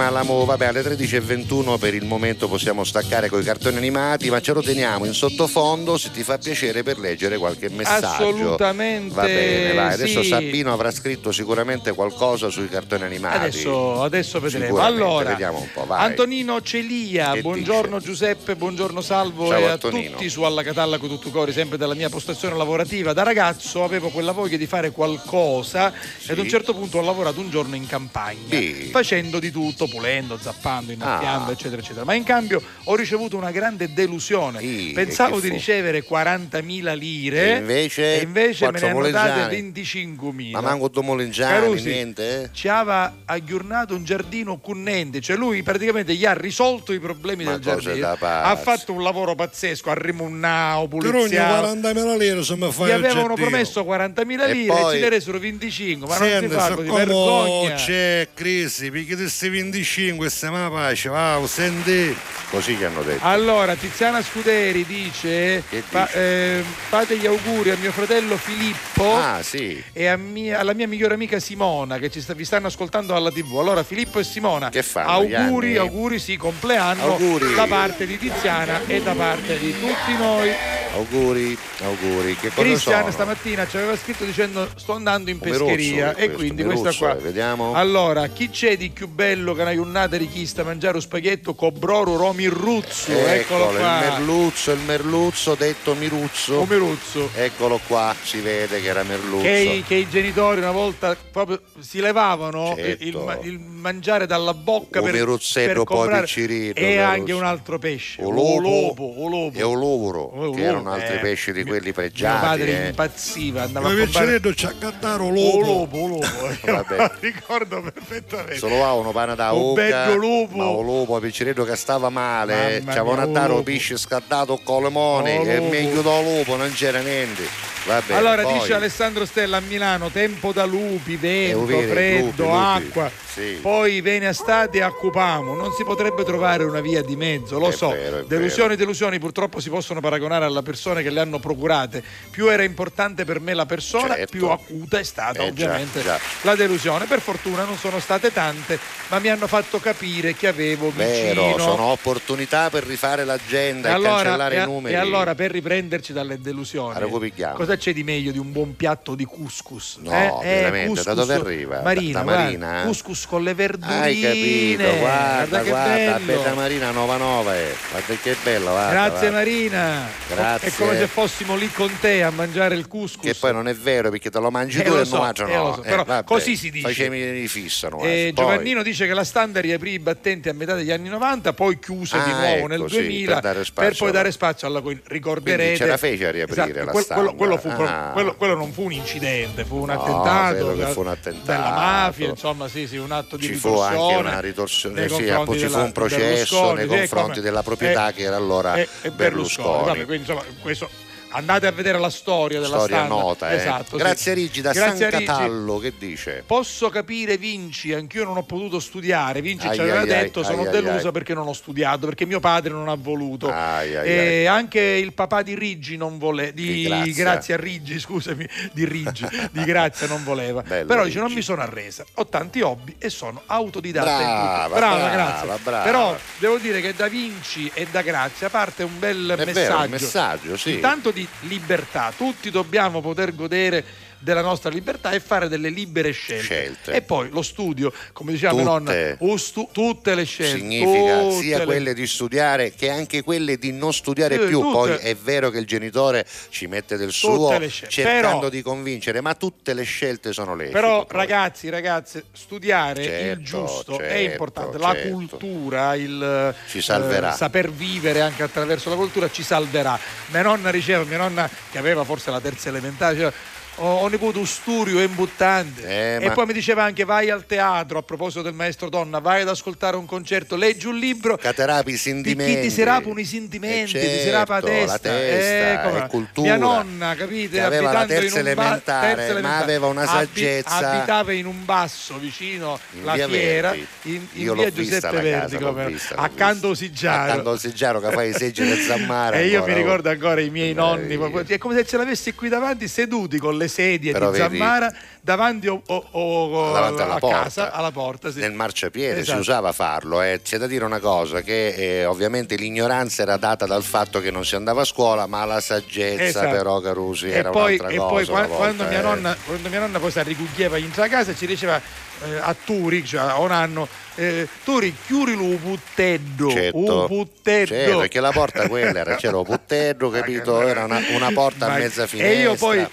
Mu, vabbè alle 13.21 per il momento possiamo staccare con i cartoni animati, ma ce lo teniamo in sottofondo se ti fa piacere per leggere qualche messaggio. Assolutamente, Va bene, vai. Adesso sì. Sabino avrà scritto sicuramente qualcosa sui cartoni animati. Adesso, adesso vedremo. Allora, vediamo un po', vai. Antonino Celia, Che buongiorno Giuseppe, buongiorno Salvo Ciao, e a Antonino. tutti su Alla Catalla con tutto cori, sempre dalla mia postazione lavorativa. Da ragazzo avevo quella voglia di fare qualcosa e ad un certo punto ho lavorato un giorno in campagna, Sì. facendo di tutto, pulendo, zappando, innaffiando, Ah. eccetera, eccetera. Ma in cambio ho ricevuto una grande delusione. Sì, Pensavo e di fu? ricevere 40.000 lire E invece e invece me ne hanno date moleggiani. 25.000. Ma manco Domoleggiani, Carusi, niente? eh? ci aveva aggiornato un giardino cunnente, cioè lui praticamente gli ha risolto i problemi Ma del giardino, ha fatto un lavoro pazzesco, ha rimunnao, Trugno puliziato. 40.000 lire se mi fai Gli avevano promesso 40.000 E lire poi- e ce ne resero 25, ma non Senti, si fa so così, come vergogna. c'è crisi, perché di questi 25 stiamo a pace, va, senti. Così gli hanno detto. Allora, Tiziana Scuderi dice, Che fa- eh, fate gli auguri a mio fratello Filippo Ah, sì. e a mia- alla mia migliore amica Simona che ci sta- vi stanno ascoltando alla tv. Allora Filippo e Simona, Che fanno, auguri, auguri, sì, compleanno Auguri. da parte di Tiziana e da parte di tutti noi. Auguri, auguri. Che cosa Cristian sono? stamattina ci aveva scritto dicendo sto andando in Meruzzo, pescheria e questo, quindi Meruzzo, questa qua. eh, Vediamo. Allora, chi c'è di più bello che una giornata richiesta mangiare un spaghetto con broru romirruzzo? Eccolo Eccolo, qua. il merluzzo, il merluzzo detto Miruzzo. O Miruzzo. Eccolo qua, si vede che era merluzzo. Che i, che i genitori una volta proprio si levavano Certo. il, il mangiare dalla bocca Un per, miruzzetto per poi comprare piccirino, e anche un altro pesce O o lobo, lobo, o lobo. e O che erano altri eh. pesci di quelli Mio pregiati. padre eh. impazziva, andava Ma a comprare c'è a cattare un o lobo. lobo, o lobo. Io Vabbè. lo ricordo perfettamente. Solo ha uno pane da Un bello lupo. ma un lupo picciretto che stava male, Mamma c'avevano mia, a un lupo. pesce scaldato con limone Oh, e meglio da lupo non c'era niente. Vabbè, allora poi- dice Alessandro Stella a Milano, tempo da lupi, vento, Eh, vero, freddo, lupi, lupi. acqua. Sì. Poi viene estate e accupamo, non si potrebbe trovare una via di mezzo, lo È so. vero, delusioni, delusioni purtroppo si possono paragonare alla persona che le hanno procurate. Più era importante per me la persona, Certo. più acuta è stata Eh, già, ovviamente già. la delusione. Per fortuna non sono state tante, ma mi hanno fatto capire che avevo Vero, vicino. sono opportunità per rifare l'agenda E e, allora, cancellare e, i numeri. e allora per riprenderci dalle delusioni, Allora, cosa c'è di meglio di un buon piatto di couscous? No, Eh, eh, veramente, da dove arriva? Da- Marina, da guarda, Marina? Couscous con le verdurine. Hai capito, guarda, che guarda, bello. Bella Marina 99, guarda che bello, guarda, Grazie guarda. Marina. Grazie. È come se fossimo lì con te a mangiare il couscous. Che poi non è vero perché te lo mangi Eh, tu lo e so, non altro eh, no. lo so, però vabbè, così si dice. Facemi fissano. Eh, guarda. Poi- Giovannino dice che la standard riaprì i battenti a metà degli anni 90, poi chiuse di Ah, nuovo nel ecco, sì, 2000 per dare spazio poi dare spazio alla. Ricorderete. Ce la fece a riaprire Esatto, la quel- quello, standard. quello Ah. quello, quello non fu un incidente, fu un No, attentato, da- fu un attentato. della mafia, insomma, sì, sì, un atto di ci fu anche ritorsione una ritorsione, sì, appunto, ci fu un processo Berlusconi, nei sì, confronti della proprietà eh, che era allora e- e Berlusconi. Vabbè, quindi insomma, questo andate a vedere la storia della Storia Standard. nota, eh. Esatto, sì. Grazie Rigi da Grazie San Rigi. Catallo, che dice? Posso capire Vinci, anch'io non ho potuto studiare. Vinci Ai, ci aveva ai, detto: ai, sono ai. perché non ho studiato, perché mio padre non ha voluto. E anche il papà di Riggi non voleva. Di, Di. Grazia a Riggi, scusami, di Riggi, di Grazia non voleva. Bello, Però dice: Non Riggi. mi sono arresa. Ho tanti hobby e sono autodidatta in Brava. Brava, brava, grazie. brava. Però devo dire che da Vinci e da Grazia parte un bel È messaggio. vero, il messaggio, sì. Intanto di libertà, tutti dobbiamo poter godere della nostra libertà e fare delle libere scelte. Scelte. E poi lo studio, come diceva mia Tutte. nonna, o stu- tutte le scelte. Significa sia le- quelle di studiare che anche quelle di non studiare Sì, più. tutte. Poi è vero che il genitore ci mette del suo cercando Però- di convincere, ma tutte le scelte sono lecite. Però ragazzi, ragazze, studiare il Certo, giusto è certo, importante. La certo. cultura, il Ci salverà. eh, saper vivere anche attraverso la cultura ci salverà. Mia nonna diceva, mia nonna che aveva forse la terza elementare, diceva, ho, nipote un sturio è imbuttante. Eh, e ma- poi mi diceva anche vai al teatro, a proposito del maestro Donna, vai ad ascoltare un concerto, leggi un libro. Caterapi i sentimenti. chi ti si rapano i sentimenti, Eh, ti si rapa la certo, testa. la testa, Eh, è cultura. Mia nonna, capite? Aveva la terza un ba- elementare, terza ma elementare, aveva una saggezza. abitava in un basso vicino In alla fiera, Verdi. in, in Io via Giuseppe Verdi, come- vista, accanto a vista. Siggiaro. Accanto a Siggiaro che fai i seggi del Zammara. E io ancora, mi oh. ricordo ancora i miei nonni, è come se ce l'avessi qui davanti seduti con le sedie Però di vedi- Zammara davanti o, o- o- davanti alla porta. casa, alla porta. Sì. Nel marciapiede Esatto. si usava farlo, eh. c'è da dire una cosa, che eh, ovviamente l'ignoranza era data dal fatto che non si andava a scuola, ma la saggezza Esatto. però Carusi e era poi, un'altra e cosa. poi una qua- volta, quando, mia eh. nonna, quando mia nonna poi si arricughieva dentro la casa ci diceva eh, a Turi, cioè a un anno, eh, Turi chiudi lo putteddo, Certo. un putteddo. Certo, perché la porta quella era, c'era un puttello, capito? Era una, una porta Ma- a mezza finestra. E io poi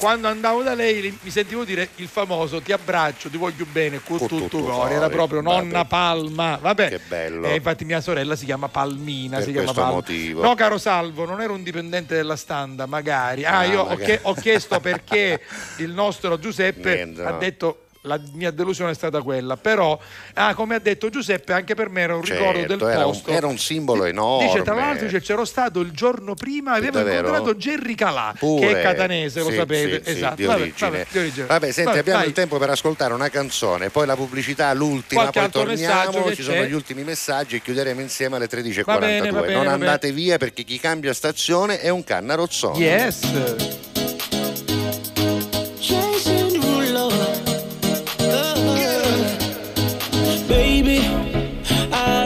quando andavo da lei mi sentivo dire il famoso ti abbraccio, ti voglio bene, con tutto cuore. Era proprio nonna Palma. Vabbè. Che bello. E infatti mia sorella si chiama Palmina. Per si chiama questo Palma. motivo. No, caro Salvo, non ero un dipendente della standa, magari. Ah, Ah, io ho magari. ho chiesto perché il nostro Giuseppe Niente, ha detto. La mia delusione è stata quella, però, ah, come ha detto Giuseppe, anche per me era un ricordo Certo, del era un- posto. era un simbolo enorme. Dice, tra l'altro, dice, c'ero stato il giorno prima, avevo Davvero? incontrato Gerry Calà, Pure. che è catanese, lo Sì, sapete. sì, sì, esatto. di Vabbè, origine. vabbè, di origine. Vabbè, senti, Vabbè, abbiamo vai. il tempo per ascoltare una canzone, poi la pubblicità, l'ultima, Qualche poi torniamo, ci c'è? sono gli ultimi messaggi e chiuderemo insieme alle 13.42. Va bene, va bene, non andate via perché chi cambia stazione è un canna rozzone. Yes.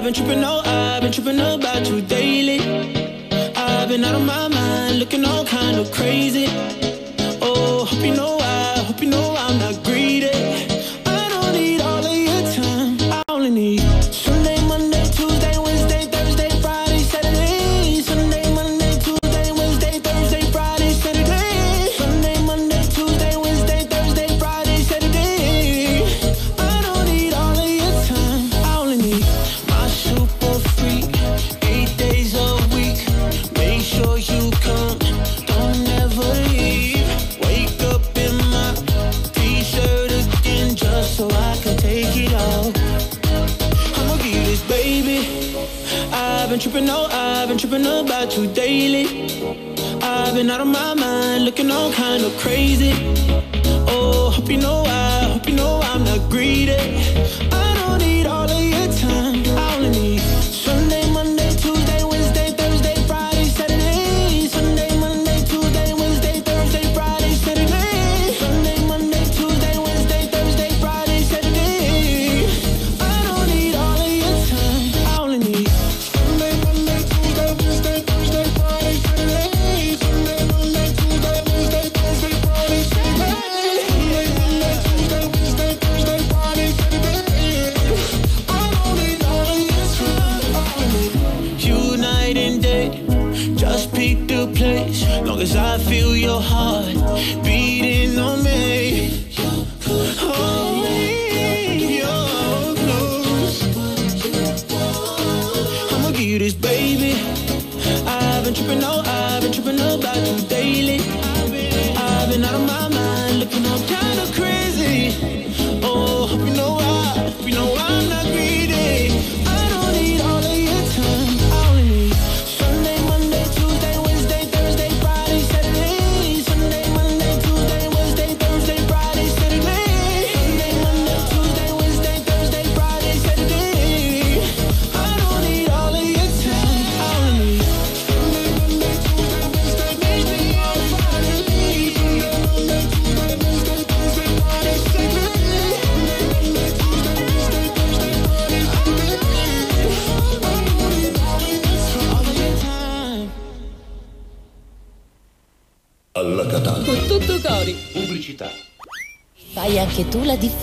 I've been tripping, oh, I've been tripping about you daily. I've been out of my mind, looking all kind of crazy. Oh, hope you know I, hope you know I'm not greedy. I don't need all of your time, I only need tripping, oh, I've been tripping about you daily. I've been out of my mind, looking all kind of crazy. Oh, hope you know I, hope you know I'm not greedy. I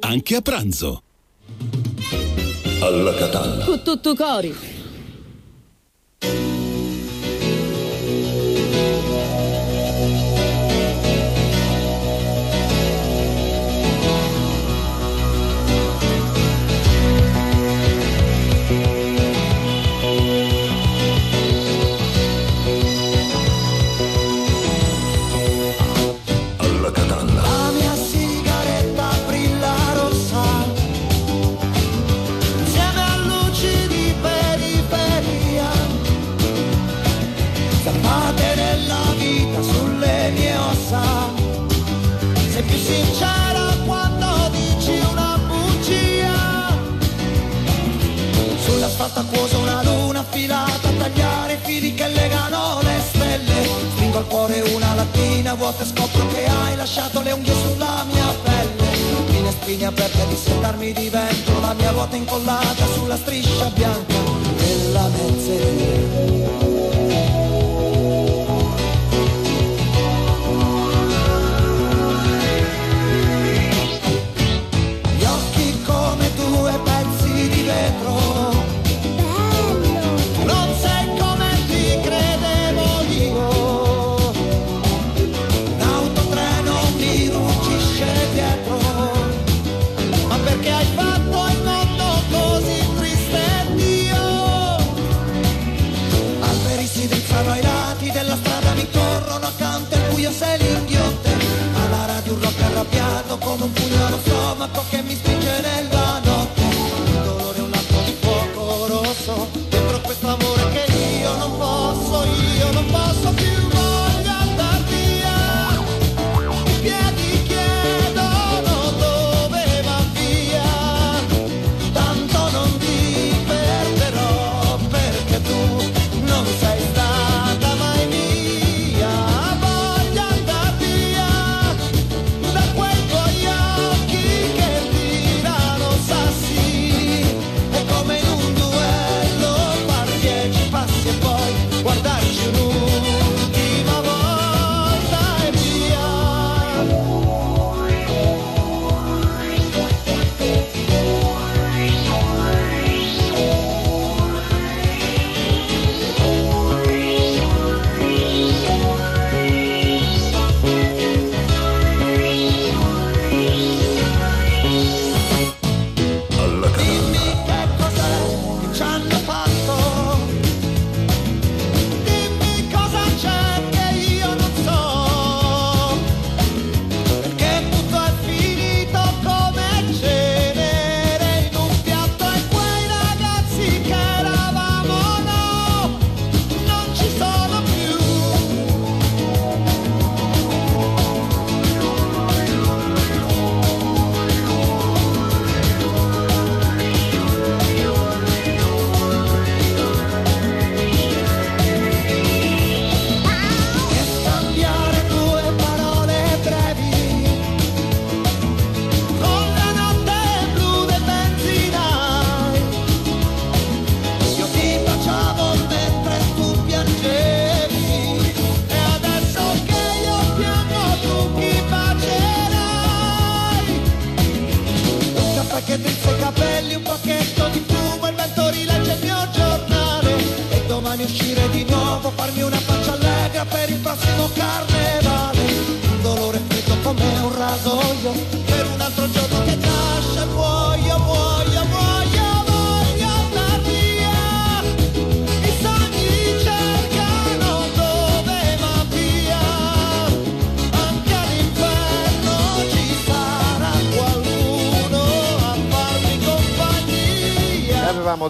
anche a pranzo. Alla Catalla. Con tutto cori. Lattina vuota scopro che hai lasciato le unghie sulla mia pelle. Finestrini aperte a dissetarmi di vento La mia ruota incollata sulla striscia bianca della mezz'era come un pugno lo stomaco che mi spinge nel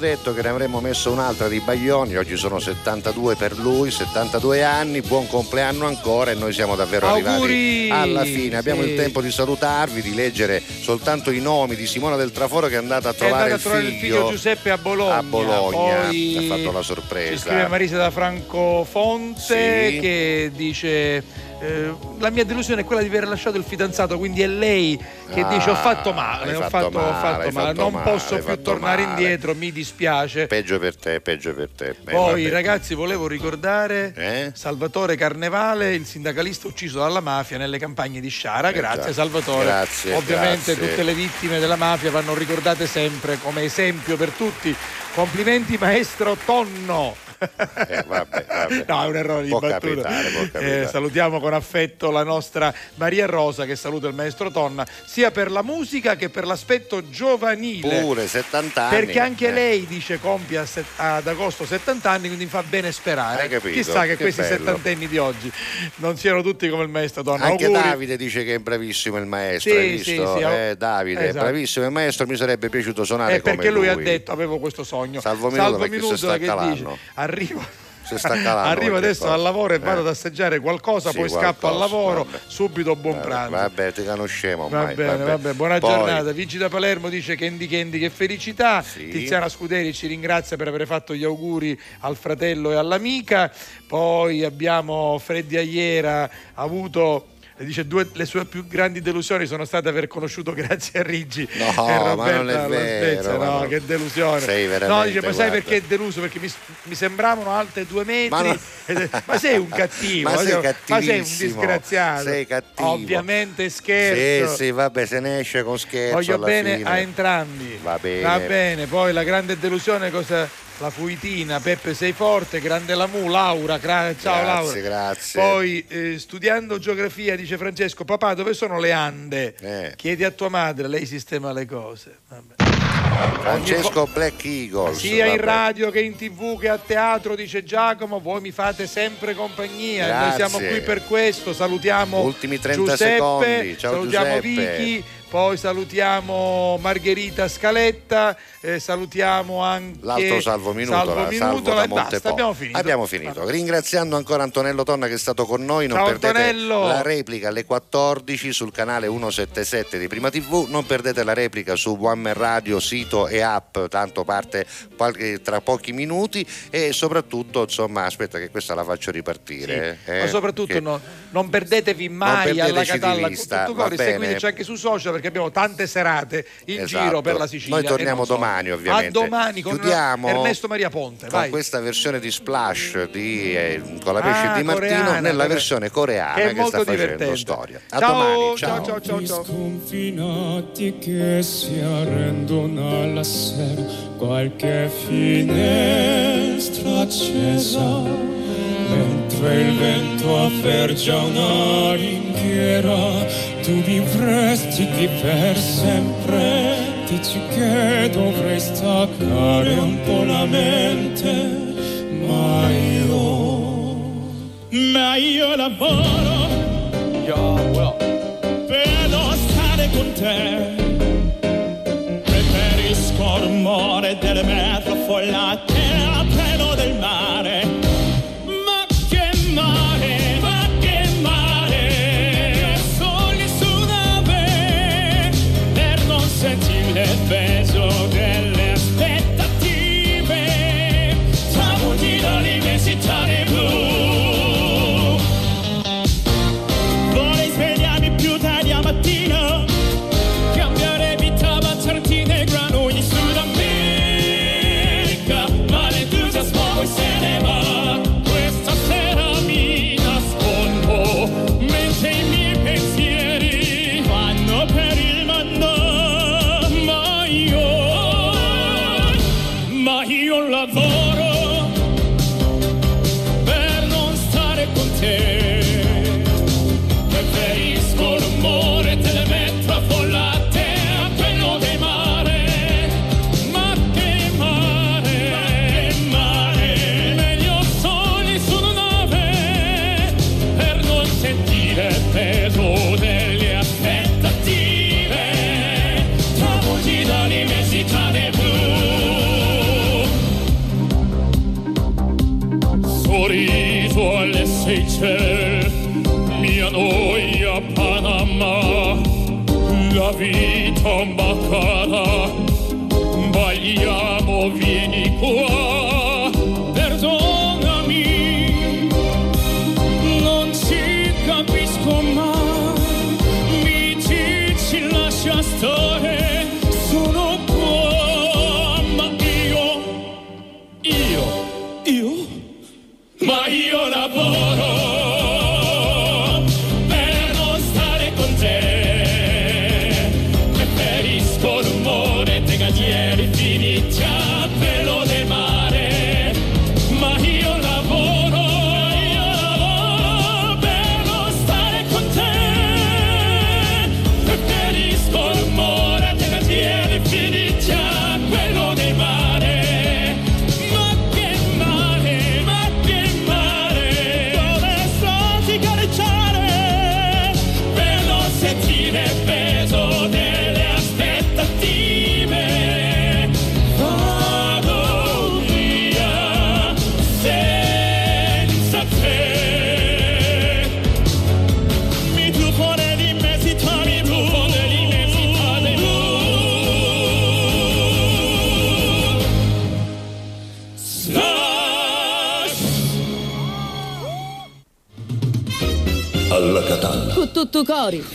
detto che ne avremmo messo un'altra di Baglioni, oggi sono 72 per lui, 72 anni, buon compleanno ancora e noi siamo davvero Auguri! arrivati alla fine. Abbiamo Sì. il tempo di salutarvi, di leggere soltanto i nomi di Simona del Traforo che è andata a trovare, andato a trovare il figlio Giuseppe a Bologna. a Bologna, Poi ha fatto la Ci sorpresa. scrive Marisa da Francofonte Sì. che dice eh, la mia delusione è quella di aver lasciato il fidanzato, quindi è lei che Ah, dice ho fatto male, ho fatto fatto, male, fatto male, non male, posso più tornare indietro, mi dispiace. Peggio per te, peggio per te. Beh, Poi vabbè. ragazzi volevo ricordare Eh? Salvatore Carnevale, il sindacalista ucciso dalla mafia nelle campagne di Sciara. Eh Grazie già. Salvatore. Grazie, Ovviamente grazie. tutte le vittime della mafia vanno ricordate sempre come esempio per tutti. Complimenti maestro Tonno. Eh, vabbè, vabbè. No, è un errore di battuta. capitare. Eh, salutiamo con affetto la nostra Maria Rosa che saluta il maestro Tonna sia per la musica che per l'aspetto giovanile. Pure 70 anni. Perché anche Eh. lei dice compie ad agosto 70 anni, quindi fa bene sperare. Chissà che, Che questi bello. settantenni di oggi non siano tutti come il maestro Donna. Anche Auguri. Davide dice che è bravissimo il maestro, Sì, hai sì, visto? sì, Eh, Davide, esatto. è bravissimo il maestro, mi sarebbe piaciuto suonare Eh, perché come lui, ha detto avevo questo sogno. Salvo Minuto si Minuto che dice arrivo Arrivo adesso al lavoro e vado Eh. ad assaggiare qualcosa, Sì, poi scappo al qualcosa, lavoro, vabbè. subito buon pranzo. Vabbè, ti conosciamo Va ormai. bene, vabbè, buona Poi- giornata. Vici da Palermo dice Candy Candy che felicità. Tiziana Scuderi ci ringrazia per aver fatto gli auguri al fratello e all'amica. Poi abbiamo Freddy Aiera, ha avuto. Dice due, le sue più grandi delusioni sono state aver conosciuto grazie a Riggi No, e ma Roberta non è vero, ma No, no. che delusione. Sei no, veramente, dice, ma sai guarda. perché è deluso? Perché mi, mi sembravano alte due metri. Ma no. ma sei un cattivo, Ma sei ma sei un disgraziato. sei cattivo. Ovviamente scherzo. Sì, sì, vabbè, se ne esce con scherzo Voglio bene fine. a entrambi. Va bene. Va bene, poi la grande delusione cosa? La fuitina, Peppe sei forte, grande la Mu, Laura, cra- ciao Grazie, Laura. grazie. Poi eh, studiando geografia dice Francesco, papà dove sono le Ande? Eh. Chiedi a tua madre, lei sistema le cose. Vabbè. Francesco Black Eagles. Sia in vabbè. radio che in tv che a teatro, dice Giacomo, voi mi fate sempre compagnia. Noi Grazie. siamo qui per questo. Salutiamo Ultimi 30 Giuseppe, secondi. Ciao, salutiamo Giuseppe. Vicky, poi salutiamo Margherita Scaletta, eh, salutiamo anche L'altro salvo minuto, Salvo la- Minuto, salvo da e basta, abbiamo finito. Abbiamo finito. Ringraziando ancora Antonello Tonna che è stato con noi. Non Ciao, perdete Antonello. la replica alle 14 sul canale 177 di Prima TV. Non perdete la replica su One Radio, sito e app, tanto parte tra pochi minuti. E soprattutto, insomma, aspetta che questa la faccio ripartire. eh, Ma soprattutto no- non perdetevi mai perdeteci alla Catalla tutto bene. seguiteci anche su social perché abbiamo tante serate in Esatto. giro per la Sicilia. Noi torniamo non solo. Domani, ovviamente. A domani con Chiudiamo Ernesto Maria Ponte. con Vai. questa versione di Splash di, eh, con la pesce Ah, di Martino coreana, nella versione coreana Che è che, molto sta facendo divertente. storia. A Ciao, domani, ciao, ciao, ciao, ciao. sconfinati che si arrendono alla sera qualche finestra accesa mentre il vento affergia una ringhiera tu vivresti per sempre dici che dovrei staccare un po' la mente ma io ma io lavoro. Per non stare con te. Preferisco il rumore delle metro affollate vita Alla